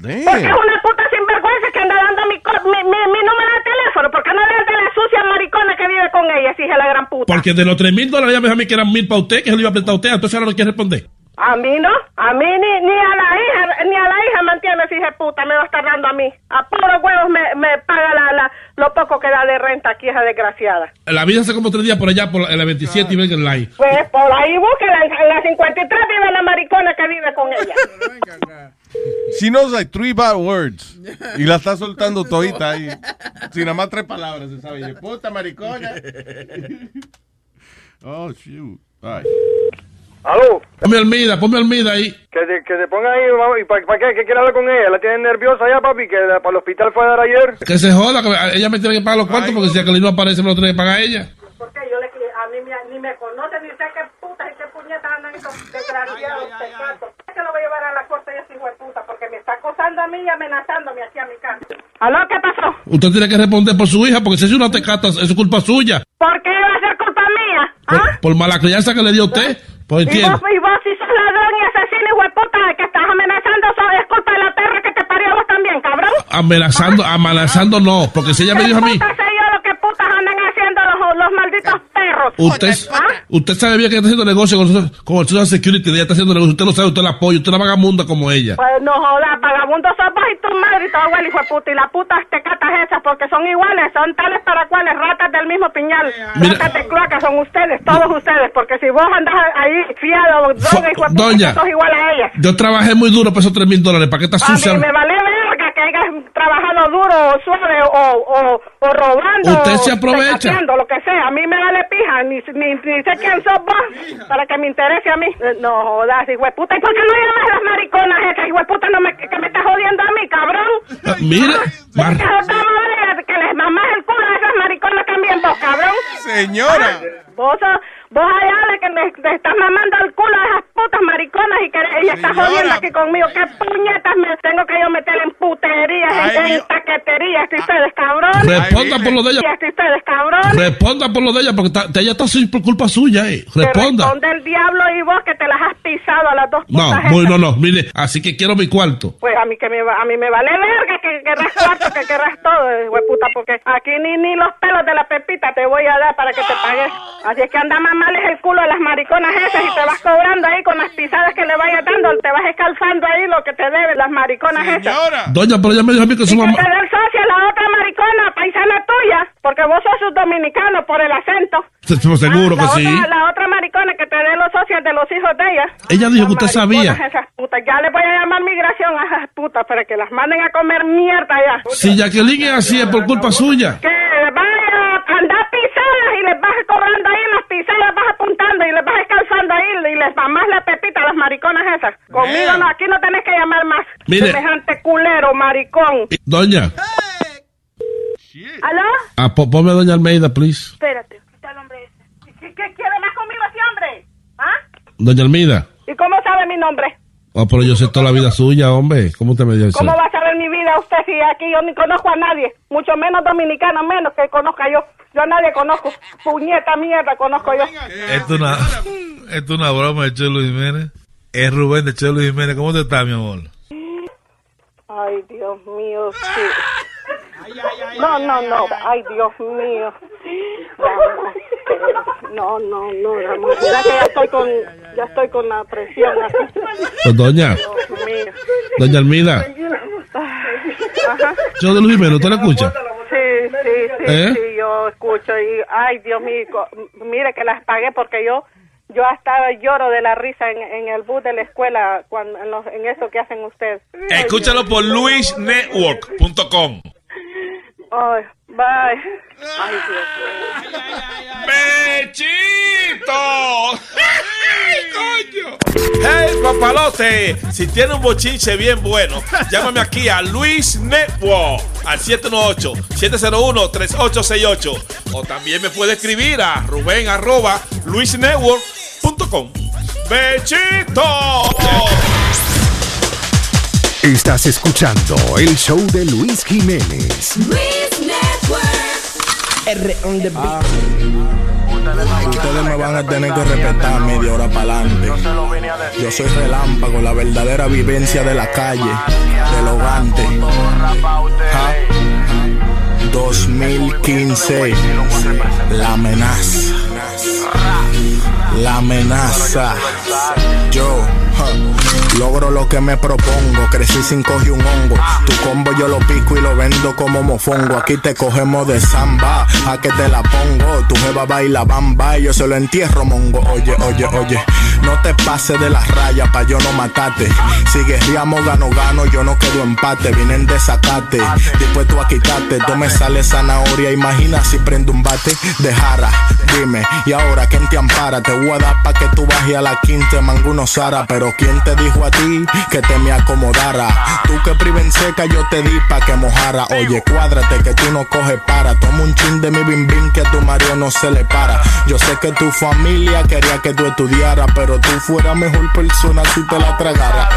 Porque es una puta sinvergüenza que anda dando mi, mi, mi, mi número de teléfono. Porque no le de la sucia maricona que vive con ella, hija de la gran puta. Porque de los 3 mil dólares ella me dijo a mí que eran mil para usted, que se lo iba a prestar a usted, entonces ahora no quiere responder. A mí no, a mí ni, ni a la hija, ni a la hija mantiene ese hijo de puta, me va a estar dando a mí. A puros huevos me, me paga la, la, lo poco que da de renta aquí, esa desgraciada. La vida hace como tres días por allá, por la, en la 27 y Vega Line. Pues por ahí búsquela, en la 53 vive la maricona que vive con ella. She knows like three bad words. Y la está soltando todita ahí. Sin nada más tres palabras, se sabe. Puta maricona. Oh, shoot. Ay. Aló, Ponme Almida, ponme Almida ahí. que se, que se ponga ahí, vamos, ¿y para qué? ¿Qué quiere hablar con ella? ¿La tienen nerviosa ya, papi? Que para el hospital fue a dar ayer. Que se joda, que ella me tiene que pagar los cuartos porque si aquel no aparece me lo tiene que pagar ella. Porque yo le, a mí me- ni me conoce, ni sé qué putas y qué puñetas andan esos desgraciados pecados. Es que lo voy a llevar a la corte ese hijo de puta porque me está acosando a mí y amenazándome aquí a mi casa. ¿Aló? ¿Qué pasó? Usted tiene que responder por su hija porque si es una tecata, es culpa suya. ¿Por qué iba a ser mía? Por, por mala crianza que le dio usted. Pues ¿Y entiende. vos, y vos si sos ladrón y asesino, hijo de puta, que estás amenazando, es culpa de la perra que te parió vos también, cabrón. Amenazando, amenazando no. Porque si ella me dijo a mí, ¿Qué malditos perros? usted, usted sabe bien que está haciendo negocio con, nosotros- con el Social Security, ella está haciendo negocio. Usted lo sabe, usted la apoya, usted es una vagabunda como ella. Pues no jodas, vagabundo sos vos y tu madre y tu abuelo, hijo de puta, y las putas tecatas esas, porque son iguales, son tales para cuales, ratas del mismo piñal, Mira- ratas de cloaca, son ustedes, todos ustedes, porque si vos andás ahí fiado, droga, hijo de puta, sos igual a ellas. Yo trabajé muy duro por esos tres mil dólares. ¿Para qué está A sucia? mí me vale verga que hayas trabajado duro o suave o, o, o robando Usted se o aprovecha. lo que sea. A mí me vale pija, ni, ni, ni sé quién sos vos para que me interese a mí. Eh, No jodas, hijo de puta. ¿Y por qué no llamas a las mariconas esas, hijo de puta, no me, que me estás jodiendo a mí, cabrón? Ah, Mire, mar- Que les mamás el culo a esas mariconas también vos, cabrón. Señora. Vos, sos- vos allá de que le, le estás mamando el culo a esas putas mariconas y que ella está Señora. jodiendo aquí conmigo. ¿Qué puñetas me tengo que yo meter en puterías, en, Ay, en taqueterías, si ustedes cabrones? Responda por lo de ella. Si ustedes cabrones. Responda por lo de ella, porque está- ella está así por culpa suya, eh. Te Responda. responde el diablo y vos que te las has pisado a las dos No, putas muy, esas. no, no, mire, así que quiero mi cuarto. Pues a mí que me va- a mí me vale verga que querrás cuarto, que querrás todo, puta, porque aquí ni ni los pelos de la pepita te voy a dar para que te pagues. Así es que anda más mal es el culo de las mariconas esas y te vas cobrando ahí con las pisadas que le vayas dando, te vas escalfando ahí lo que te deben las mariconas esas. Doña, pero ella me dijo a mí que su Y que mamá. te dé el socio la otra maricona, paisana tuya, porque vos sos un dominicano por el acento. Pues Seguro la que sí. Otra, la otra maricona que te dé los socios de los hijos de ella. Ella dijo que usted sabía. Esas putas. Ya le voy a llamar migración a esas putas para que las manden a comer mierda ya. Si Jacqueline es así, es por culpa suya. Que vaya a andar pisadas y les vas cobrando ahí las pisadas, vas apuntando y les vas escalzando ahí y les mamás la pepita a las mariconas esas. Conmigo no, aquí no tenés que llamar más. Mire. Semejante culero, maricón. Doña, ¿Aló? ah, po- ponme Doña Almeida, please. Espérate, está el hombre ese. ¿Qué, qué quiere más conmigo ese hombre? ¿Ah? Doña Almeida. ¿Y cómo sabe mi nombre? Oh, pero yo sé toda la vida suya, hombre. ¿Cómo usted me dio eso? ¿Cómo va a saber mi vida usted si aquí yo ni conozco a nadie? Mucho menos dominicano, menos que conozca yo. Yo a nadie conozco. Puñeta mierda conozco yo. Esto es una, esto es una broma de Chelo Jiménez. Es Rubén de Chelo Jiménez. ¿Cómo te está, mi amor? Ay, Dios mío, sí. No, no, no. Ay, Dios mío. No, no, no, amor. Mira que ya estoy con, ya estoy con la presión así. Pues, doña, Dios mío. Doña Almeida. Ajá. Yo de Luis Jiménez, ¿usted la escucha? Sí, sí, sí, ¿Eh? sí, yo escucho y, ay, Dios mío, mire que las pagué porque yo, yo hasta lloro de la risa en, en el bus de la escuela cuando, en, los- en eso que hacen ustedes. Escúchalo por luisnetwork.com. Ay, bye. Ay, Dios ¡Bechito! ¡Ay, coño! ¡Hey, papalote! Si tiene un bochinche bien bueno, llámame aquí a Luis Network al 718-701-3868. O también me puede escribir a Rubén arroba luisnetwork.com. ¡Bechito! Estás escuchando el show de Luis Jiménez. R on the beat. Ustedes me van a tener que respetar media hora para adelante. Yo soy relámpago, la verdadera vivencia de la calle, del hogante. Ja. 2015, la amenaza. La amenaza. Yo. Logro lo que me propongo, crecí sin coger un hongo. Tu combo yo lo pico y lo vendo como mofongo. Aquí te cogemos de samba, a que te la pongo. Tu jeva baila bamba y yo se lo entierro mongo. Oye, oye, oye, no te pases de las rayas pa' yo no matarte. Si guerriamos gano, gano, yo no quedo empate. Vine en desacate, dispuesto a quitarte. Tú me sale zanahoria, imagina si prendo un bate de jara. Dime, y ahora quién te ampara? Te voy a dar pa' que tú bajes a la quinta, manguno Sara. Pero quién te dijo a que te me acomodara? Tú que priven seca, yo te di pa' que mojara. Oye, cuádrate que tú no coges para. Toma un chin de mi bim bim que a tu marido no se le para. Yo sé que tu familia quería que tú estudiaras, pero tú fueras mejor persona si te la tragara.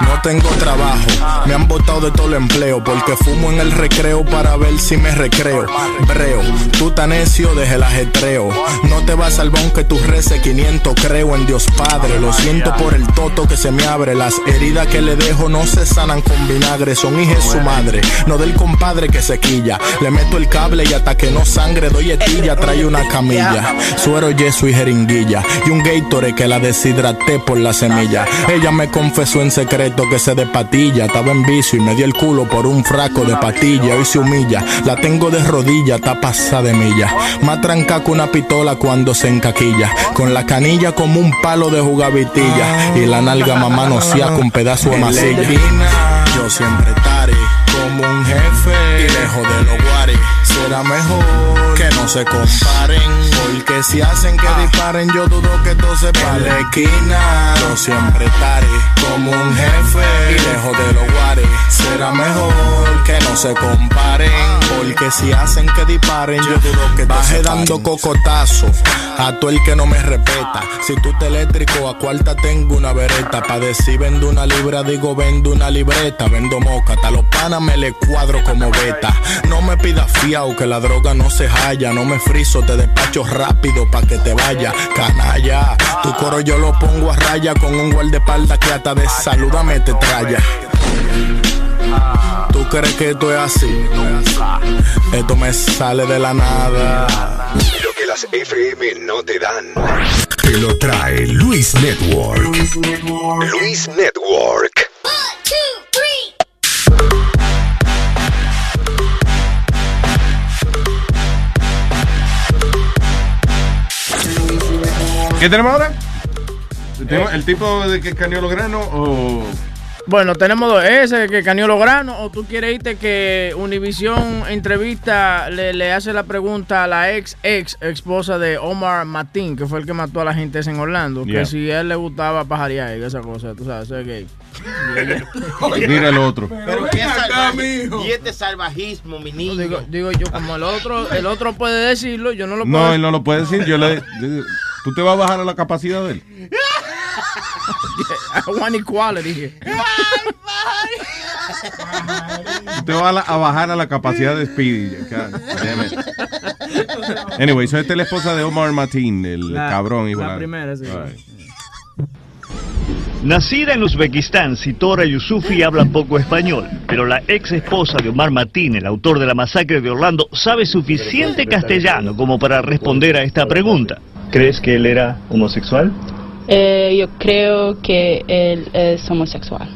No tengo trabajo, me han botado de todo el empleo porque fumo en el recreo para ver si me recreo. Breo, tú tan necio desde el ajetreo. No te vas al bon que tú reces 500, creo en Dios Padre. Lo siento por el toto que se me abre. Las heridas que le dejo no se sanan con vinagre, son hijas su madre. No del compadre que se quilla. Le meto el cable y hasta que no sangre doy etilla. Trae una camilla, suero, yeso y jeringuilla. Y un Gatorade que la deshidraté por la semilla. Ella me confesó en secreto que se de patilla. Estaba en vicio y me dio el culo por un fraco de patilla. Hoy se humilla, la tengo de rodilla, está pasada de milla. Más tranca que una pistola cuando se encaquilla. Con la canilla como un palo de jugavitilla. Y la nalga mamá no con pedazo de masilla. Yo siempre estaré como un jefe y lejos de los guares. Será mejor no se comparen. Porque si hacen que disparen, yo dudo que todo se pare. En la esquina, yo siempre estaré como un jefe y lejos de los guares. Será mejor que no se comparen. Porque si hacen que disparen, yo dudo que todo se dando cocotazo a todo el que no me respeta. Si tú te eléctrico, a cuarta tengo una vereta. Pa' decir vendo una libra, digo vendo una libreta. Vendo moca, hasta los panas me le cuadro como beta. No me pidas fiao que la droga no se halla. No me friso, te despacho rápido pa' que te vaya. Canalla, tu coro yo lo pongo a raya con un guardaespaldas que hasta de saludame te traya. ¿Tú crees que esto es así? Esto me sale de la nada. Lo que las FM no te dan. Te lo trae Luis Network. Luis Network. ¿Qué tenemos ahora? ¿Tenemos ¿El tipo de que escaneó los granos o...? Bueno, tenemos dos. Ese que caneó los granos, o tú quieres irte que Univision entrevista, le, le hace la pregunta a la ex ex esposa de Omar Martín, que fue el que mató a la gente esa en Orlando, Yeah. que si a él le gustaba pajarear y esa cosa, tú sabes, ser gay. Mira el otro. Pero qué salvaje- y este salvajismo, mi niño. Digo, digo yo, como el otro, el otro puede decirlo, yo no lo puedo No, él no lo puede decir. Yo le, yo- ¿Tú te vas a bajar a la capacidad de él? I want equality. Tú te vas a, la- a bajar a la capacidad de Speedy. Anyway, soy esta es la esposa de Omar Martín, el La- cabrón. de la primera, sí. Right. Nacida en Uzbekistán, Sitora Yusufi habla poco español, pero la ex esposa de Omar Martín, el autor de la masacre de Orlando, sabe suficiente castellano como para responder a esta pregunta. ¿Crees que él era homosexual? Eh, yo creo que él es homosexual.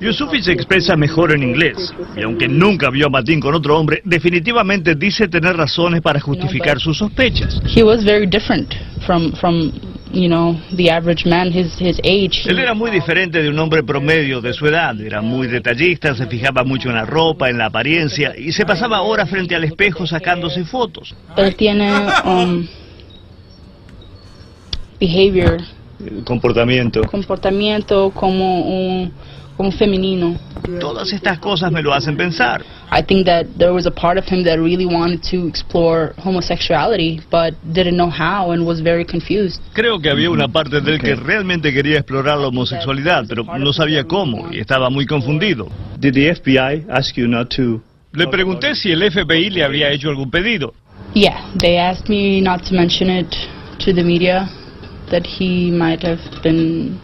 Yusufi se expresa mejor en inglés, y aunque nunca vio a Martín con otro hombre, definitivamente dice tener razones para justificar sus sospechas. He was very different from from you know the average man his his age. Él era muy diferente de un hombre promedio de su edad, era muy detallista, se fijaba mucho en la ropa, en la apariencia, y se pasaba horas frente al espejo sacándose fotos. Él tiene um, behavior, Comportamiento. comportamiento como un como femenino. Todas estas cosas me lo hacen pensar. I think that there was a part of him that really wanted to explore homosexuality, but didn't know how and was very confused. Creo que había una parte de él que realmente quería explorar la homosexualidad, pero no sabía cómo y estaba muy confundido. Did the FBI ask you not to? Le pregunté si el FBI le había hecho algún pedido. Yeah, they asked me not to mention it to the media that he might have been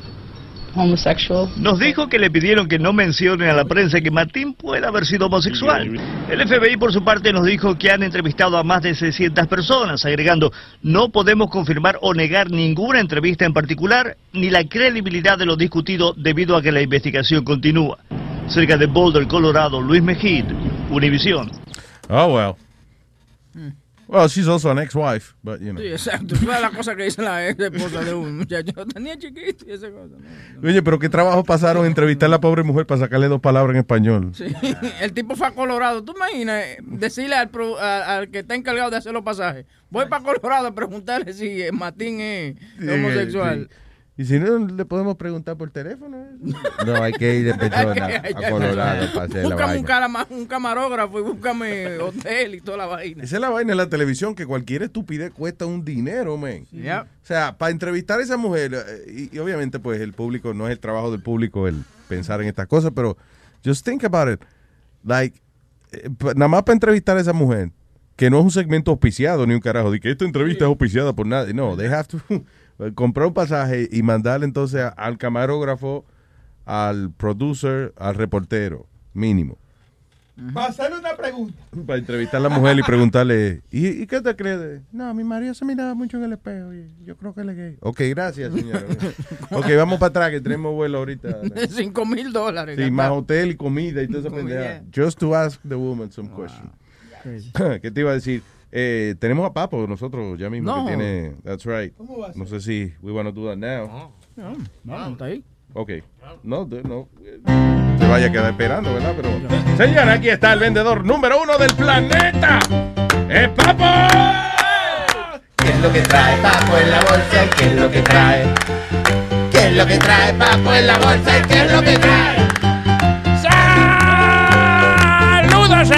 homosexual. Nos dijo que le pidieron que no mencione a la prensa que Martín puede haber sido homosexual. El FBI por su parte nos dijo que han entrevistado a más de 600 personas, agregando, no podemos confirmar o negar ninguna entrevista en particular, ni la credibilidad de lo discutido debido a que la investigación continúa. Cerca de Boulder, Colorado, Luis Mejid, Univisión. Oh, well. Well, she's also an ex-wife, but, you know. Sí, exacto. Esa es la cosa que dice la ex esposa de un muchacho. Tenía chiquito y esa cosa. ¿no? Oye, pero qué trabajo pasaron entrevistar a la pobre mujer para sacarle dos palabras en español. Sí. El tipo fue a Colorado. ¿Tú imaginas eh, decirle al, pro- a- al que está encargado de hacer los pasajes? Voy para Colorado a preguntarle si Martín es homosexual. Sí. Y si no, le podemos preguntar por teléfono. No, hay que ir de persona a Colorado para hacer la Búscame un, vaina. carama- un camarógrafo y búscame hotel y toda la vaina. Esa es la vaina en la televisión, que cualquier estupidez cuesta un dinero, man. Yep. O sea, para entrevistar a esa mujer, eh, y, y obviamente pues el público, no es el trabajo del público el pensar en estas cosas, pero just think about it. Like, eh, nada más para entrevistar a esa mujer, que no es un segmento auspiciado ni un carajo, de que esta entrevista es auspiciada por nadie. No, they have to comprar un pasaje y mandarle entonces al camarógrafo, al producer, al reportero, mínimo. Para hacerle una pregunta. Para entrevistar a la mujer y preguntarle, ¿y, y qué te crees? de-?" No, mi marido se miraba mucho en el espejo y yo creo que él es gay. Ok, gracias, señora. ok, vamos para atrás, que tenemos vuelo ahorita. Cinco mil dólares. Sí, más hotel y comida y Comida. pendeja. Just to ask the woman some question. ¿Qué te iba a decir? Eh, tenemos a Papo nosotros ya mismo No. que tiene... That's right. ¿Cómo va a No sé si we want to do that now. No, no, está ahí. Ok. No, no. Se vaya a quedar esperando, ¿verdad? Pero... Señora, aquí está el vendedor número uno del planeta. ¡Es Papo! ¿Qué es lo que trae Papo en la bolsa? ¿Qué es lo que trae? ¿Qué es lo que trae Papo en la bolsa? ¿Qué es lo que trae? ¡Saludos!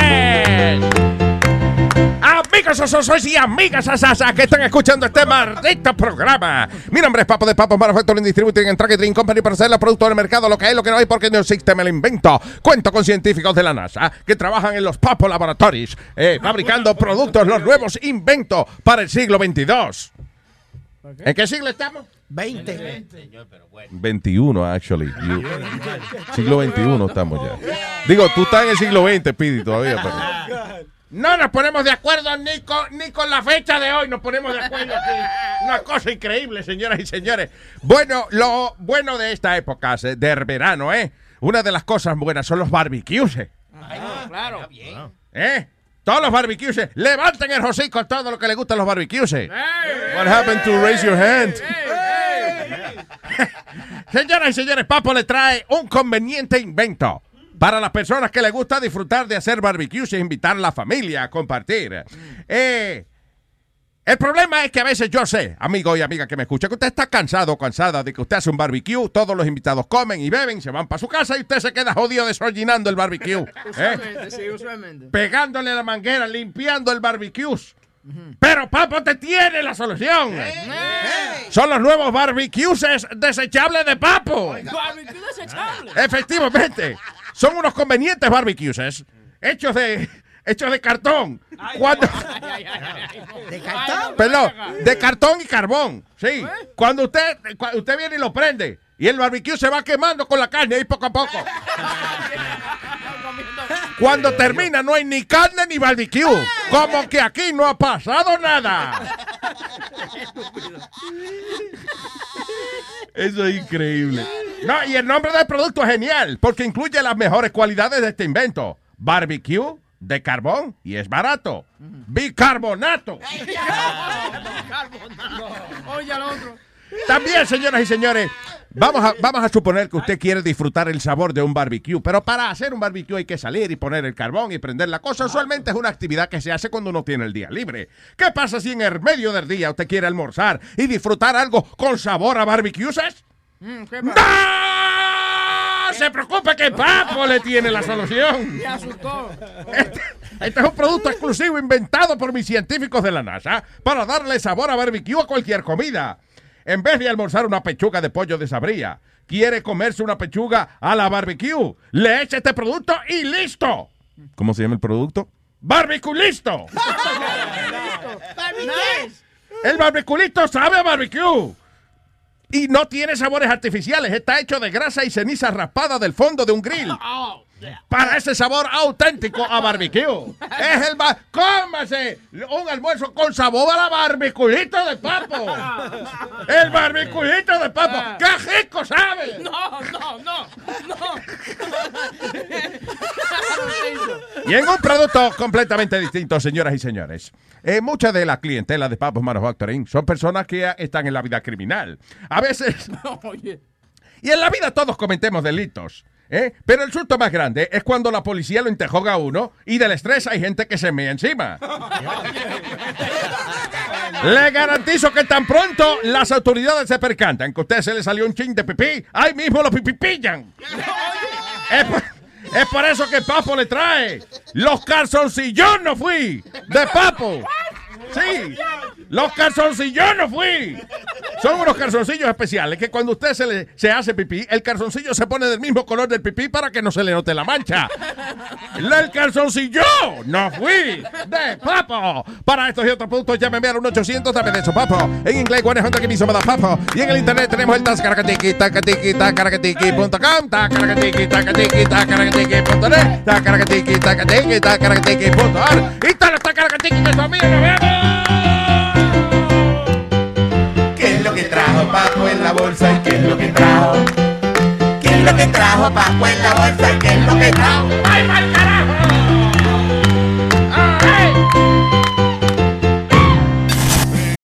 Amigos osos y amigas asasas que están escuchando este maldito programa. Mi nombre es Papo de Papo Manufacturing Distributing and Tracking Company para hacer los productos del mercado, lo que hay, lo que no hay, porque no existe, me lo invento. Cuento con científicos de la NASA que trabajan en los Papo Laboratories, eh, fabricando productos, los nuevos inventos para el siglo 22. ¿En qué siglo estamos? 20. 21, actually. You- siglo 21 estamos ya. Digo, tú estás en el siglo 20, Pidi, todavía. pero- No nos ponemos de acuerdo ni con, ni con la fecha de hoy, nos ponemos de acuerdo aquí. Una cosa increíble, señoras y señores. Bueno, lo bueno de esta época, eh, del verano, ¿eh? Una de las cosas buenas son los barbecues. eh. claro. ¿Eh? Todos los barbecues. eh. Levanten el hocico a todo lo que les gustan los barbecues. eh. What happened to raise your hand? Señoras y señores, Papo le trae un conveniente invento para las personas que les gusta disfrutar de hacer barbecues e invitar a la familia a compartir. Eh, el problema es que a veces yo sé, amigo y amiga que me escucha, que usted está cansado o cansada de que usted hace un barbecue, todos los invitados comen y beben, se van para su casa y usted se queda jodido desollinando el barbecue. ¿eh? Usualmente, sí, usualmente. Pegándole la manguera, limpiando el barbecue. Pero Papo te tiene la solución. Son los nuevos barbecues desechables de Papo. Barbecue desechable. Efectivamente. Son unos convenientes barbecues hechos de hechos de cartón. Cuando ¿De cartón? Perdón, de cartón y carbón. Sí. Cuando usted usted viene y lo prende y el barbecue se va quemando con la carne ahí poco a poco. Cuando termina no hay ni carne ni barbecue. Como que aquí no ha pasado nada. Eso es increíble. No, y el nombre del producto es genial, porque incluye las mejores cualidades de este invento. Barbecue de carbón y es barato. Bicarbonato. Oye, al otro. También, señoras y señores, vamos a, vamos a suponer que usted quiere disfrutar el sabor de un barbecue, pero para hacer un barbecue hay que salir y poner el carbón y prender la cosa. Usualmente es una actividad que se hace cuando uno tiene el día libre. ¿Qué pasa si en el medio del día usted quiere almorzar y disfrutar algo con sabor a barbecues? Mm, ¡No se preocupe que Papo le tiene la solución! Me asustó. Este es un producto exclusivo inventado por mis científicos de la NASA para darle sabor a barbecue a cualquier comida. En vez de almorzar una pechuga de pollo de sabría, quiere comerse una pechuga a la barbecue. Le echa este producto y listo. ¿Cómo se llama el producto? Barbecue listo. Nice. El barbeculito sabe a barbecue. Y no tiene sabores artificiales. Está hecho de grasa y ceniza raspada del fondo de un grill. Para ese sabor auténtico a barbecue. Es el ba ¡Cómase! Un almuerzo con sabor a la barbiculito de papo. El barbiculito de papo. ¡Qué rico sabe! No, no, no, Y en un producto completamente distinto, señoras y señores. Eh, mucha de la clientela de Papos Manufacturing son personas que están en la vida criminal. A veces. no. Y en la vida todos cometemos delitos. ¿Eh? Pero el susto más grande es cuando la policía lo interroga a uno y del estrés hay gente que se mea encima. Le garantizo que tan pronto las autoridades se percantan que a usted se le salió un chin de pipí, ahí mismo lo pipipillan. Es por, es por eso que Papo le trae los calzoncillos no fui de Papo. Sí, los calzoncillos no fui. Son unos calzoncillos especiales que cuando usted se, hace pipí, el calzoncillo se pone del mismo color del pipí para que no se le note la mancha. El calzoncillo no fui de papo. Para estos y otros puntos, llámeme al 1-800 dame de eso, papo. En inglés, ¿cuál es otra que me hizo papo? Y en el internet tenemos el tascaracatiqui, tacatiqui, tacaracatiqui.com, tacaracatiqui, tacatiqui, tacaracatiqui.net, tacaracatiqui, tacatiqui, tacaracatiqui.ar. Y tal tacaracatiqui, mis amigos, nos vemos. ¿Qué es lo que trajo Paco en la bolsa y qué es lo que trajo? ¿Qué es lo que trajo Paco en la bolsa y qué es lo que trajo? ¡Ay, mal carajo!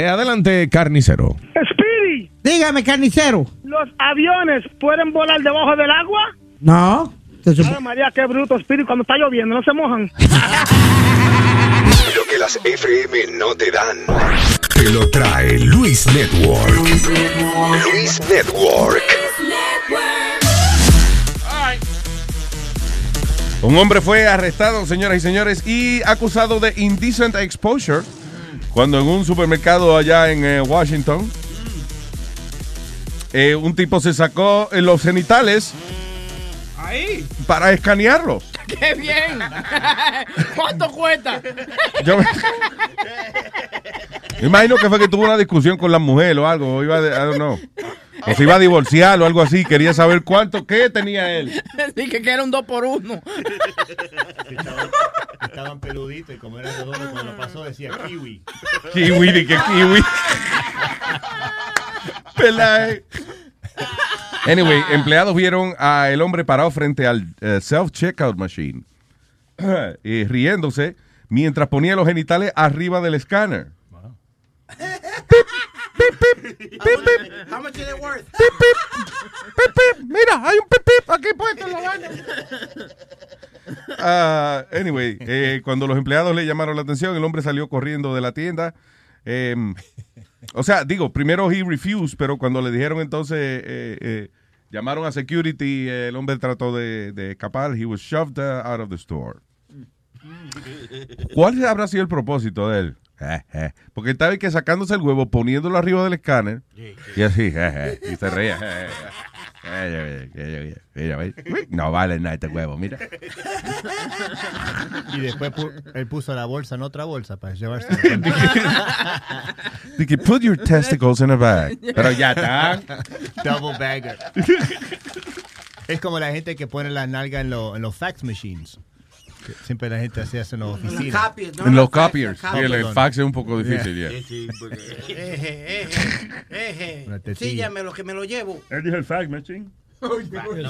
Eh, adelante, carnicero. Speedy, Dígame, carnicero. ¿los aviones pueden volar debajo del agua? No. Ay, María, qué bruto, Speedy, cuando está lloviendo, no se mojan. Lo que las FM no te dan. Te lo trae Luis Network. Luis Network. Un hombre fue arrestado, señoras y señores, y acusado de indecent exposure cuando en un supermercado allá en eh, Washington eh, un tipo se sacó eh, los genitales Ahí. para escanearlos. ¡Qué bien! ¿Cuánto cuesta? Yo me, me imagino que fue que tuvo una discusión con la mujer o algo, iba a, I don't know. O se iba a divorciar o algo así, quería saber cuánto, qué tenía él. Dije que era un 2 por 1 Estaban peluditos y como era redondo cuando pasó decía kiwi. Kiwi, de que kiwi. Pelae. Anyway, empleados vieron a el hombre parado frente al eh, self-checkout machine y riéndose mientras ponía los genitales arriba del escáner. How much is it worth? Mira, hay un pip pip aquí puesto en la vaina. Ah, anyway, eh, cuando los empleados le llamaron la atención, el hombre salió corriendo de la tienda. Em, o sea, digo, primero he refused, pero cuando le dijeron entonces, eh, eh, llamaron a security, el hombre trató de, de escapar. He was shoved uh, out of the store. ¿Cuál habrá sido el propósito de él? Eh, eh. Porque estaba que sacándose el huevo, poniéndolo arriba del escáner y así, eh, y se reía. No vale nada este huevo, mira. Y después pu- él puso la bolsa en otra bolsa para llevarse. Dije, put your testicles in a bag. Pero ya está. Double bagger. es como la gente que pone la nalga en, lo- en los fax machines. Siempre la gente hacía eso en las oficinas. copiers, no En los fax, copiers. la Sí, el, el fax es un poco difícil, Yeah. ya. Eje, eje, eje. Una tetilla. Sí, ya me lo que me lo llevo. Él dijo el fax machine. Ponle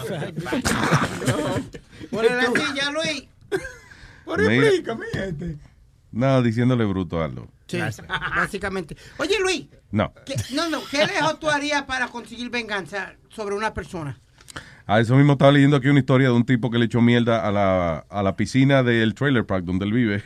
la silla, Luis. Mira. No, diciéndole bruto a Aldo. Sí, básicamente. Oye, Luis, No. ¿qué, no, no, ¿qué lejos tú harías para conseguir venganza sobre una persona? A eso mismo estaba leyendo aquí una historia de un tipo que le echó mierda a la, a la piscina del trailer park donde él vive.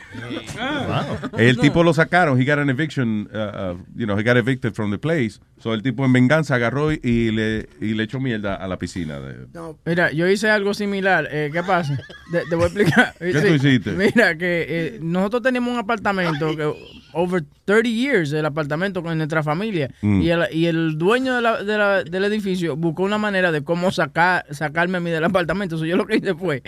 El tipo lo sacaron, he got an eviction, uh, uh, you know, he got evicted from the place. So el tipo en venganza agarró y, y le, y le echó mierda a la piscina. De, Mira, yo hice algo similar. Eh, ¿Qué pasa? Te, te voy a explicar. ¿Qué tú hiciste? Mira, que eh, nosotros teníamos un apartamento que over 30 years, el apartamento con nuestra familia. Mm. Y, el, y el dueño de la- de la- del edificio buscó una manera de cómo sacar, sacarme a mí del apartamento. So, yo lo que hice fue.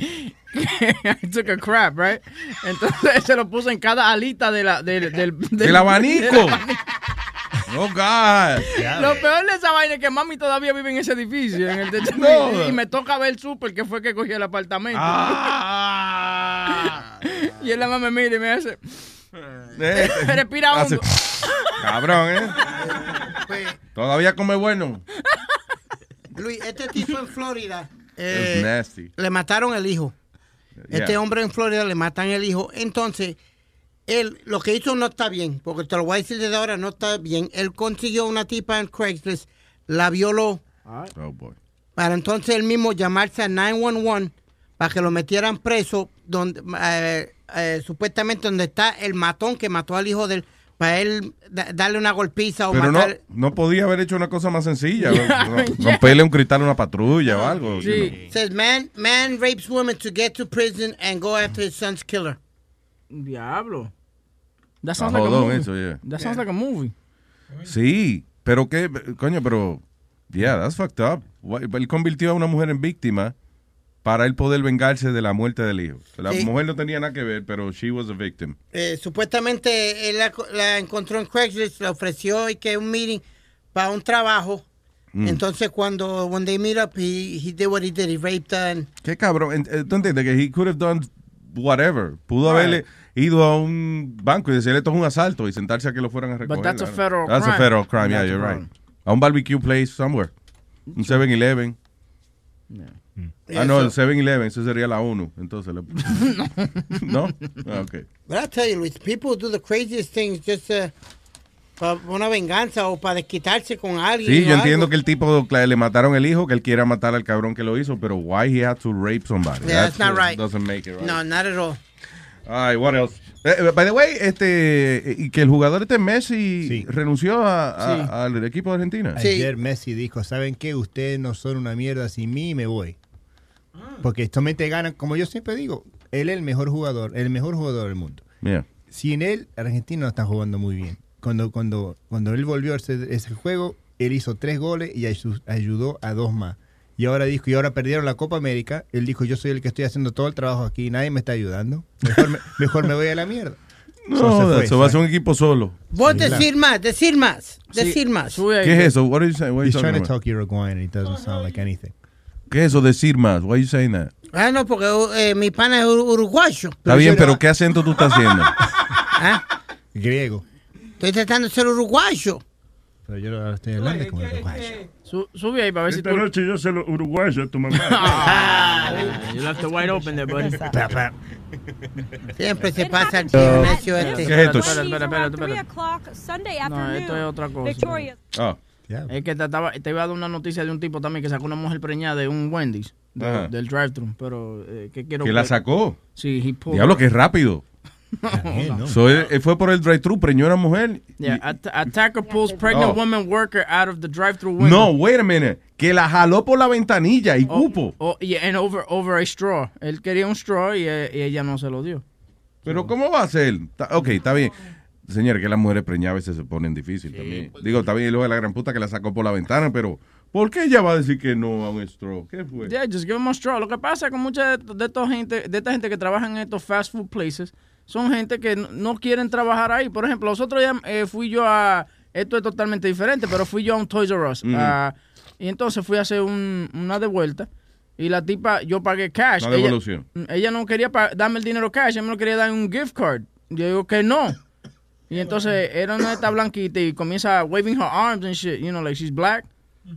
I took a crap, right? Entonces se lo puse en cada alita de la, del, del, ¡Del abanico! del abanico. Oh, God. Lo peor de esa vaina es que mami todavía vive en ese edificio. En el techo. No. Y me toca ver el súper que fue que cogió el apartamento. Ah. y él la mamá me mira y me hace. Eh, Respira hace- hondo. Cabrón, ¿eh? Pues, Todavía come bueno. Luis, este tipo en Florida eh, nasty. le mataron el hijo. Este Yeah. hombre en Florida le matan el hijo. Entonces, él lo que hizo no está bien, porque te lo voy a decir desde ahora, no está bien. Él consiguió una tipa en Craigslist, la violó, Oh, boy. para entonces él mismo llamarse a 911 para que lo metieran preso, donde eh, eh, supuestamente donde está el matón que mató al hijo de él, para él da- darle una golpiza o Pero no, matar. no podía haber hecho una cosa más sencilla. ¿no? Romperle un cristal a una patrulla o algo. you know. Says man man rapes woman to get to prison and go after his son's killer. Diablo. That sounds like a movie. eso, yeah. That sounds like a movie. Sí, pero qué, coño, pero, yeah, that's fucked up. Él convirtió a una mujer en víctima para él poder vengarse de la muerte del hijo. La Sí. mujer no tenía nada que ver, pero she was a victim. Eh, supuestamente él la, la encontró en Craigslist, le ofreció y que un meeting para un trabajo. Mm. Entonces cuando when they meet up, he, he did what he did, he raped her. and- Qué cabrón. Eh, ¿Tú entiendes? Que he could have done whatever. Pudo haberle ido a un banco y decirle esto es un asalto y sentarse a que lo fueran a recoger. that's a federal That's a crime. federal crime, yeah, you're right. crime. A un barbecue place somewhere. Un 7-Eleven. Ah, no, el 7-Eleven, eso sería la ONU. Entonces, le- ¿no? Ah, ok. But I tell you, Luis, people do the craziest things just uh, para una venganza o para desquitarse con alguien. Sí, yo entiendo algo. que el tipo le mataron el hijo, que él quiera matar al cabrón que lo hizo, pero why he had to rape somebody? Yeah, that's not just right. Doesn't make it right. No, not at all. Ay, what else? Eh, eh, by the way, este, y que el jugador este Messi renunció a- a- Sí. al equipo de Argentina. Ayer Messi dijo, ¿saben qué? Ustedes no son una mierda sin mí y me voy. Porque solamente ganan, como yo siempre digo, él es el mejor jugador, el mejor jugador del mundo. Yeah. Sin él, Argentina no está jugando muy bien. Cuando, cuando, cuando él volvió a ese, ese juego, él hizo tres goles y ayu- ayudó a dos más. Y ahora dijo, y ahora perdieron la Copa América. Él dijo, yo soy el que estoy haciendo todo el trabajo aquí, nadie me está ayudando. Mejor me, mejor me voy a la mierda. No, So, se fue, eso va a se ser un equipo solo. Vos Sí, decir más, decir más, decir más. ¿Qué es eso? What are you saying? What are you He's trying to about? talk Uruguayan and it doesn't sound like anything. ¿Qué es eso? Decir más. Why are you saying that? Ah, no, porque eh, mi pana es ur- uruguayo. Está bien, pero ¿qué acento tú estás haciendo? ¿Ah? Griego. Estoy tratando de ser uruguayo. Pero yo ahora estoy hablando como uruguayo. Su- sube ahí para ver si Esta tú. noche yo se lo uruguayo a tu mamá. Ah, you left it wide open there, buddy. Siempre se pasa el gimnasio este. ¿Qué es esto? Espera, espera, espera, No, esto es otra cosa. Victoria. Ah. Es que te, estaba, te iba a dar una noticia de un tipo también que sacó una mujer preñada de un Wendy's, de- del drive-thru, pero eh, que quiero ¿Que la sacó? Sí, he Diablo, her. que es rápido. So, él, él fue por el drive-thru, preñó a una mujer. Yeah, at- attacker pulls pregnant Oh. woman worker out of the drive-thru window. No, wait a minute. Que la jaló por la ventanilla y cupo. Oh, yeah, and over, over a straw. Él quería un straw y, eh, y ella no se lo dio. Pero ¿cómo va a ser? Ok, está bien. Señor, que las mujeres preñadas a veces se ponen difícil también. Digo, está bien, y luego de la gran puta que la sacó por la ventana, pero ¿por qué ella va a decir que no a un straw? ¿Qué fue? Yeah, just give them a straw. Lo que pasa con mucha de, de esta gente, de esta gente que trabaja en estos fast food places, son gente que no, no quieren trabajar ahí. Por ejemplo, los otros días eh, fui yo a, esto es totalmente diferente, pero fui yo a un Toys R Us. Ah, y entonces fui a hacer un- una de vuelta. Y la tipa, yo pagué cash. Una Ella- devolución. Ella, no quería darme el dinero cash, ella me lo quería dar en un gift card. Yo digo que no. Y entonces era una esta blanquita y comienza waving her arms and shit, you know, like she's black.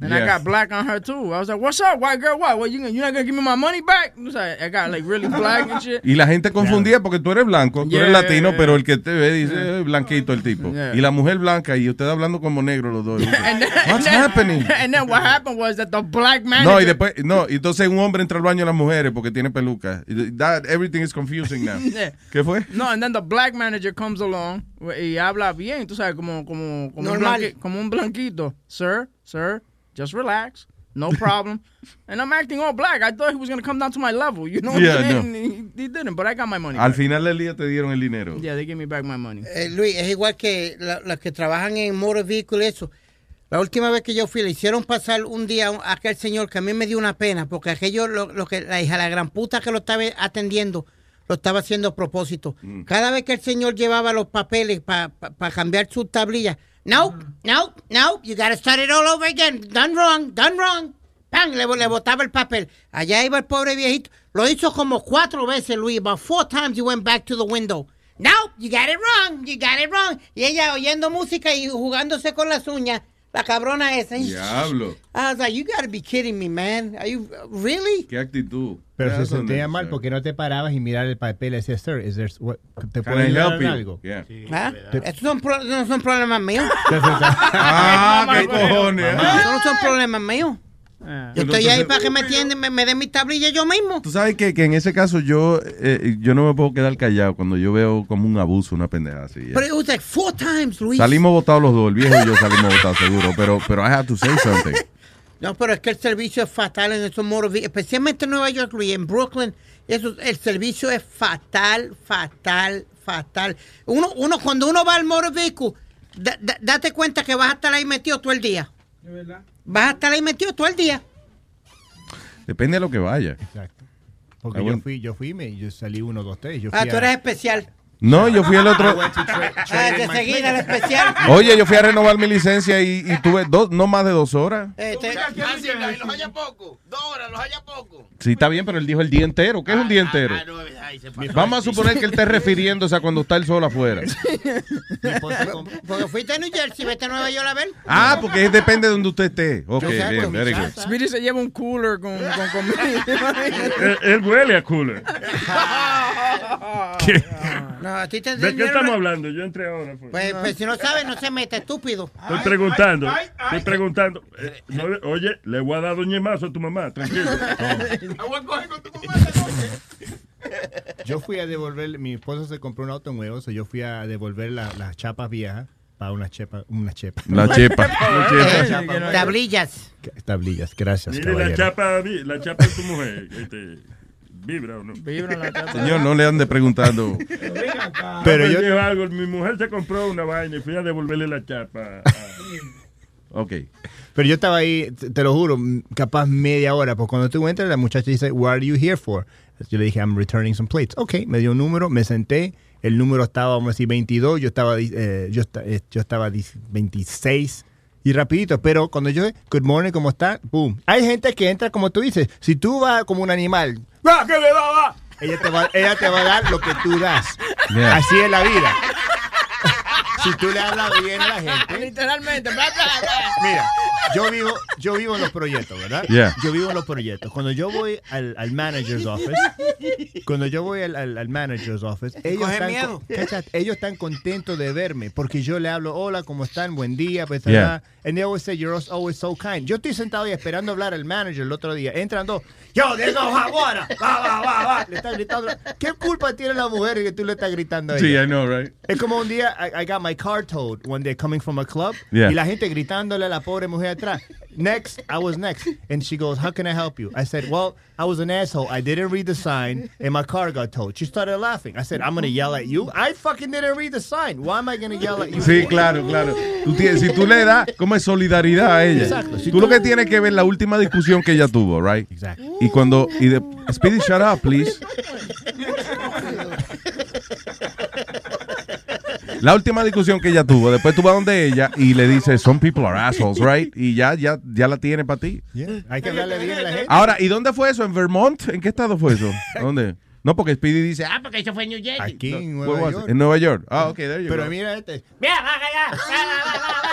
And I Yeah. got black on her too. I was like, "What's up, white girl? What? what you, gonna- you not gonna give me my money back?" O sea, I got like really black and shit. Y la gente confundía porque tú eres blanco, tú eres Yeah, latino, yeah, pero el que te ve dice "Eh, blanquito el tipo. Yeah. Y la mujer blanca y usted hablando como negro los dos. And then, What's and then- happening? And then what happened was that the black manager. No, y después, no, y entonces un hombre entra al baño de las mujeres porque tiene peluca. That, everything is confusing now. Yeah. ¿Qué fue? No, and then the black manager comes along y habla bien, tú sabes, como, como, como, un, Normal. blanqui- como un blanquito. Sir, sir, just relax. No problem. and I'm acting all black. I thought he was going to come down to my level. You know what Yeah, saying? no. He, he didn't, but I got my money. Al back. final del día te dieron el dinero. Yeah, they gave me back my money. Eh, Luis, es igual que la- los que trabajan en motor vehicle, eso. La última vez que yo fui, le hicieron pasar un día a aquel señor que a mí me dio una pena, porque aquello, lo, lo que la hija, la gran puta que lo estaba atendiendo, lo estaba haciendo a propósito. Cada vez que el señor llevaba los papeles para cambiar su tablilla, no, no, no, you gotta start it all over again. Done wrong, done wrong. ¡Pam! Le, le botaba el papel. Allá iba el pobre viejito. Lo hizo como cuatro veces, Luis. About four times he went back to the window. No, you got it wrong, you got it wrong. Y ella oyendo música y jugándose con las uñas. La cabrona esa. Diablo. I was like, you gotta be kidding me, man. Are you really? Qué actitud. Pero se sentía mal porque no te parabas y mirar el papel y decías, sir, is there, what, ¿te puedo ayudar help en you? algo? Yeah. ¿Ah? Estos son pro- no son problemas míos. Ah, qué cojones. Estos no son problemas míos. Yo Pero estoy ahí para que me entiendan, me, me den mi tablilla yo mismo. Tú sabes que, que en ese caso yo, eh, yo no me puedo quedar callado cuando yo veo como un abuso, una pendeja así. eh. But it was like four times, Luis. Salimos votados los dos, el viejo y yo salimos votados seguro, pero, pero I have to say something. No, pero es que el servicio es fatal en esos motor vehicles, especialmente en Nueva York, Luis, en Brooklyn. Eso, el servicio es fatal, fatal, fatal. Uno, uno cuando uno va al motor vehicle, da- da- date cuenta que vas a estar ahí metido todo el día. Vas a estar ahí metido todo el día. Depende de lo que vaya. Exacto. Porque Ah, yo fui, yo fui, me, yo salí uno, dos, tres. Yo Ah, fui tú a- eres especial. No, yo fui el otro. Ah, de seguida el especial. Oye, yo fui a renovar mi licencia y, y tuve dos, no más de dos horas. Eh, te- los haya poco. Dos horas, los haya poco. Sí, está bien, pero él dijo el día entero. ¿Qué es un día entero? Vamos a suponer que él esté refiriéndose a cuando está el sol afuera. Porque fuiste a New Jersey, vete a Nueva York a ver. Ah, porque depende de donde usted esté. Ok, bien, very good. Se lleva un cooler con, con comida. Él, él huele a cooler. ¿Qué? No, a ti te ¿De qué estamos hablando? Yo entré ahora. pues. Pues, pues si no sabes, no se mete, estúpido. Estoy preguntando, estoy preguntando. Eh, no oye, le voy a dar doñemazo a tu mamá, tranquilo. Yo fui a devolver, mi esposo se compró un auto nuevo, so yo fui a devolver la- las chapas viejas para una chepa, una chepa. La chepa. La chapa. Eh, Tablillas. Tablillas, gracias, Mire, la chapa, la chapa de tu mujer. Este, ¿Vibra o no? Vibra la chapa. Señor, no le ande preguntando. Pero me yo- dijo algo, mi mujer se compró una vaina y fui a devolverle la chapa. Ok. Pero yo estaba ahí, te, lo juro, capaz media hora, porque cuando tú entras, la muchacha dice, What are you here for? Yo le dije, I'm returning some plates. Ok, me dio un número, me senté, el número estaba, vamos a decir, 22, yo estaba, di- eh, yo, eh, yo estaba di- 26, y rapidito, pero cuando yo, good morning, ¿cómo está? Boom. Hay gente que entra como tú dices, si tú vas como un animal, ¡va, que me va, va! Ella te va, ella te va a dar lo que tú das. Yeah. Así es la vida. Si tú le hablas bien a la gente, Literalmente. Mira, yo vivo, yo vivo en los proyectos, ¿verdad? Yeah. Yo vivo en los proyectos. Cuando yo voy al, al manager's office, cuando yo voy al, al- al manager's office, ellos están, miedo. con- cacha, ellos están contentos de verme porque yo le hablo, hola, ¿cómo están? Buen día, pues, Yeah. ah, and they always say you're always so kind. Yo estoy sentado ahí esperando hablar al manager el otro día. Entran dos, yo, there's no hot water. Va, va, va, va. Le están gritando. ¿Qué culpa tiene la mujer que tú le estás gritando a ella? Sí, I know, right? Es como un día, I, I got my car towed one day coming from a club. Yeah. Y la gente gritándole a la pobre mujer atrás. Next, I was next. And she goes, How can I help you? I said, Well, I was an asshole. I didn't read the sign and my car got towed. She started laughing. I said, I'm going to yell at you. I fucking didn't read the sign. Why am I going to yell at you? Sí, claro, claro. Tú tienes- si tú le das como es solidaridad a ella, Exacto. Si tú lo que tienes que ver la última discusión que ella tuvo, right? Exacto. Y cuando y de, Speedy, shut up, please. La última discusión que ella tuvo, después tú vas donde ella y le dices, some people are assholes, right? Y ya, ya, ya la tiene para ti. Hay que hablarle bien a la gente. Ahora, ¿y dónde fue eso? ¿En Vermont? ¿En qué estado fue eso? ¿Dónde? No, porque Speedy dice, ah, porque eso fue en New Jersey. Aquí en Nueva? York. En Nueva York. Ah, ok, there you Pero go. mira este. Mira, va, va, va,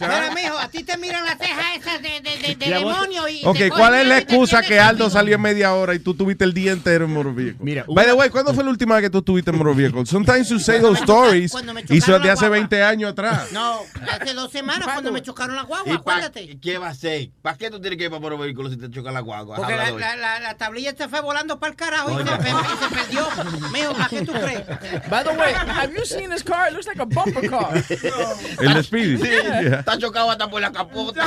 Mira, mijo, a ti te miran las cejas esas de, de, de, de Ya demonio y Ok, te ¿cuál es la excusa que Aldo salió en media hora y tú tuviste el día entero en Vehicle? Mira, By the way, ¿cuándo fue la última vez que tú estuviste en Vehicle? Sometimes you say those stories y chocaron de hace guagua. 20 años atrás. No, hace dos semanas cuando me chocaron la guagua, ¿Y pa- acuérdate. ¿Qué va a hacer? ¿Para qué tú tienes que ir para vehículo si te choca la guagua? Porque la, la, la, la tablilla se fue volando para el carajo y se, Oye. pe- y se perdió. Mijo, ¿a qué tú crees? By the way, have you seen this car? It looks like a bumper car. El de Speedy. Sí, Yeah. está chocado hasta por la capota.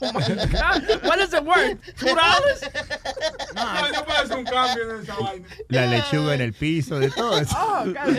Oh my God. What is it worth? Two dollars? No, yo un cambio de esa vaina. La lechuga en el piso, de todo eso. Oh, God,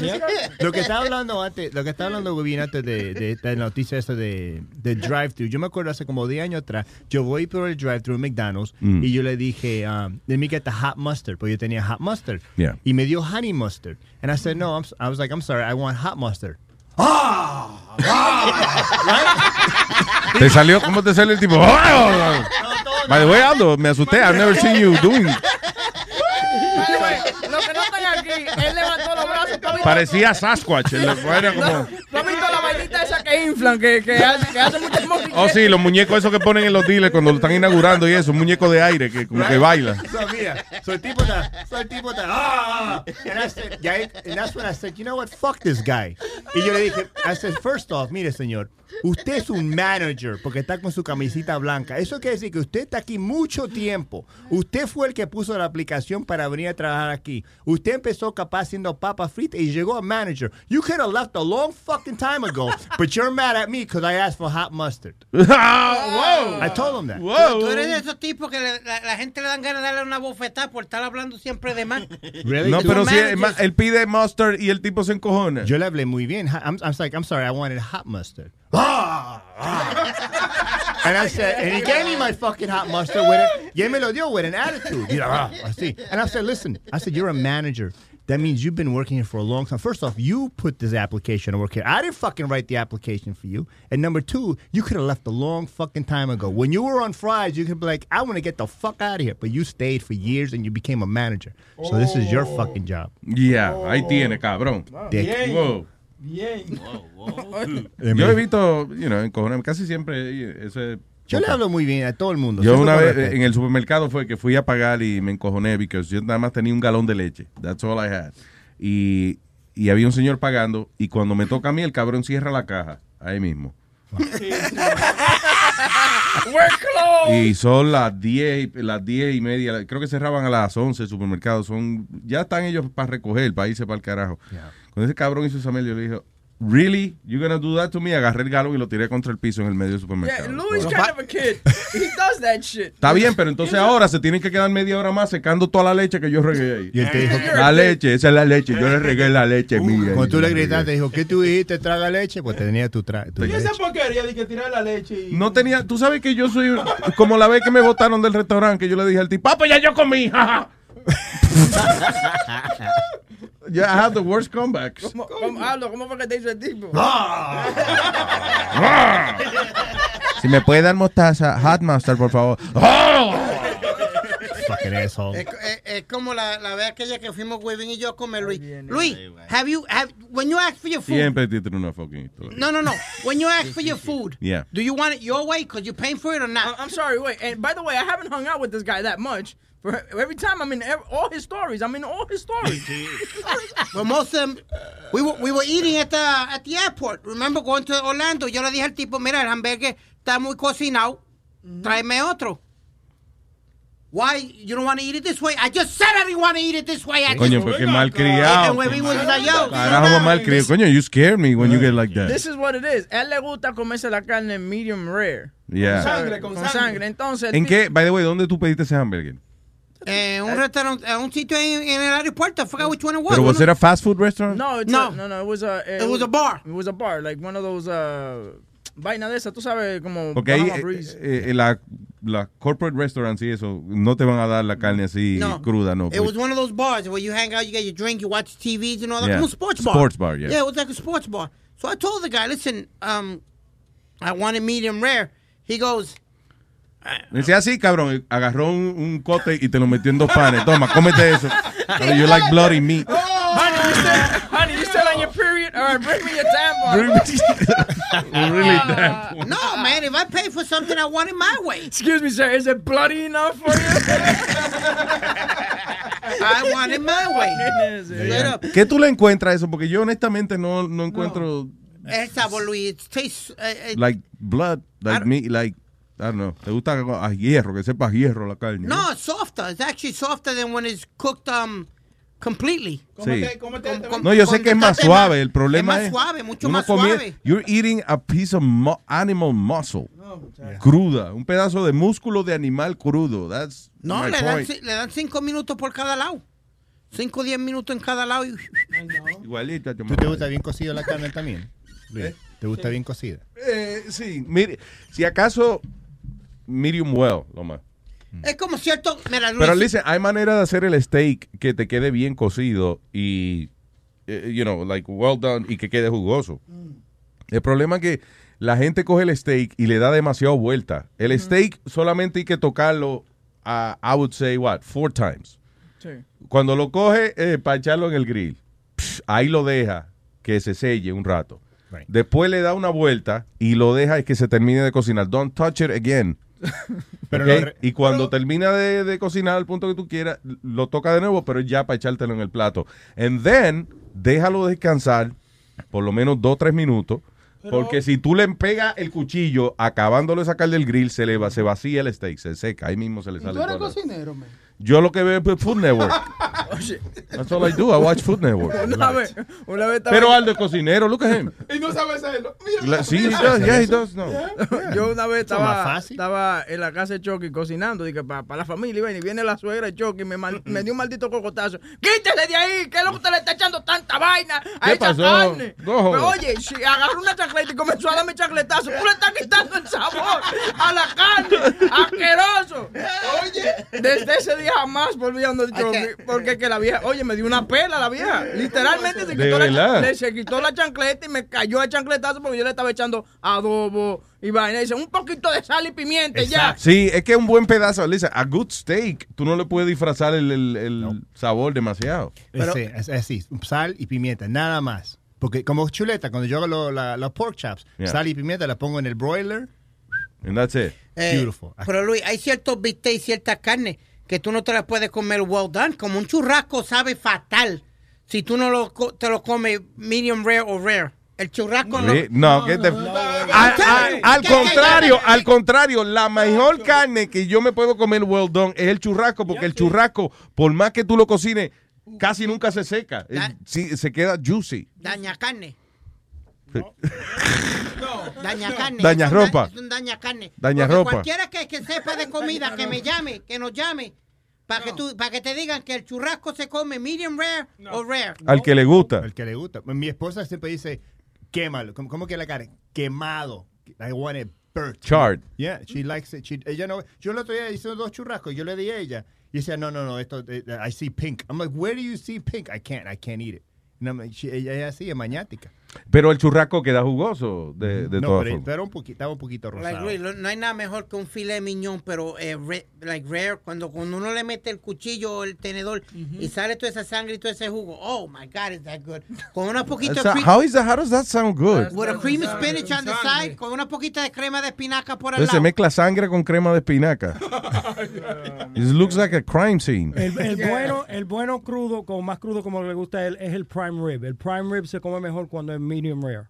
Lo que estaba hablando antes, lo que estaba hablando bien antes de, de esta noticia esta de, de drive-thru. Yo me acuerdo hace como 10 años atrás, yo voy por el drive-thru en McDonald's Mm. y yo le dije, um, let me get the hot mustard, porque yo tenía hot mustard. Yeah. Y me dio honey mustard. And I said, no, I'm, s- I was like, I'm sorry, I want hot mustard. Te salió, ¿cómo te sale el tipo? By the way, Aldo, me asusté. I've never seen you doing. Los que no aquí, él levantó los brazos. ¿Tú has visto- Parecía Sasquatch. Era como... ¿Tú has visto la vainita esa que inflan, que, que hace? Oh, sí, los muñecos esos que ponen en los dealers cuando lo están inaugurando y eso, un muñeco de aire que como que baila. So, mira, so el tipo está, so el tipo está, ah, and I said, yeah, and that's when I said, you know what, fuck this guy. Y yo le dije, I said, first off, mire señor, usted es un manager porque está con su camisita blanca. Eso quiere decir que usted está aquí mucho tiempo. Usted fue el que puso la aplicación para venir a trabajar aquí. Usted empezó capaz haciendo papas fritas y llegó a manager. You could have left a long fucking time ago, but you're mad at me because I asked for hot mustard. Whoa. I told him that. Tú, tú eres de esos tipos que le- la, la gente le dan ganas de darle una bofetada por estar hablando siempre de más. No, pero si él pide mustard y el tipo se encojona. Yo le hablé muy bien. I'm, I'm like, I'm sorry, I wanted hot mustard. And I said, and he gave me my fucking hot mustard with it. Y él me lo dio with an attitude. You know, ah, así. And I said, listen, I said, you're a manager. That means you've been working here for a long time. First off, you put this application to work here. I didn't fucking write the application for you. And number two, you could have left a long fucking time ago. When you were on fries, you could be like, I want to get the fuck out of here. But you stayed for years and you became a manager. So this is your oh. fucking job. Yeah, ahí oh. tiene, cabrón. Dick. Wow. Bien. Yo he visto, you know, encojonarme casi siempre eh, ese... Yo le hablo muy bien a todo el mundo. Yo una vez respeto. en el supermercado fue que fui a pagar y me encojoné porque yo nada más tenía un galón de leche. That's all I had. Y, y había un señor pagando y cuando me toca a mí el cabrón cierra la caja ahí mismo. We're closed. Y son las 10, y- las 10 y media, creo que cerraban a las 11 el supermercado. Son, ya están ellos para recoger, para irse para el carajo. Cuando ese cabrón hizo esa yo le dije, ¿Really? You gonna do that to me? Agarré el galón y lo tiré contra el piso en el medio del Yeah, supermercado. Louis kind of a kid. He does that shit. Está bien, pero entonces ahora se tienen que quedar media hora más secando toda la leche que yo regué ahí. Y él te dijo, La leche, esa es la leche. Yo le regué la leche mía. Cuando tú le gritaste, dijo, ¿qué tú dijiste? ¿Traga leche? Pues tenía tu, tra tu ¿Y leche. esa porquería de que tirar la leche y... No tenía, tú sabes que yo soy como la vez que me botaron del restaurante, que yo le dije al tipo, papá, ya yo comí. jaja". Yeah, I have the worst comebacks. ¿Cómo, cómo, Aldo, ¿cómo fue que te hizo el tipo? Si me puede dar mostaza, hot mustard, por favor. Fucking asshole. Es, es- es como la, la vez aquella que fuimos Webin y yo a comer, Luis. Luis, have you, have, when you ask for your food, Siempre te tiene una fucking historia. no, no, no, when you ask for your food, Yeah. do you want it your way because you're paying for it or not? I'm sorry, wait. And by the way, I haven't hung out with this guy that much. Every time I'm in all his stories. I'm in all his stories. well, most of them, we were, we were eating at the, at the airport. Remember going to Orlando? Yo le dije al tipo, mira, el hamburger está muy cocinado. Tráeme otro. Why? You don't want to eat it this way? I just said I didn't want to eat it this way. I Coño, just- Webin was like, yo, Carajo, malcriado. Coño, you scare me when you get like that. This is what it is. A él le gusta comerse la carne medium rare. Yeah. Con sangre, con sangre. Entonces, el ¿En qué, by the way, dónde tú pediste ese hamburger? En un restaurante, en un sitio en, en el aeropuerto. I forgot which one it was. Pero was it a fast food restaurant? No, it's No. A, no, no. It was a. It was a bar. It was a bar, like one of those uh, vaina de esas. Tú sabes como. Porque ahí eh, eh, la las corporate restaurants y eso no te van a dar la carne así No. cruda, no. It was one of those bars where you hang out, you get your drink, you watch TVs and all that. Yeah. Como un sports bar. Sports bar, yeah. Yeah, it was like a sports bar. So I told the guy, listen, um, I want it medium rare. He goes, Decía así, cabrón, agarró un, un cote y te lo metió en dos panes. Toma, cómete eso. You like bloody meat. honey, you still, honey, you still on your period? All right, bring me your tampon. really damn. no, man, if I pay for something, I want it my way. Excuse me, sir, is it bloody enough for you? I want it my way. Up. ¿Qué tú le encuentras eso? Porque yo honestamente no, no encuentro El sabor, Luis, it tastes... Uh, it- like blood, like meat, like I don't know. Te gusta a hierro, que sepa a hierro la carne. no, it's softer. It's actually softer than when it's cooked um, completely. Sí. Com- No, yo sé que es más suave. El problema es es. más suave, mucho más suave. You're eating a piece of animal muscle. Cruda. Un pedazo de músculo de animal crudo. That's No, le dan, le dan cinco minutos por cada lado. Cinco o diez minutos en cada lado. y- Igualita. ¿Tú te gusta bien cocida la carne también? Luis? ¿Te gusta bien cocida? Eh, sí, mire, si acaso medium well, lo más. Es como cierto. Mira, Luis, Pero listen, hay manera de hacer el steak que te quede bien cocido y, eh, you know, like well done y que quede jugoso. El problema es que la gente coge el steak y le da demasiado vuelta. El steak solamente hay que tocarlo, a, I would say, what, four times. Sí. Cuando lo coge para echarlo en el grill, psh, ahí lo deja que se selle un rato. Después le da una vuelta y lo deja que se termine de cocinar. Don't touch it again. Y cuando termina de, de cocinar al punto que tú quieras, lo toca de nuevo, pero ya para echártelo en el plato. And then, déjalo descansar por lo menos dos o tres minutos. Porque si tú le pegas el cuchillo acabándolo de sacar del grill, se le va, se vacía el steak, se seca, ahí mismo se le ¿Y sale tú eres cocinero, man? Yo lo que veo es Food Network. Oye, That's all I do. I watch Food Network. una vez, una vez estaba Pero Aldo es cocinero, look at him. Y no sabe hacerlo. La- sí, he does, yeah, he does, no. Yo una vez estaba, estaba en la casa de Chucky cocinando, dije, para la familia, y ven, y viene la suegra de Chucky, me, man- me dio un maldito cocotazo. ¡Quítese de ahí! ¿Qué es lo que usted le está echando tanta vaina a ¿Qué esa pasó? carne? No. Pero, oye, si agarró una chancleta y comenzó a darme chancletazo, tú le estás quitando el sabor a la carne. ¡Asqueroso! Oye, desde ese día jamás volví a donde Chucky, porque que la vieja, oye, me dio una pela la vieja. Literalmente se ¿De quitó, la, le- se quitó la chancleta y me cayó el chancletazo porque yo le estaba echando adobo y vaina. Dice, un poquito de sal y pimienta ya. Sí, es que un buen pedazo, listen, a good steak, tú no le puedes disfrazar el, el- el sabor demasiado. Ese, es así, sal y pimienta, nada más. Porque como chuleta, cuando yo hago lo- los pork chops, Yeah. sal y pimienta la pongo en el broiler. And that's it. Eh, Beautiful. Pero Luis, hay ciertos bistecs y ciertas carnes que tú no te las puedes comer well done. Como un churrasco sabe fatal si tú no lo, co- te lo comes medium rare o rare. El churrasco no. Sí, No, que te- Al, al- al contrario, al contrario, la mejor carne que yo me puedo comer well done es el churrasco, porque el churrasco, por más que tú lo cocines, casi nunca se seca. Sí, se queda juicy. Daña carne. Daña carne. Daña ropa. Es un daña carne. Daña Porque ropa. Cualquiera que, que sepa de comida, que me llame, que nos llame. Para que, tú, para que te digan que el churrasco se come medium rare o rare. Al que le gusta. Al que le gusta. Mi esposa siempre dice, quémalo. ¿Cómo, cómo que la carne? Quemado. I want it burnt. Charred. Yeah, she likes it. She- ella no, yo el otro día hice dos churrascos yo le di a ella. Y decía, no, no, no, esto, eh, I see pink. I'm like, where do you see pink? I can't, I can't eat it. And I'm like, she- ella es así, es maniática. Pero el churrasco queda jugoso de, de no, todas pero, formas. pero un poquito, estaba un poquito Like, rosado. Luis, lo- no hay nada mejor que un filet miñón, pero eh, re- like rare, cuando, cuando uno le mete el cuchillo o el tenedor y sale toda esa sangre y todo ese jugo. Oh my God, is that good. Con una poquita de how, is that, how does that sound good? with a cream of spinach on the side, con una poquita de crema de espinaca por al Entonces se lado. mezcla sangre con crema de espinaca. It looks like a crime scene. El, el bueno, el bueno crudo, como más crudo como le gusta a él, es el prime rib. El prime rib se come mejor cuando es medium rare.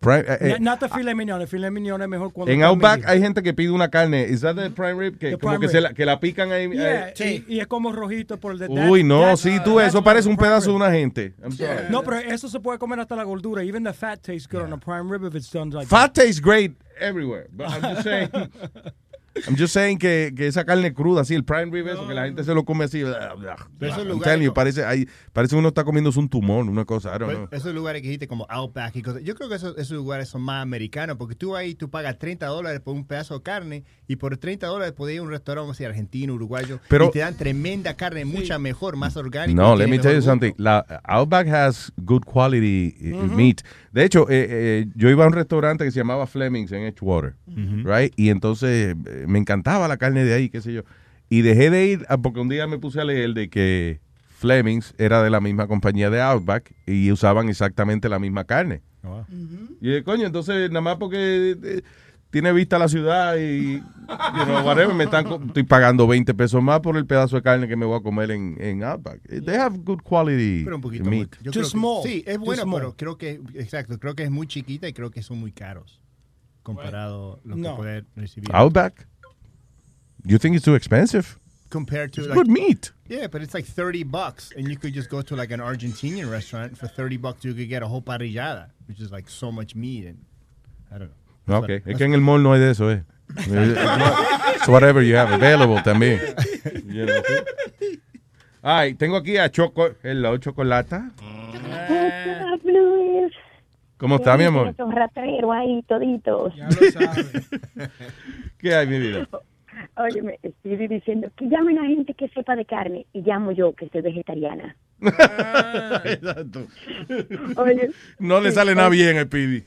Prime- eh, eh, No- Not the filet mignon. El filet mignon es mejor cuando en Outback medium. hay gente que pide una carne. ¿Is that the prime rib? Que, The como prime que, se la, que la pican ahí. Yeah, ahí. y, y es como rojito por el de Uy, no, sí, tú, that's eso parece un pedazo de una gente. I'm sorry. No, pero eso se puede comer hasta la gordura. Even the fat tastes good on a prime rib if it's done like Fat tastes great everywhere, but I'm just saying. I'm just saying que, que esa carne cruda, así, el prime rib, eso, que la gente se lo come así. blah, blah. Pero esos lugares you, parece, ahí, parece uno está comiéndose un tumor, una cosa, I don't Pues, know. esos lugares que dijiste como Outback y cosas. Yo creo que esos, esos lugares son más americanos porque tú ahí tú pagas 30 dólares por un pedazo de carne y por 30 dólares puedes ir a un restaurante así, argentino, uruguayo Pero- y te dan tremenda carne, mucha mejor, más orgánica. No, let me tell you gusto. something. La Outback has good quality eh, meat. De hecho, eh, eh, yo iba a un restaurante que se llamaba Fleming's en Edgewater, right? Y entonces eh, me encantaba la carne de ahí, qué sé yo. Y dejé de ir ah, porque un día me puse a leer de que Fleming's era de la misma compañía de Outback y usaban exactamente la misma carne. Y dije, coño, entonces nada más porque eh, tiene vista la ciudad y you know, whatever, me están, estoy pagando 20 pesos más por el pedazo de carne que me voy a comer en, en Outback. They have good quality Pero un poquito meat. muy- yo creo que- Sí, es bueno, pero creo que, exacto, creo que es muy chiquita y creo que son muy caros comparado a lo No. que puede recibir. Outback? You think it's too expensive? Compared to It's like, good meat. Yeah, but it's like 30 bucks and you could just go to like an Argentinian restaurant for 30 bucks you could get a whole parrillada, which is like so much meat and I don't know. Ok, es que en el mall no hay de eso, eh. It's whatever you have available también. You know, ¿sí? Ay, tengo aquí a Choco, hello, Chocolata. ¿Cómo está, mi amor? Esos rateros ahí toditos. ¿Qué hay, mi vida? Oye, me estoy diciendo que llamen a gente que sepa de carne y llamo yo que soy vegetariana. Exacto. Oye, No le sale nada bien el Pidi.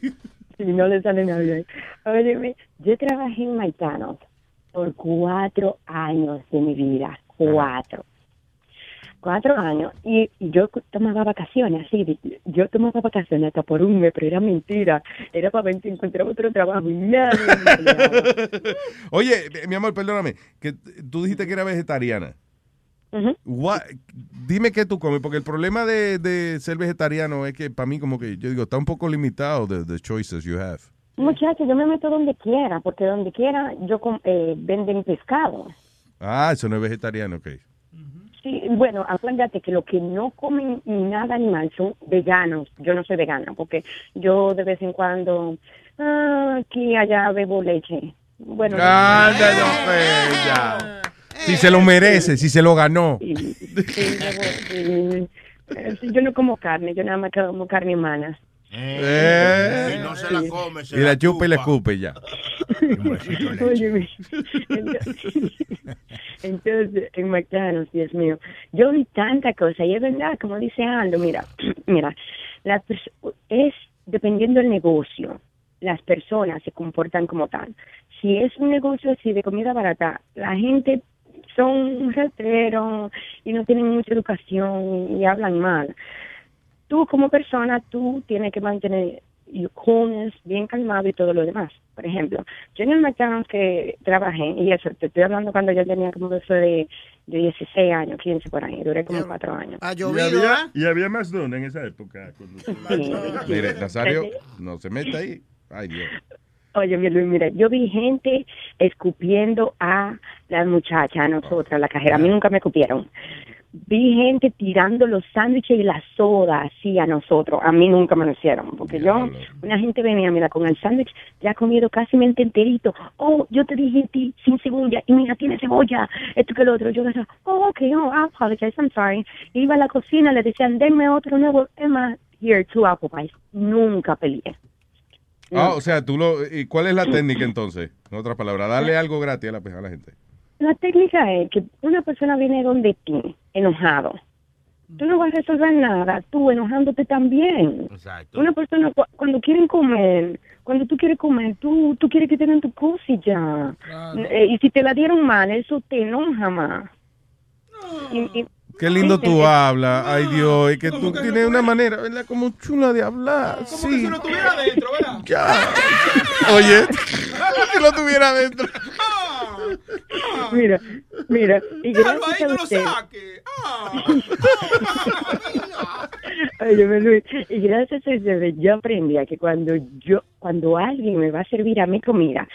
Sí, no le sale nada bien. Óyeme, yo trabajé en McDonald's por cuatro años de mi vida. Cuatro. Cuatro años. Y, y yo tomaba vacaciones, así. Yo tomaba vacaciones hasta por un mes, pero era mentira. Era para ver si encontraba otro trabajo y nadie me. Oye, mi amor, perdóname, que tú dijiste que era vegetariana. What- Dime qué tú comes, porque el problema de, de ser vegetariano es que para mí como que, yo digo, está un poco limitado de the choices you have. Muchacho, yo me meto donde quiera, porque donde quiera yo eh, venden pescado. Ah, eso no es vegetariano, ok. Sí, bueno, acuérdate que los que no comen nada animal son veganos. Yo no soy vegana, porque yo de vez en cuando ah, aquí allá bebo leche. Bueno, Anda, don Bella. Si se lo merece, si se lo ganó. sí, bebo, sí. Eh, sí, yo no como carne, yo nada más como carne humana. Eh. Y no se la come, se Y la chupa y la escupe ya. Óyeme, entonces, entonces, en McDonald's, Dios mío, yo vi tanta cosa y es verdad, como dice Aldo, mira, mira, pers- es dependiendo del negocio, las personas se comportan como tal. Si es un negocio así de comida barata, la gente son rateros y no tienen mucha educación y hablan mal. Tú como persona, tú tienes que mantener your coolness, bien calmado y todo lo demás. Por ejemplo, yo en el McDonald's que trabajé, y eso, te estoy hablando cuando yo tenía como eso de, de 16 años, 15 por ahí, duré como 4 años. Ha Y había, y había McDonald's en esa época. cuando- Mire, Nazario, no se meta ahí. Ay, Dios. Oye, mi Luis, mira, yo vi gente escupiendo a las muchachas, a nosotras, a la cajera. A mí nunca me escupieron. Vi gente tirando los sándwiches y la soda así a nosotros. A mí nunca me lo hicieron. Porque yo, una gente venía, mira, con el sándwich ya comido casi mente enterito. Oh, yo te dije a ti sin cebolla y mira, tiene cebolla. Esto que lo otro. Yo decía, oh, ok, oh, I apologize, I'm sorry. Iba a la cocina, le decían, denme otro nuevo. Emma, here, two apple pies. Nunca peleé. Ah, o sea, tú lo. ¿Y cuál es la técnica entonces? En otras palabras, darle algo gratis a la, a la gente. La técnica es que una persona viene donde ti, enojado. Tú no vas a resolver nada, tú enojándote también. Exacto. Una persona cu- cuando quieren comer, cuando tú quieres comer, tú, tú quieres que te den tu cosa y ya. Eh, y si te la dieron mal, eso te enoja más. Y- y- Qué lindo tú hablas. Ay, Dios, es que tú tienes una manera, ¿verdad? Como chula de hablar. Como sí. que si no estuviera adentro, ¿verdad? Ya. Oye, si lo tuviera adentro. Mira, mira, y Déjalo gracias ahí, a no lo usted. saque. Óyeme, Luis, y gracias a eso yo aprendí a que cuando yo, cuando alguien me va a servir a mi comida,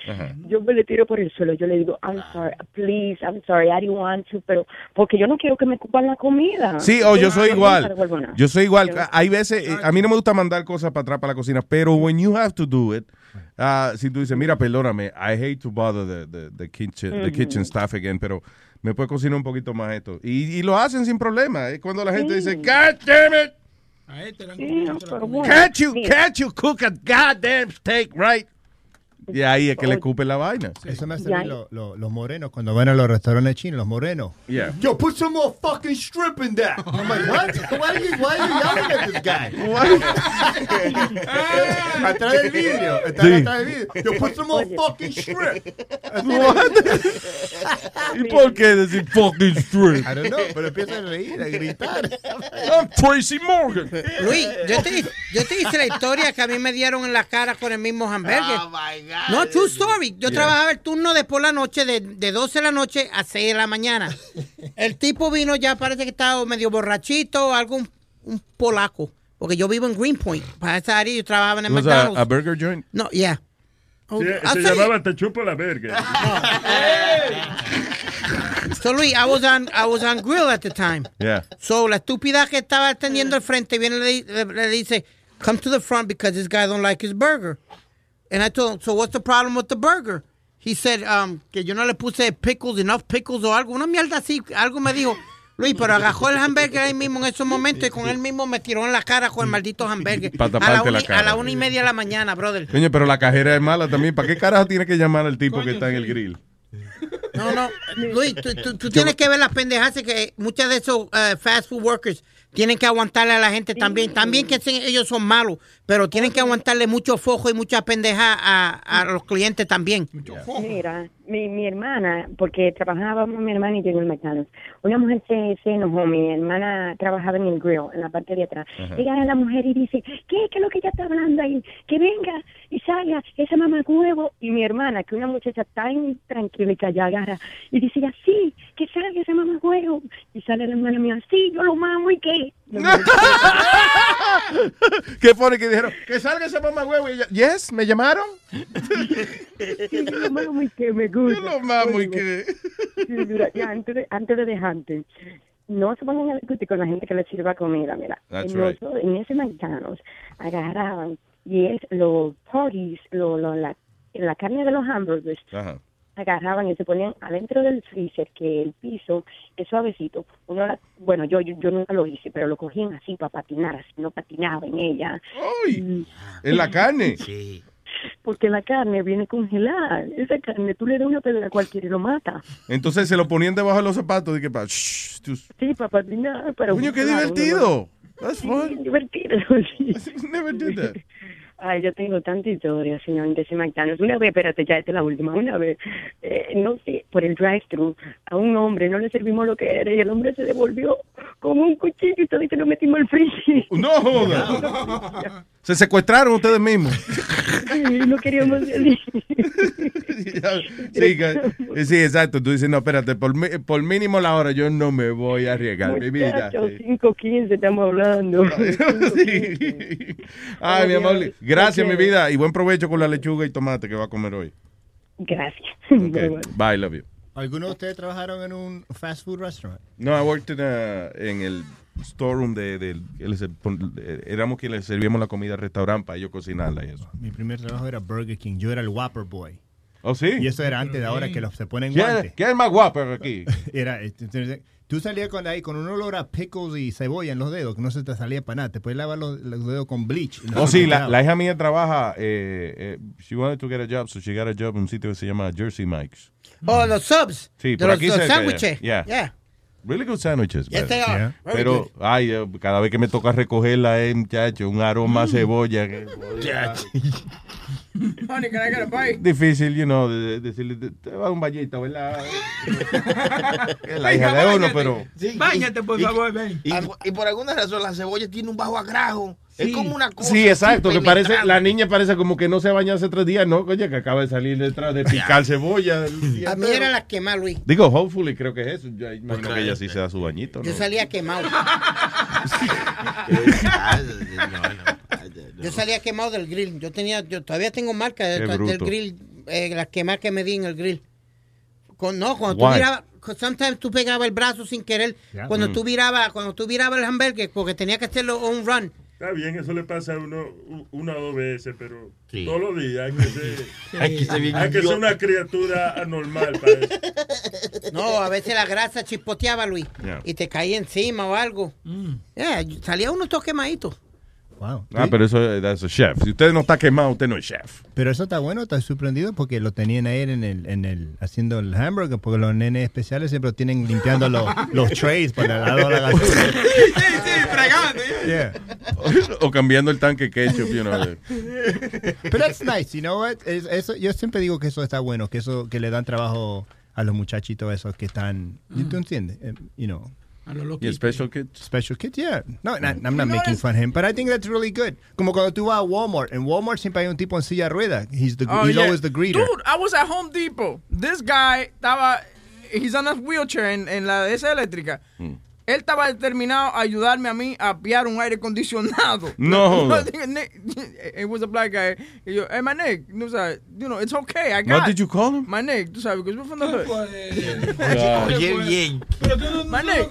yo me le tiro por el suelo, yo le digo, I'm sorry, please, I'm sorry, I didn't want to, pero porque yo no quiero que me ocupan la comida. Sí, o yo soy no igual. Yo soy igual. Hay veces, eh, a mí no me gusta mandar cosas para atrás para la cocina, pero when you have to do it, ah, si tú dices, mira, perdóname, I hate to bother the, the, the kitchen, the kitchen staff again, pero me puede cocinar un poquito más esto. Y, y lo hacen sin problema. Es cuando la gente dice, God damn it, can't you, can't you cook a goddamn steak right? Y ahí es que le escupen la vaina. Eso me hace a mí lo- lo- los morenos cuando van a los restaurantes chinos, los morenos. Yeah. Yo, put some more fucking shrimp in that. I'm like, what? Why are you, why are you yelling at this guy? atrás del vidrio. Están Sí. atrás del vidrio. Yo, put some more fucking shrimp. ¿Y por qué decir fucking shrimp? I don't know, pero empieza a reír, a gritar. I'm Tracy Morgan. Luis, yo te, yo te hice la historia que a mí me dieron en la cara con el mismo hamburger. No, true story. Yo Yeah. trabajaba el turno de por la noche, de, de 12 de la noche a 6 de la mañana. El tipo vino ya, parece que estaba medio borrachito, algo, un, un polaco. Porque yo vivo en Greenpoint. Para esa área yo trabajaba en el a, McDonald's. a burger joint? No, yeah. Oh, Sí, I'll se llamaba Te chupo la verga. So Luis, I was on, I was on grill at the time. Yeah. So la estúpida que estaba atendiendo al frente viene le- le dice, come to the front because this guy don't like his burger. And I told him, so what's the problem with the burger? He said, um, que yo no le puse pickles, enough pickles o algo, una mierda así, algo me dijo. Luis, pero agarró el hamburger ahí mismo en esos momentos y con él mismo me tiró en la cara con el maldito hamburger. Pa' a, la taparte la una, cara. a la una y media de la mañana, brother. Coño, pero la cajera es mala también. ¿Para qué carajo tiene que llamar al tipo que está en el grill? No, no, Luis, tú, tú- tú tienes que ver las pendejas que muchas de esos eh, fast food workers tienen que aguantarle a la gente también. También que ellos son malos, pero tienen que aguantarle mucho fojo y mucha pendeja a, a los clientes también. Mira, mi, mi hermana, porque trabajábamos mi hermana y yo en el McDonald's, una mujer se, se enojó, mi hermana trabajaba en el grill, en la parte de atrás. Ajá. Llega la mujer y dice, ¿qué? ¿Qué es lo que ella está hablando ahí? Que venga y salga esa mamá huevo. Y mi hermana, que una muchacha tan tranquila y callada, y dice, ya sí, que salga esa mamá huevo. Y sale la hermana mía, sí, yo lo mamo y qué. ¿Qué pone que dijeron? Que salga esa mamá huevo. Y ella, yes, ¿me llamaron? Sí, yo lo mamo y qué me gusta. Yo lo mamo y. Sí, mira, ya, antes de, antes de dejarte, no se pongan a discutir con la gente que les sirva comida, mira. That's en, right. en ese McDonald's agarraban y es los parties, lo, lo- la, la carne de los hamburgers, Ajá. Agarraban y se ponían adentro del freezer, que el piso es suavecito. Uno la- bueno, yo, yo, yo nunca lo hice, pero lo cogían así para patinar, así no patinaba en ella. ¡Ay! ¿En la carne? Sí. Porque la carne viene congelada. Esa carne, tú le das una pedra a cualquiera y lo mata. Entonces se lo ponían debajo de los zapatos y que pa, shh, Sí, para patinar. Pero Coño, qué divertido. uno- That's Sí, fun. divertido. sí. Never did that. Ay, yo tengo tanta historia, señor, de ese McDonald's. Una vez, espérate, ya esta es la última. Una vez, eh, no sé, por el drive-thru, a un hombre no le servimos lo que era y el hombre se devolvió con un cuchillo y y que lo metimos al freezer. No joda. Se secuestraron ustedes mismos. Sí, no queríamos salir. Sí, que- sí, exacto. Tú dices, no, espérate, por, mi- por mínimo la hora yo no me voy a arriesgar mi vida. Muchachos, 5.15 estamos hablando. Ay, mi amor, gracias, mi vida. Y buen provecho con la lechuga y tomate que va a comer hoy. Gracias. Bye, love you. ¿Algunos de ustedes trabajaron en un fast food restaurant? No, I worked in a- en el storeroom de, pon- eh, éramos quienes le servíamos la comida al restaurante para ellos cocinarla y eso. Mi primer trabajo era Burger King. Yo era el Whopper Boy. ¿Oh, sí? Y eso era antes de ahora que los, se ponen ¿Quién- guantes. quién es más guapo aquí? Era, este, tú salías con ahí con un olor a pickles y cebolla en los dedos, que no se te salía para nada. Te puedes lavar los, los dedos con bleach. no Oh, sí, la, la hija mía trabaja, eh, eh, she wanted to get a job, so she got a job en un sitio que se llama Jersey Mike's. Oh, los subs. Sí, de por los, aquí los sándwiches. yeah. Yeah. Really good sandwiches. Yes, they are. Yeah. Very Pero, good. ay, eh, cada vez que me toca recogerla, eh, muchacho, un aroma a cebolla. que- Honey, can I get a bite? Difícil, you know, de- de- decirle, te- va un bañito, ¿verdad? es la hija de uno, pero... Sí, Báñate, por y- favor, ven. Y, por- y por alguna razón la cebolla tiene un bajo agrajo. Es como una cosa. Sí, exacto, que parece, la niña parece como que no se ha bañado hace tres días, ¿no? Coño, que acaba de salir detrás de picar cebolla. A mí entero. era la quemada, Luis. Digo, hopefully, creo que es eso. Yo imagino que ella sí se da su bañito, ¿no? Yo salía quemado. Yo salía quemado del grill. Yo tenía, yo todavía tengo marca Qué del, grill, eh, las quemadas que me di en el grill. Con, no, cuando Why? tú virabas, sometimes tú pegabas el brazo sin querer. Ya. Cuando Mm. tú virabas, cuando tú virabas el hamburger, porque tenía que hacerlo on run. Está bien, eso le pasa a uno una o dos veces, pero Sí. todos los días hay que ser, Hay que ser bien hay que ser idiota. una criatura anormal para eso. No, a veces la grasa chispoteaba, Luis, Yeah. y te caía encima o algo. Yeah, salía uno todo quemadito. Wow. Ah, pero eso es chef. Si usted no está quemado, usted no es chef. Pero eso está bueno, está sorprendido porque lo tenían ahí en el, en el haciendo el hamburger, porque los nenes especiales siempre lo tienen limpiando los, los trays para el lado de la gasolina. Fregando. Yeah. o cambiando el tanque ketchup, you know. Pero that's nice, you know what? Es- eso, yo siempre digo que eso está bueno, que eso que le dan trabajo a los muchachitos esos que están, ¿tú entiendes? Eh, You know. A los special kids. Special kids, yeah. No, no, I'm not making fun of him, but I think that's really good. Como cuando tú vas a Walmart, en Walmart siempre hay un tipo en silla de rueda. He's the Oh, he's yeah. always the greeter. Dude, I was at Home Depot. This guy estaba, he's on a wheelchair en, en la de esa eléctrica. Hmm. Él estaba determinado a ayudarme a mí a piar un aire acondicionado. No. Nick- It was a black guy. Y yo, hey, my Nick, no, sabes, you know, it's okay, I got What did you call him? My Nick, tú sabes, because we're from the hood. Oye, bien. Pero tú no, My Nick.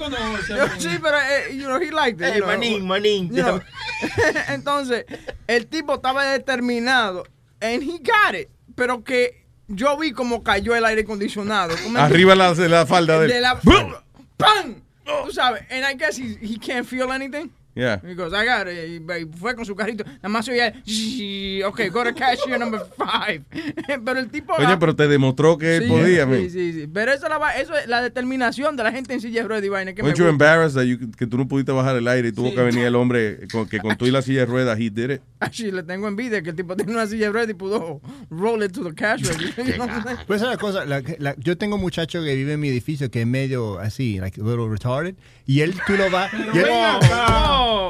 sí, pero, eh, you know, he liked it. Hey, manín, manín. You know. Entonces, el tipo estaba determinado. And he got it. Pero que yo vi como cayó el aire acondicionado. ¿Tú me Arriba la, de la falda de De él. la- ¡Pam! Tú sabes. And I guess he, he can't feel anything. Yeah. He goes, I got it. Y fue con su carrito. Nada más oía, "Shh, ok, go to cashier number five. pero el tipo... Oye, pero te demostró que él Sí, podía, sí, sí, sí. Pero eso, es la va- eso es la determinación de la gente en silla de ruedas y vaina que me Weren't you gusta. embarrassed that you- que tú no pudiste bajar el aire y tuvo que venir el hombre con, que con tú y la silla de ruedas, he did it? Actually, le tengo envidia que el tipo tiene una silla de ruedas y pudo roll it to the cash register. You? Pues esa es la cosa, la- la- yo tengo un muchacho que vive en mi edificio que es medio así, like a little retarded, y él tú lo vas... y él-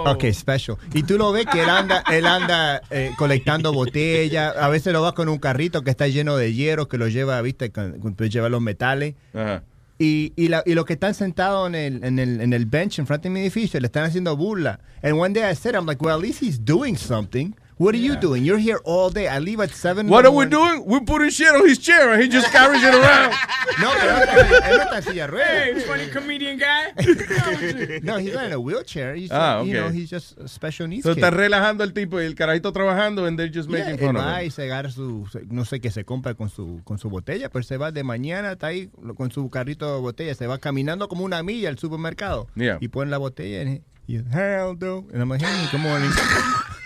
Ok, special. Y tú lo ves que él anda, él anda eh, colectando botellas, a veces lo vas con un carrito que está lleno de hierro, que lo lleva, viste, con, con- lleva los metales. Ajá. Y, y, la- y los que están sentados en el, en, el, en el bench en frente de mi edificio le están haciendo burla. And one day I said, I'm like, well, at least he's doing something. What are you doing? You're here all day. I leave at 7 in What are we morning. doing? We're putting shit on his chair and he just carries it around. No, en. Hey, funny comedian guy. No, he's not in a wheelchair. He's, Ah, you know, okay. he's just a special needs So kid. está relajando el tipo y el carajito trabajando and they're just Yeah, making él fun of him. y se agarra su, no sé qué se compra con su, con su botella, pero se va de mañana, está ahí con su carrito de botella, se va caminando como una milla al supermercado Yeah. y pone la botella y, y hell do, and I'm like, hey, good morning.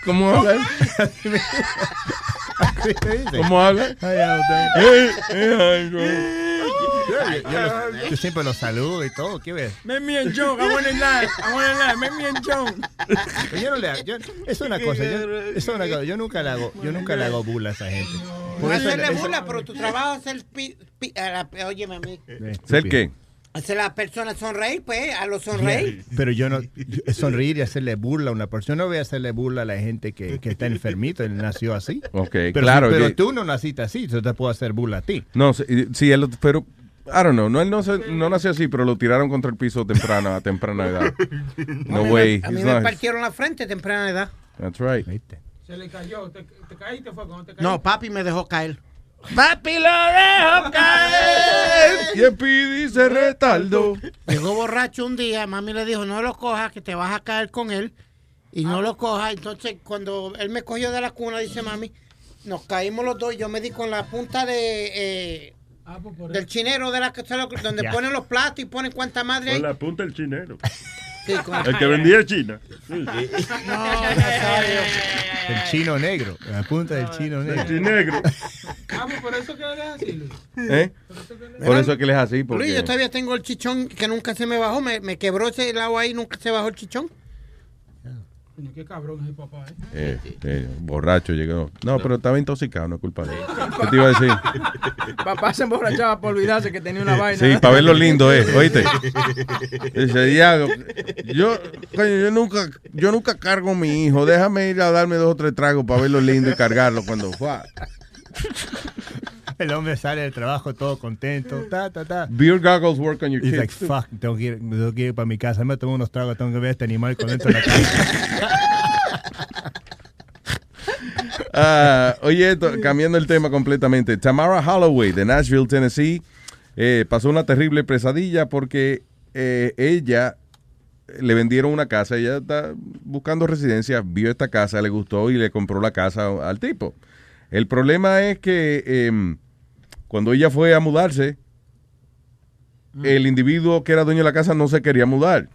¿Cómo habla? ¿Cómo habla? Hey? Hey, hey. Yo, yo- yo los- yo siempre los saludo y todo, ¿qué ves? Make me and Joe. I want to lie. I want to lie. Make me and. Pero yo no le hago, yo- es una cosa, yo, es una cosa, yo nunca le hago, yo nunca le hago burla a esa gente. No Porque eso- burla, pero tu trabajo es el... Pi, pi- a la, óyeme a mí. ¿Ser qué? Hacer a la persona sonreír, pues, a los sonreír. Pero yo no, sonreír y hacerle burla a una persona, yo no voy a hacerle burla a la gente que, que está enfermito, él nació así. Ok, Pero, claro. pero que- tú no naciste así, yo te puedo hacer burla a ti. No, sí, sí, él, pero, I don't know, no, él no, se- no nació así, pero lo tiraron contra el piso temprana, a temprana edad. No a mí way. Me, a mí me not- partieron la frente a temprana edad. That's right. Se le cayó. ¿Te, te caíste fue cuando te caíste? No, papi me dejó caer. Papi lo dejo caer. Y el Pidi se retardó. Llegó borracho un día, mami le dijo, no lo cojas, que te vas a caer con él. Y no lo cojas. Entonces, cuando él me cogió de la cuna, dice mami, nos caímos los dos. Yo me di con la punta de eh, del chinero de la que donde Ya. ponen los platos y ponen cuánta madre hay. Con la punta del chinero. Sí, con- El que vendía en China. Sí. No, Nazario. El chino negro, la punta del chino negro. El negro. Ah, pues por eso que eres así, Luis. ¿Eh? Por eso es que él es así, porque... Luis, yo todavía tengo el chichón que nunca se me bajó. Me, me quebró ese lado ahí, nunca se bajó el chichón. Qué cabrón es el papá, ¿eh? Eh, eh, borracho llegó. No, pero estaba intoxicado, no es culpa de él. ¿Qué te iba a decir? Papá se emborrachaba por olvidarse que tenía una vaina. Sí, para ver lo lindo, eh, oíste. Dice, yo, yo nunca, yo nunca cargo a mi hijo. Déjame ir a darme dos o tres tragos para ver lo lindo y cargarlo cuando fue. El hombre sale del trabajo todo contento. Ta, ta, ta. Beer goggles work on your He's kids. like, fuck, tengo que ir, tengo que ir para mi casa. Me tomo unos tragos, tengo que ver a este animal con dentro de la casa. Ah, oye, cambiando el tema completamente. Tamara Holloway de Nashville, Tennessee, eh, pasó una terrible pesadilla porque eh, ella le vendieron una casa. Ella está buscando residencia, vio esta casa, le gustó y le compró la casa al tipo. El problema es que em, cuando ella fue a mudarse, el individuo que era dueño de la casa no se quería mudar.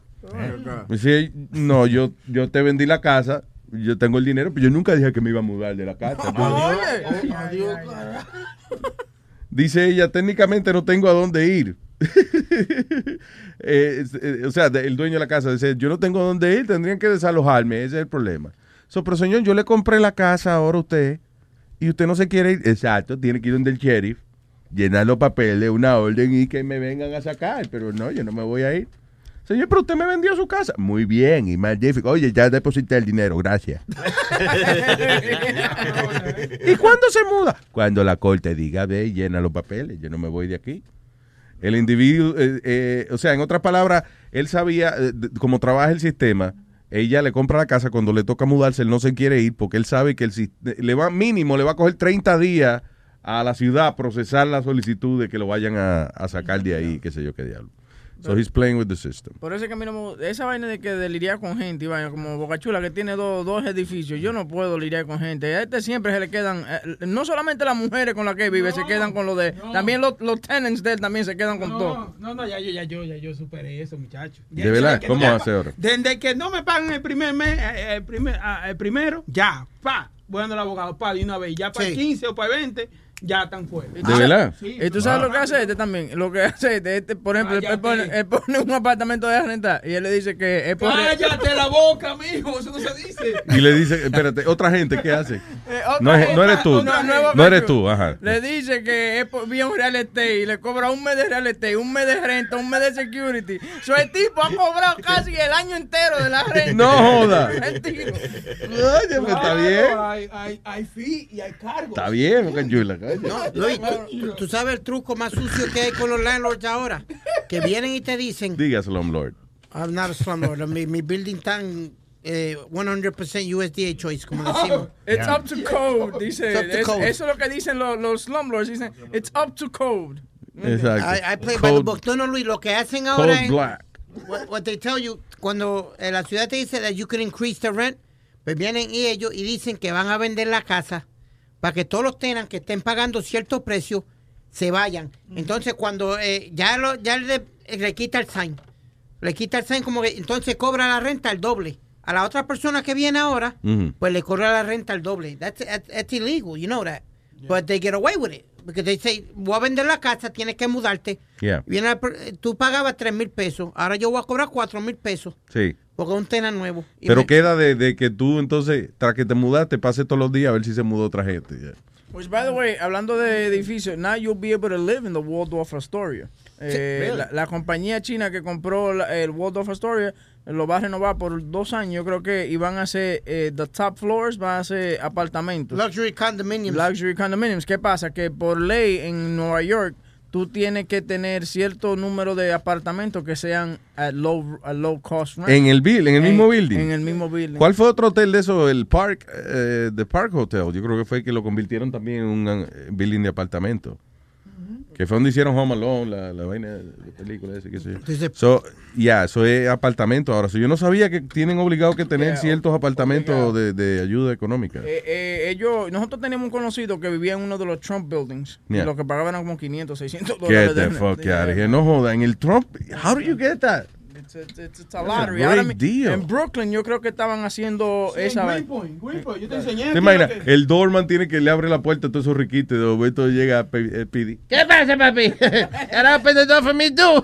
Dice, no, yo, yo te vendí la casa, yo tengo el dinero, pero yo nunca dije que me iba a mudar de la casa. Dice ella, técnicamente no tengo a dónde ir. Eh, eh, o sea, de- el dueño de la casa dice, yo no tengo a dónde ir, tendrían que desalojarme, ese es el problema. So, pero señor, yo le compré la casa ahora a usted y usted no se quiere ir. Exacto, tiene que ir donde el sheriff, llenar los papeles, una orden y que me vengan a sacar, pero no, yo no me voy a ir. Señor, pero usted me vendió su casa. Muy bien, y magnífico. Oye, ya deposité el dinero, gracias. ¿Y cuándo se muda? Cuando la corte diga, ve, llena los papeles, yo no me voy de aquí. El individuo, eh, eh, o sea, en otras palabras, él sabía, eh, cómo trabaja el sistema, ella le compra la casa, cuando le toca mudarse, él no se quiere ir porque él sabe que el, le va mínimo, le va a coger 30 días a la ciudad a procesar la solicitud de que lo vayan a, a sacar de ahí, qué sé yo qué diablo. So he's playing with the system. Por eso es que a mí no me Esa vaina de que de lidiar con gente, y vaina, como Bocachula que tiene dos, dos edificios, yo no puedo lidiar con gente. A este siempre se le quedan, eh, no solamente las mujeres con las que vive, se quedan con lo de. También los, los tenants de él también se quedan con todo. No, no, no, ya yo, ya yo, ya yo superé eso, muchacho. Ya ¿De verdad? ¿Cómo no- hace ahora? Desde que no me pagan el primer mes, eh, el, primer, ah, el primero, ya, pa, bueno el abogado, pa, de una vez, ya para el 15 o para el 20, ya están fuera. ¿De verdad? Sí. Y tú sabes lo que hace este también. Lo que hace este, este, por ejemplo, él pone, él pone un apartamento de rentar y él le dice que es por. Cállate la boca, mijo, eso no se dice. Y le dice, espérate, otra gente, ¿qué hace? Eh, No, es- gente, no eres tú. No eres tú, ajá. Le dice que es por, vía un real estate y le cobra un mes de real estate, un mes de renta, un mes de security. So, el tipo ha cobrado casi el año entero de la renta. No joda. El tipo. Oye, pues, está bien. Hay, hay, hay fee y hay cargos. Está bien. No, Luis, tú, tú sabes el truco más sucio que hay con los landlords ahora. Que vienen y te dicen, Diga, Slumlord. I'm not a slumlord, mi, mi building tan eh, 100% USDA choice, como decimos. It's up to code, dice. It's up to Es- code. Eso es lo que dicen los, los slumlords. Dicen, it's up to code. Exacto. I, I play by the Code- book. No, no, Luis, lo que hacen ahora Code es... black. What, what they tell you, cuando eh, la ciudad te dice that you can increase the rent, pues vienen y ellos y dicen que van a vender la casa para que todos los tenants que estén pagando cierto precio se vayan. Entonces, cuando eh, ya, lo, ya le, le quita el sign, le quita el sign como que entonces cobra la renta al doble. A la otra persona que viene ahora, pues le cobra la renta al doble. That's, that's, that's illegal, you know that. But they get away with it. Because they say, voy a vender la casa, tienes que mudarte. Yeah. Viene tú pagabas 3 mil pesos, ahora yo voy a cobrar 4 mil pesos, Sí. porque es un tenant nuevo. Y Pero me- queda de, de que tú entonces, tras que te mudaste, pases todos los días a ver si se mudó otra gente. ya. Which, by the way, hablando de edificios, now you'll be able to live in the Waldorf Astoria. Eh, really? la, la compañía china que compró la- el Waldorf Astoria lo va a renovar por dos años, yo creo que, y van a hacer, eh, the top floors van a ser apartamentos. Luxury condominiums. Luxury condominiums. ¿Qué pasa? Que por ley en Nueva York, tú tienes que tener cierto número de apartamentos que sean at low, at low cost rent. En el bill, en el mismo building. En el mismo building. ¿Cuál fue otro hotel de eso? El Park, eh, The Park Hotel. Yo creo que fue que lo convirtieron también en un eh, building de apartamento. Que fue donde hicieron Home Alone, la, la vaina de película ese, qué sé yo. So, ya, eso es apartamento ahora. So, yo no sabía que tienen obligado que tener Yeah, ciertos apartamentos de, de ayuda económica. Eh, eh, ellos, nosotros teníamos un conocido que vivía en uno de los Trump buildings. Yeah. Y lo que pagaban eran como 500, 600 Get dólares. the de- fuck de- out of here. No joda, en el Trump. How do you get that? It's, it's, it's, it's a That's a lottery. great Ahora mi- deal. En Brooklyn yo creo que estaban haciendo esa vaina. Greenpoint, Greenpoint, yo te enseñé. ¿Te aquí imaginas? lo que- El doorman tiene que le abre la puerta a todos esos riquitos y de momento llega Pe- eh, Pidi. ¿Qué pasa, papi? Ahora open door for me too.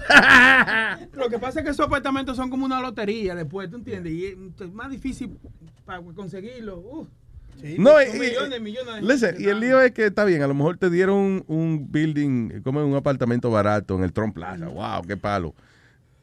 Lo que pasa es que esos apartamentos son como una lotería después, ¿tú entiendes? Y es más difícil para conseguirlo. Uf. No, Son y- millones, millones de Listen, gente y el lío es que está bien, a lo mejor te dieron un, un building, como un apartamento barato en el Trump Plaza. Wow, qué palo.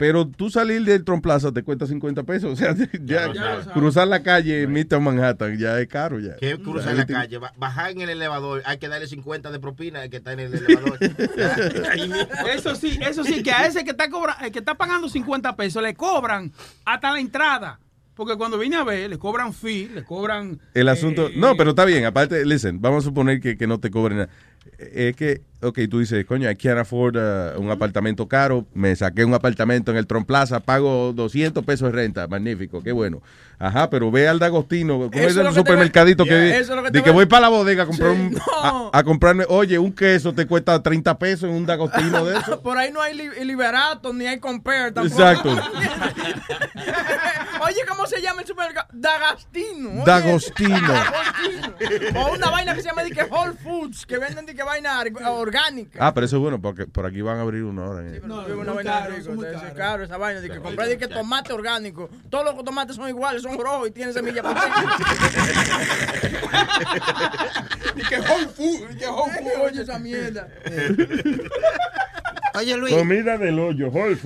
Pero tú salir del Tron Plaza te cuesta 50 pesos. O sea, ya, cruzar la calle en Midtown Manhattan ya es caro ya. Que O cruza sea, la calle, ba- bajar en el elevador, hay que darle 50 de propina al que está en el elevador. Eso sí, eso sí, que a ese que está cobra, el que está pagando 50 pesos le cobran hasta la entrada. Porque cuando viene a ver, le cobran fee, le cobran. El asunto, eh, no, pero está bien, aparte, listen, vamos a suponer que, que no te cobren nada. Eh, Es que, ok, tú dices, coño, I can't afford uh, un apartamento caro, me saqué un apartamento en el Tron Plaza, pago 200 pesos de renta, magnífico, qué bueno. Ajá, pero ve al D'Agostino, ¿cómo Eso es el supermercadito ve- que, Yeah, eso es lo que te de que ve- voy para la bodega a comprar, Sí, un- no. a, a comprarme, oye, un queso te cuesta 30 pesos en un D'Agostino de eso. Por ahí no hay li- liberato ni hay compare tampoco. Exacto. Oye, ¿cómo se llama el supermercado? Dagastino. oye. D'Agostino. Dagostino. O una vaina que se llama de que Whole Foods, que venden de que vaina orgánica. Ah, pero eso es bueno, porque por aquí van a abrir una hora. eh. No, es una vaina rico, es caro esa vaina de que comprar de que tomate orgánico. Todos los tomates son iguales, son rojos y tienen semilla por Y que Whole Foods, que Whole Foods. Oye esa mierda. Oye, Luis. Comida del hoyo, Whole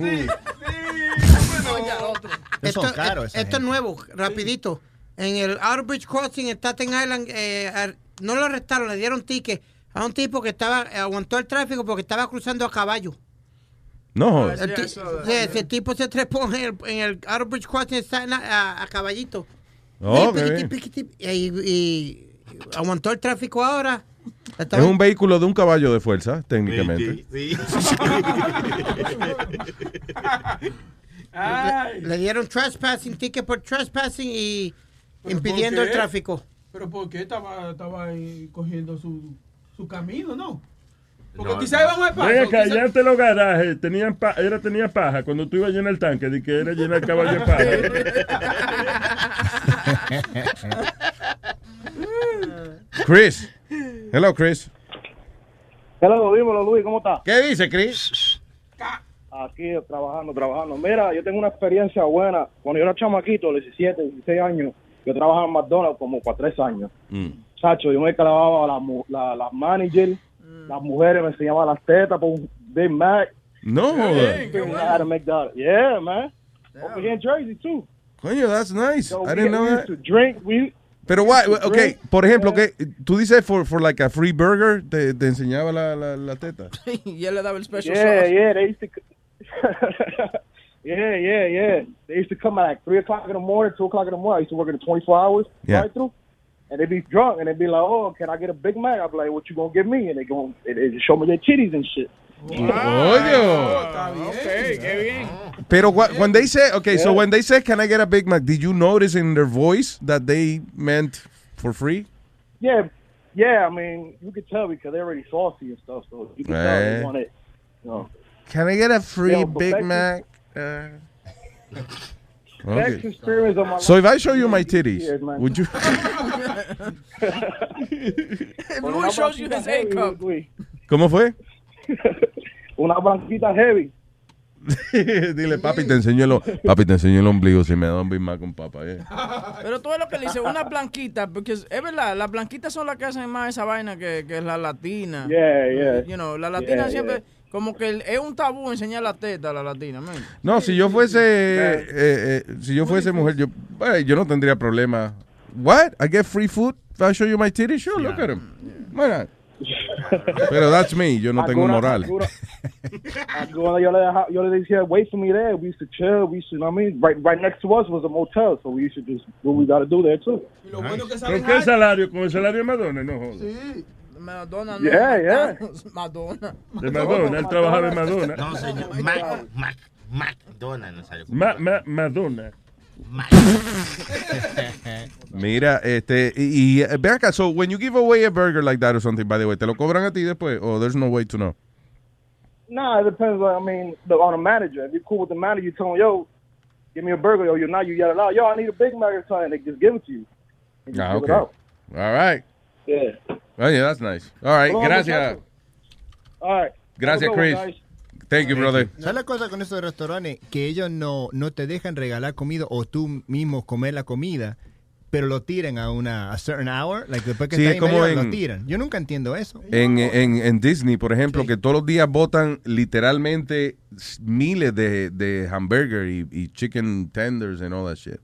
Esto, son caros es nuevo, rapidito. En el Outer Bridge Crossing, en Staten Island, eh, no lo arrestaron, le dieron ticket a un tipo que estaba aguantó el tráfico porque estaba cruzando a caballo. No, El sí, ese tipo se trepó en el, en el Outer Bridge Crossing a, a caballito. Oh, Y piquiti, aguantó el tráfico ahora. Es un vehículo de un caballo de fuerza, técnicamente. le, le dieron trespassing, ticket por trespassing y ¿Pero impidiendo el tráfico. Pero ¿por qué estaba, estaba ahí cogiendo su, su camino, no? Porque No, quizás íbamos de paso. Quizá- ya antes los garajes tenían pa- era tenía paja cuando tú ibas a llenar el tanque, de que era llenar el caballo de paja. Chris. Hello, Chris. Hello, dímelo, Luis, ¿cómo estás? ¿Qué dice, Chris? Aquí trabajando, trabajando. Mira, yo tengo una experiencia buena. Cuando yo era chamaquito, 17, 16 años, yo trabajaba en McDonald's como por tres años. Chacho, yo me clavaba a las la, las managers, las mujeres me enseñaban las tetas por un Big Mac. No, how to make that. Yeah, man. Over here in Jersey, too. Coño, that's nice. So I didn't know that. to drink. We, Pero, why, okay, por ejemplo, que tú dices for, for like a free burger, te, te enseñaba la, la, la teta. y él le daba el special Yeah, sauce. yeah, they used to. yeah, yeah, yeah. They used to come at like three o'clock in the morning, two o'clock in the morning. I used to work in the twenty four hours Yeah. right through, and they'd be drunk and they'd be like, "Oh, can I get a Big Mac?" I'd be like, "What you gonna give me?" And they go, they, they show me their titties and shit. Coño. Ok. Pero wha- when they say, okay, so when they say, can I get a Big Mac, did you notice in their voice that they meant for free? Yeah, yeah. I mean, you could tell because they're already saucy and stuff, so you can tell Eh. they want it. You know. Can I get a free Big Mac? Uh, okay. experience of my So if I show you my titties, would you? If shows you his. ¿Cómo fue? Una blanquita heavy. Dile, papi, te enseño el, papi, te enseño el ombligo si me da un Big Mac con papa. eh. Pero tú ves lo que le dice, una blanquita, porque es es verdad, las blanquitas son las que hacen más esa vaina que, que la latina. Yeah, yeah. You know, la latina Yeah, siempre, yeah. Como que el- es un tabú enseñar la teta a la latina, man. No, si yo fuese, eh, eh, si yo fuese mujer, yo, eh, yo no tendría problema. What? I get free food if I show you my titties? Sure, look at them. Why not? Pero that's me, yo no tengo moral. alguna- alguna yo le deja- yo le decía, wait for me there. We used to chill. We used to, you know what I mean? Right, right next to us was a motel, so we used to just do what we got to do there too. ¿Con qué salario? ¿Con el salario de Madonna? No jodas. Sí, Madonna no. Yeah, yeah. Madonna. De Madonna, él trabajaba en Madonna. No, señor. Mac, Mac, McDonald's. no salió. Ma- ma- Madonna. Mira, este, y, y eh, acá, so when you give away a burger like that or something, by the way, ¿te lo cobran a ti después? O there's no way to know? Nah, it depends. On, I mean, the, on a manager. If you're cool with the manager, you tell him, yo, give me a burger. Yo, you're not. You yell it out. Yo, I need a Big Mac or something. They just give it to you. Ah, okay. it out. All right. Yeah. Oh, yeah, that's nice. All right, gracias. All right. Gracias, Chris. guys. Thank you, brother. ¿Sabes la cosa con estos restaurantes? Que ellos no, no te dejan regalar comida o tú mismo comer la comida, pero lo tiran a una a certain hour, like después que Sí, está es ahí como medio, en- lo tiran. Yo nunca entiendo eso. En, en, en Disney, por ejemplo, que todos los días votan literalmente miles de, de hamburger y, y chicken tenders and all that shit.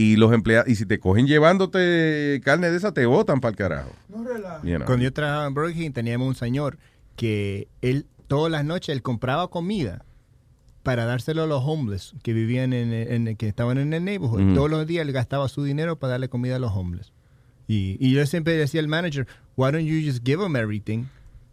Y los empleados, y si te cogen llevándote carne de esa, te votan para el carajo. You know. Cuando yo trabajaba en Burger King teníamos un señor que él todas las noches él compraba comida para dárselo a los homeless que vivían en, en- que estaban en el neighborhood. Ujú. Todos los días él gastaba su dinero para darle comida a los homeless. Y, y yo siempre decía al manager, why don't you just give them everything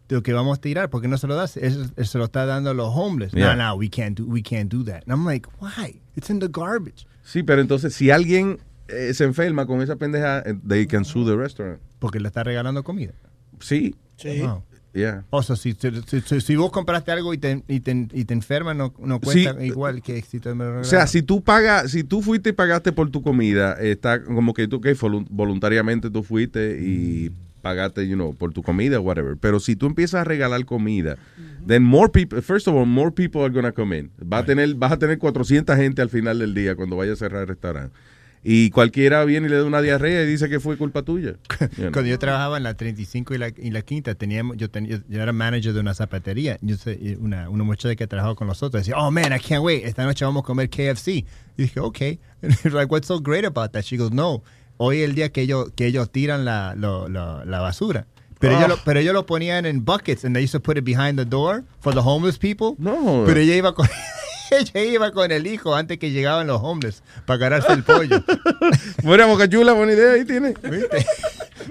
de lo que vamos a tirar? ¿Por qué no se lo das? Él, él se lo está dando a los homeless. Yeah. No, no, we can't do, we can't do that. And I'm like, why? It's in the garbage. Sí, pero entonces si alguien eh, se enferma con esa pendeja, eh, they can sue the restaurant. Porque le está regalando comida. Sí. Wow. Yeah. O sea, si, si, si- si vos compraste algo y te, y te, y te enfermas, no, no cuesta Sí. igual que si te O sea, si tú pagas, si tú fuiste y pagaste por tu comida, está como que tú que volun- voluntariamente tú fuiste y pagaste, you know, por tu comida, whatever. Pero si tú empiezas a regalar comida, then more people, first of all, more people are gonna come in. Va a tener, vas a tener 400 gente al final del día cuando vaya a cerrar el restaurante. Y cualquiera viene y le da una diarrea y dice que fue culpa tuya. You know. Cuando yo trabajaba en la 35 y la, y la quinta, teníamos, yo, tenía, yo era manager de una zapatería. Yo sé, una, una muchacha que trabajaba con nosotros decía, oh man, I can't wait. Esta noche vamos a comer KFC. Y dije, okay. And like, what's so great about that? She goes, no. Hoy es el día que ellos, que ellos tiran la, basura. Pero, ellos lo, pero ellos lo ponían en buckets and they used to put it behind the door for the homeless people. No. Pero ella iba con, ella iba con el hijo antes que llegaban los homeless para ganarse el pollo. Bueno, Boca Chula, buena idea ahí tiene. ¿Viste?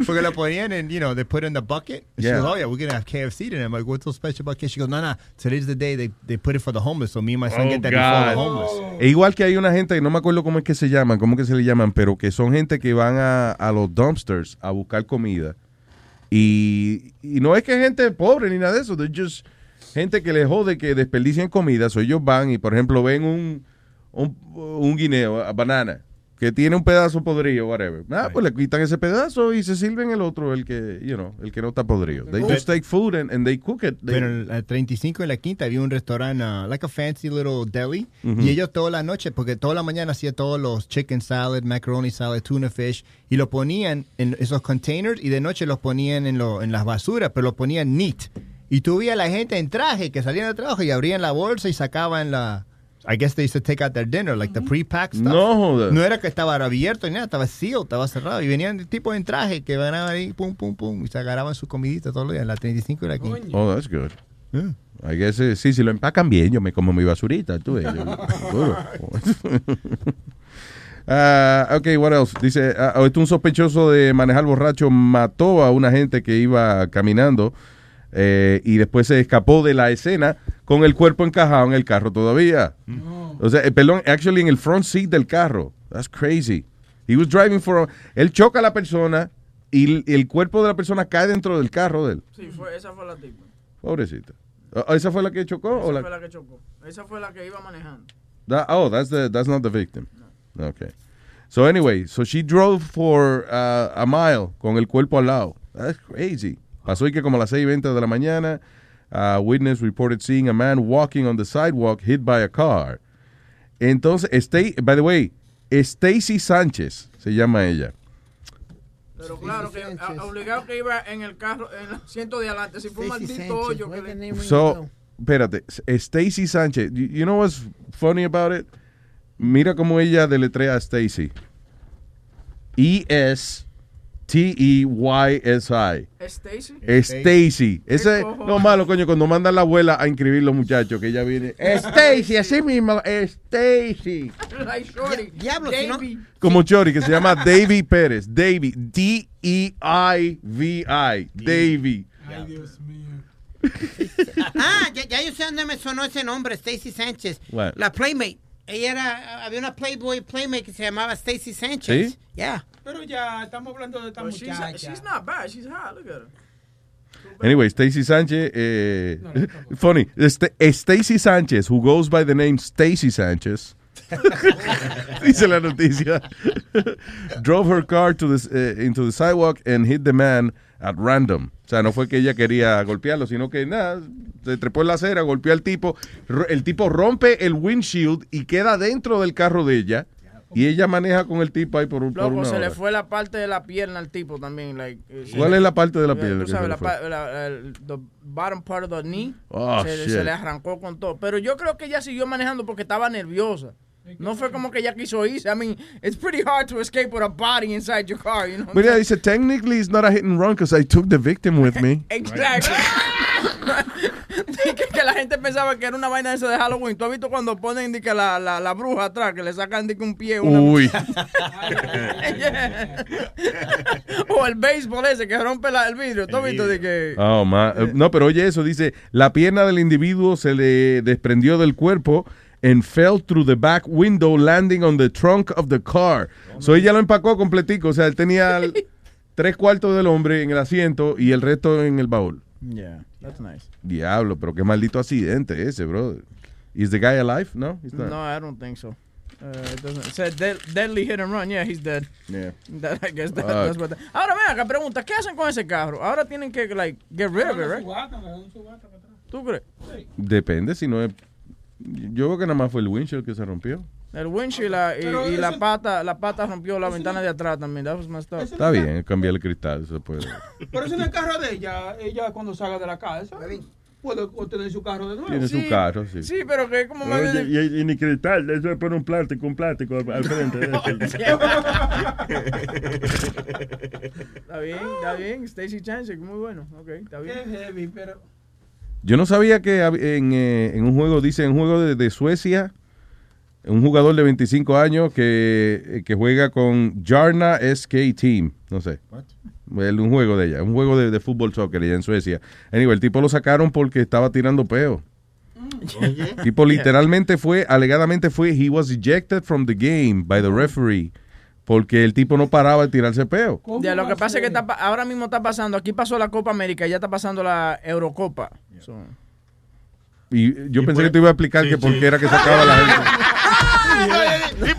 Porque lo ponían en, you know, they put it in the bucket. And She Yeah. goes, oh yeah, we're gonna have KFC tonight. I'm like, what's so special about KFC? She goes, no, no, today's the day they, they put it for the homeless, so me and my son Oh, get that before the God. homeless. E igual que hay una gente, no me acuerdo cómo es que se llaman, cómo que se le llaman, pero que son gente que van a, a los dumpsters a buscar comida. Y, y no es que gente pobre ni nada de eso, they're just gente que les jode que desperdician comida. So ellos van y, por ejemplo, ven un, un, un guineo, a banana, que tiene un pedazo podrido, whatever. Ah, pues le quitan ese pedazo y se sirven el otro, el que, you know, el que no está podrido. They just take food and, and they cook it. They- Pero en la 35 en la quinta había un restaurante, uh, like a fancy little deli. Y ellos toda la noche, porque toda la mañana hacía todos los chicken salad, macaroni salad, tuna fish. Y lo ponían en esos containers y de noche los ponían en, lo, en las basuras, pero lo ponían neat. Y tú veías a la gente en traje que salían de trabajo y abrían la bolsa y sacaban la... I guess they used to take out their dinner, like the pre-packed stuff. No joda. No era que estaba abierto ni nada, estaba sealed, estaba cerrado. Y venían de tipos en traje que van ahí, pum, pum, pum, y se agarraban su comidita todos los días, la 35 y la 15. Oh, that's good. I guess, eh, sí, si lo empacan bien, yo me como mi basurita, tú ves. Ah, ok, what else? Dice, ahorita un sospechoso de manejar borracho mató a una gente que iba caminando eh, y después se escapó de la escena con el cuerpo encajado en el carro todavía. O sea, eh, perdón, actually en el front seat del carro. That's crazy. He was driving for... Él choca a la persona y el- el cuerpo de la persona cae dentro del carro de él. Sí, fue, esa fue la tipa. Pobrecita. ¿Esa fue la que chocó? Esa o la- fue la que chocó. Esa fue la que iba manejando. That- oh, that's the that's not the victim. Okay. So anyway, so she drove for uh, a mile con el cuerpo al lado. That's crazy. Pasó y que como a las 6:20 de la mañana, a witness reported seeing a man walking on the sidewalk hit by a car. Entonces, Sta- by the way, Stacy Sánchez se llama ella. Pero claro, que obligado que iba en el carro, en el asiento de adelante. Si fue un Stacy maldito Sánchez, hoyo que le... So, espérate, Stacy Sánchez, you, know what's funny about it? Mira cómo ella deletrea a Stacy. E S T E Y S I. Stacy. Stacy. Ese cojones? no malo, coño, cuando mandan la abuela a inscribir los muchachos, que ella viene. Stacy, así mismo, Stacy. Like Shorty. Diablo, si no- Davey. Como Chori, que se llama Davy Pérez. Davy. D-E-I-V-I. Davy. Ay, Dios mío. Ah, ya, ya yo sé dónde me sonó ese nombre, Stacy Sánchez. What? La Playmate. Ella era, había una Playboy Playmate que se llamaba Stacy Sánchez. ¿Sí? Yeah. Pero ya estamos hablando de esta But she's, muchacha. she's not bad. She's hot. Look at her. Anyway, Stacy Sánchez, eh, funny, este, Stacy Sánchez, who goes by the name Stacy Sánchez, dice la noticia, drove her car to the, eh, into the sidewalk and hit the man at random. O sea, no fue que ella quería golpearlo, sino que nada, se trepó en la acera, golpeó al tipo, el tipo rompe el windshield y queda dentro del carro de ella Y ella maneja con el tipo ahí por, un- por Loco, una se le hora. fue la parte de la pierna al tipo también. Like, eh, ¿Cuál es la parte de la Tú pierna que sabes, le la, la- el the bottom part of the knee. Oh, se, se le arrancó con todo. Pero yo creo que ella siguió manejando porque estaba nerviosa. No fue como que ella quiso irse. I mean, it's pretty hard to escape with a body inside your car, you know. But yeah, dice, technically it's not a hit and run because I took the victim with me. Exactly. que, que la gente pensaba que era una vaina esa de Halloween. ¿Tú has visto cuando ponen que la, la, la bruja atrás, que le sacan que un pie? Una... Uy. o el béisbol ese que rompe la- el vidrio. ¿Tú has visto de que... Oh, eh, No, pero oye eso, dice, la pierna del individuo se le desprendió del cuerpo and fell through the back window landing on the trunk of the car. So ella lo empacó completico, o sea, él tenía el- tres cuartos del hombre en el asiento y el resto en el baúl. Yeah, that's nice. Diablo, pero qué maldito accidente ese, brother. Is the guy alive? No, he's not. No, I don't think so. Uh, it doesn't. It said dead- deadly hit and run. Yeah, he's dead. Yeah. That, I guess that- Fuck. that's what. the- Ahora ven acá, pregunta, ¿qué hacen con ese carro? Ahora tienen que like get rid of it, right? ¿Tú crees? Depende, si no es... Yo creo que nada más fue el windshield que se rompió. El windshield y la, y, la pata, la pata rompió la ventana de atrás también. Está bien, cambiar el cristal, eso puede... Pero eso no es el carro de ella. Ella cuando salga de la casa puede obtener su carro de nuevo. Tiene su carro, sí. Sí, pero que como más y, y ni cristal, eso es por un plástico, un plástico al, frente. Está bien, está bien. Stacy Chance, muy bueno. Ok, está bien. Qué heavy, pero... Yo no sabía que en, eh, en un juego, dice, en un juego de, de Suecia, un jugador de 25 años que, eh, que juega con Jarna SK Team, no sé. Un juego de ella, un juego de, de fútbol soccer allá en Suecia. Anyway, el tipo lo sacaron porque estaba tirando peo. El tipo literalmente fue, alegadamente fue, he was ejected from the game by the referee porque el tipo no paraba de tirarse peo. Ya, lo que pasa es que está pa- ahora mismo está pasando, aquí pasó la Copa América, ya está pasando la Eurocopa. So- Y yo pensé que te iba a explicar que por qué era que sacaba la gente.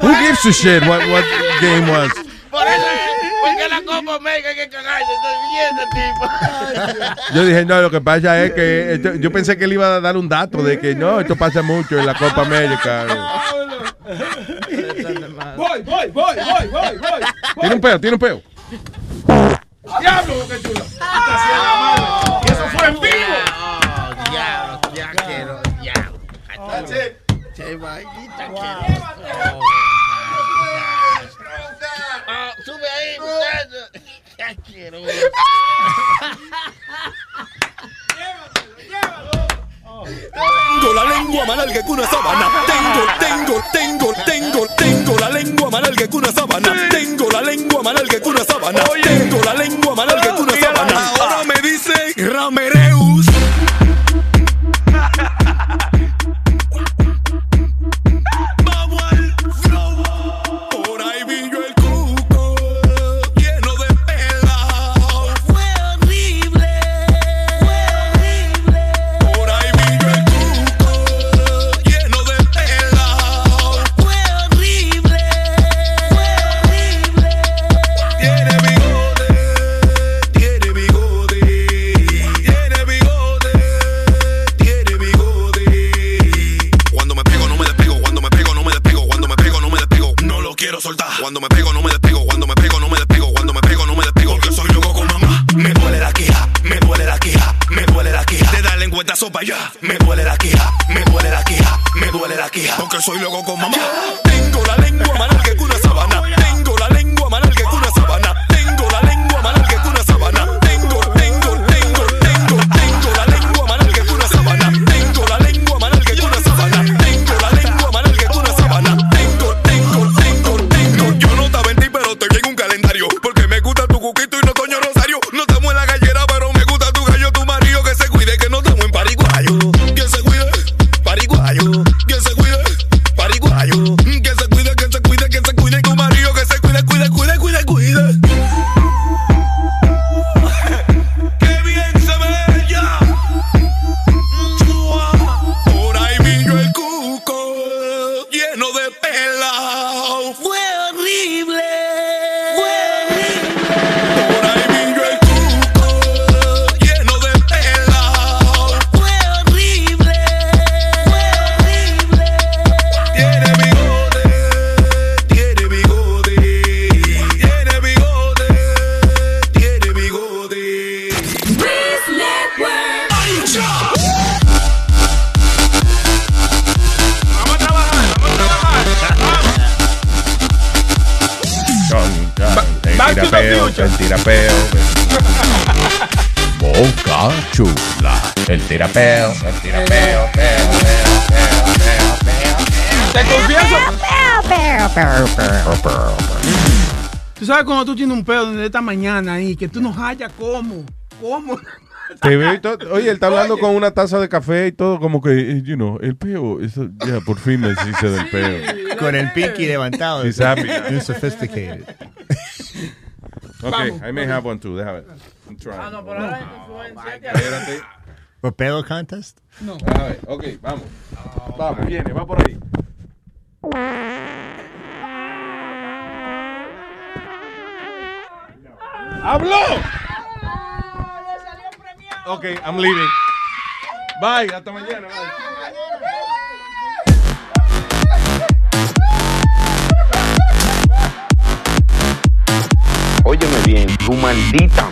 Who gives a shit what, what game was? Por eso, porque la Copa América hay que cagarse, estoy viendo, tipo. Yo dije, no, lo que pasa es que esto- yo pensé que él iba a dar un dato de que no, esto pasa mucho en la Copa América. Voy, voy, voy, voy, voy, voy. Tiene un peo, tiene un peo. ¡Diablo, qué chulo! Y eso fue en vivo. Diablo, ya quiero, diablo. It. Che, vainita, quiero. Ah, Sube ahí, muchacho. Ya quiero. Tengo la lengua más larga que una sábana. Tengo, tengo, tengo, tengo, tengo la lengua más larga que una sábana. Tengo la lengua más larga que una sábana. Tengo la lengua más larga que una sábana. Ahora me dicen Ramereus. Porque soy loco con mamá. Tú sabes cuando tú tienes un pedo de esta mañana ahí, que tú no hallas cómo. ¿Cómo? Te veo y todo- Oye, él está hablando con una taza de café y todo, como que, eh, you know, el peo. eso- ya, por fin me hice del peo. Con el pinky levantado. He's happy. You're sophisticated. Ok, Vamos, I may ok. have one too. Déjame ver. I'm trying. Ah, no, pero ahora influencia. Espérate. ¿For pedo contest? No. A ver, ok, vamos. Vamos, viene, va por ahí. ¡Habló! Ok, I'm leaving. Bye, hasta mañana. Bye. Óyeme bien, tu maldita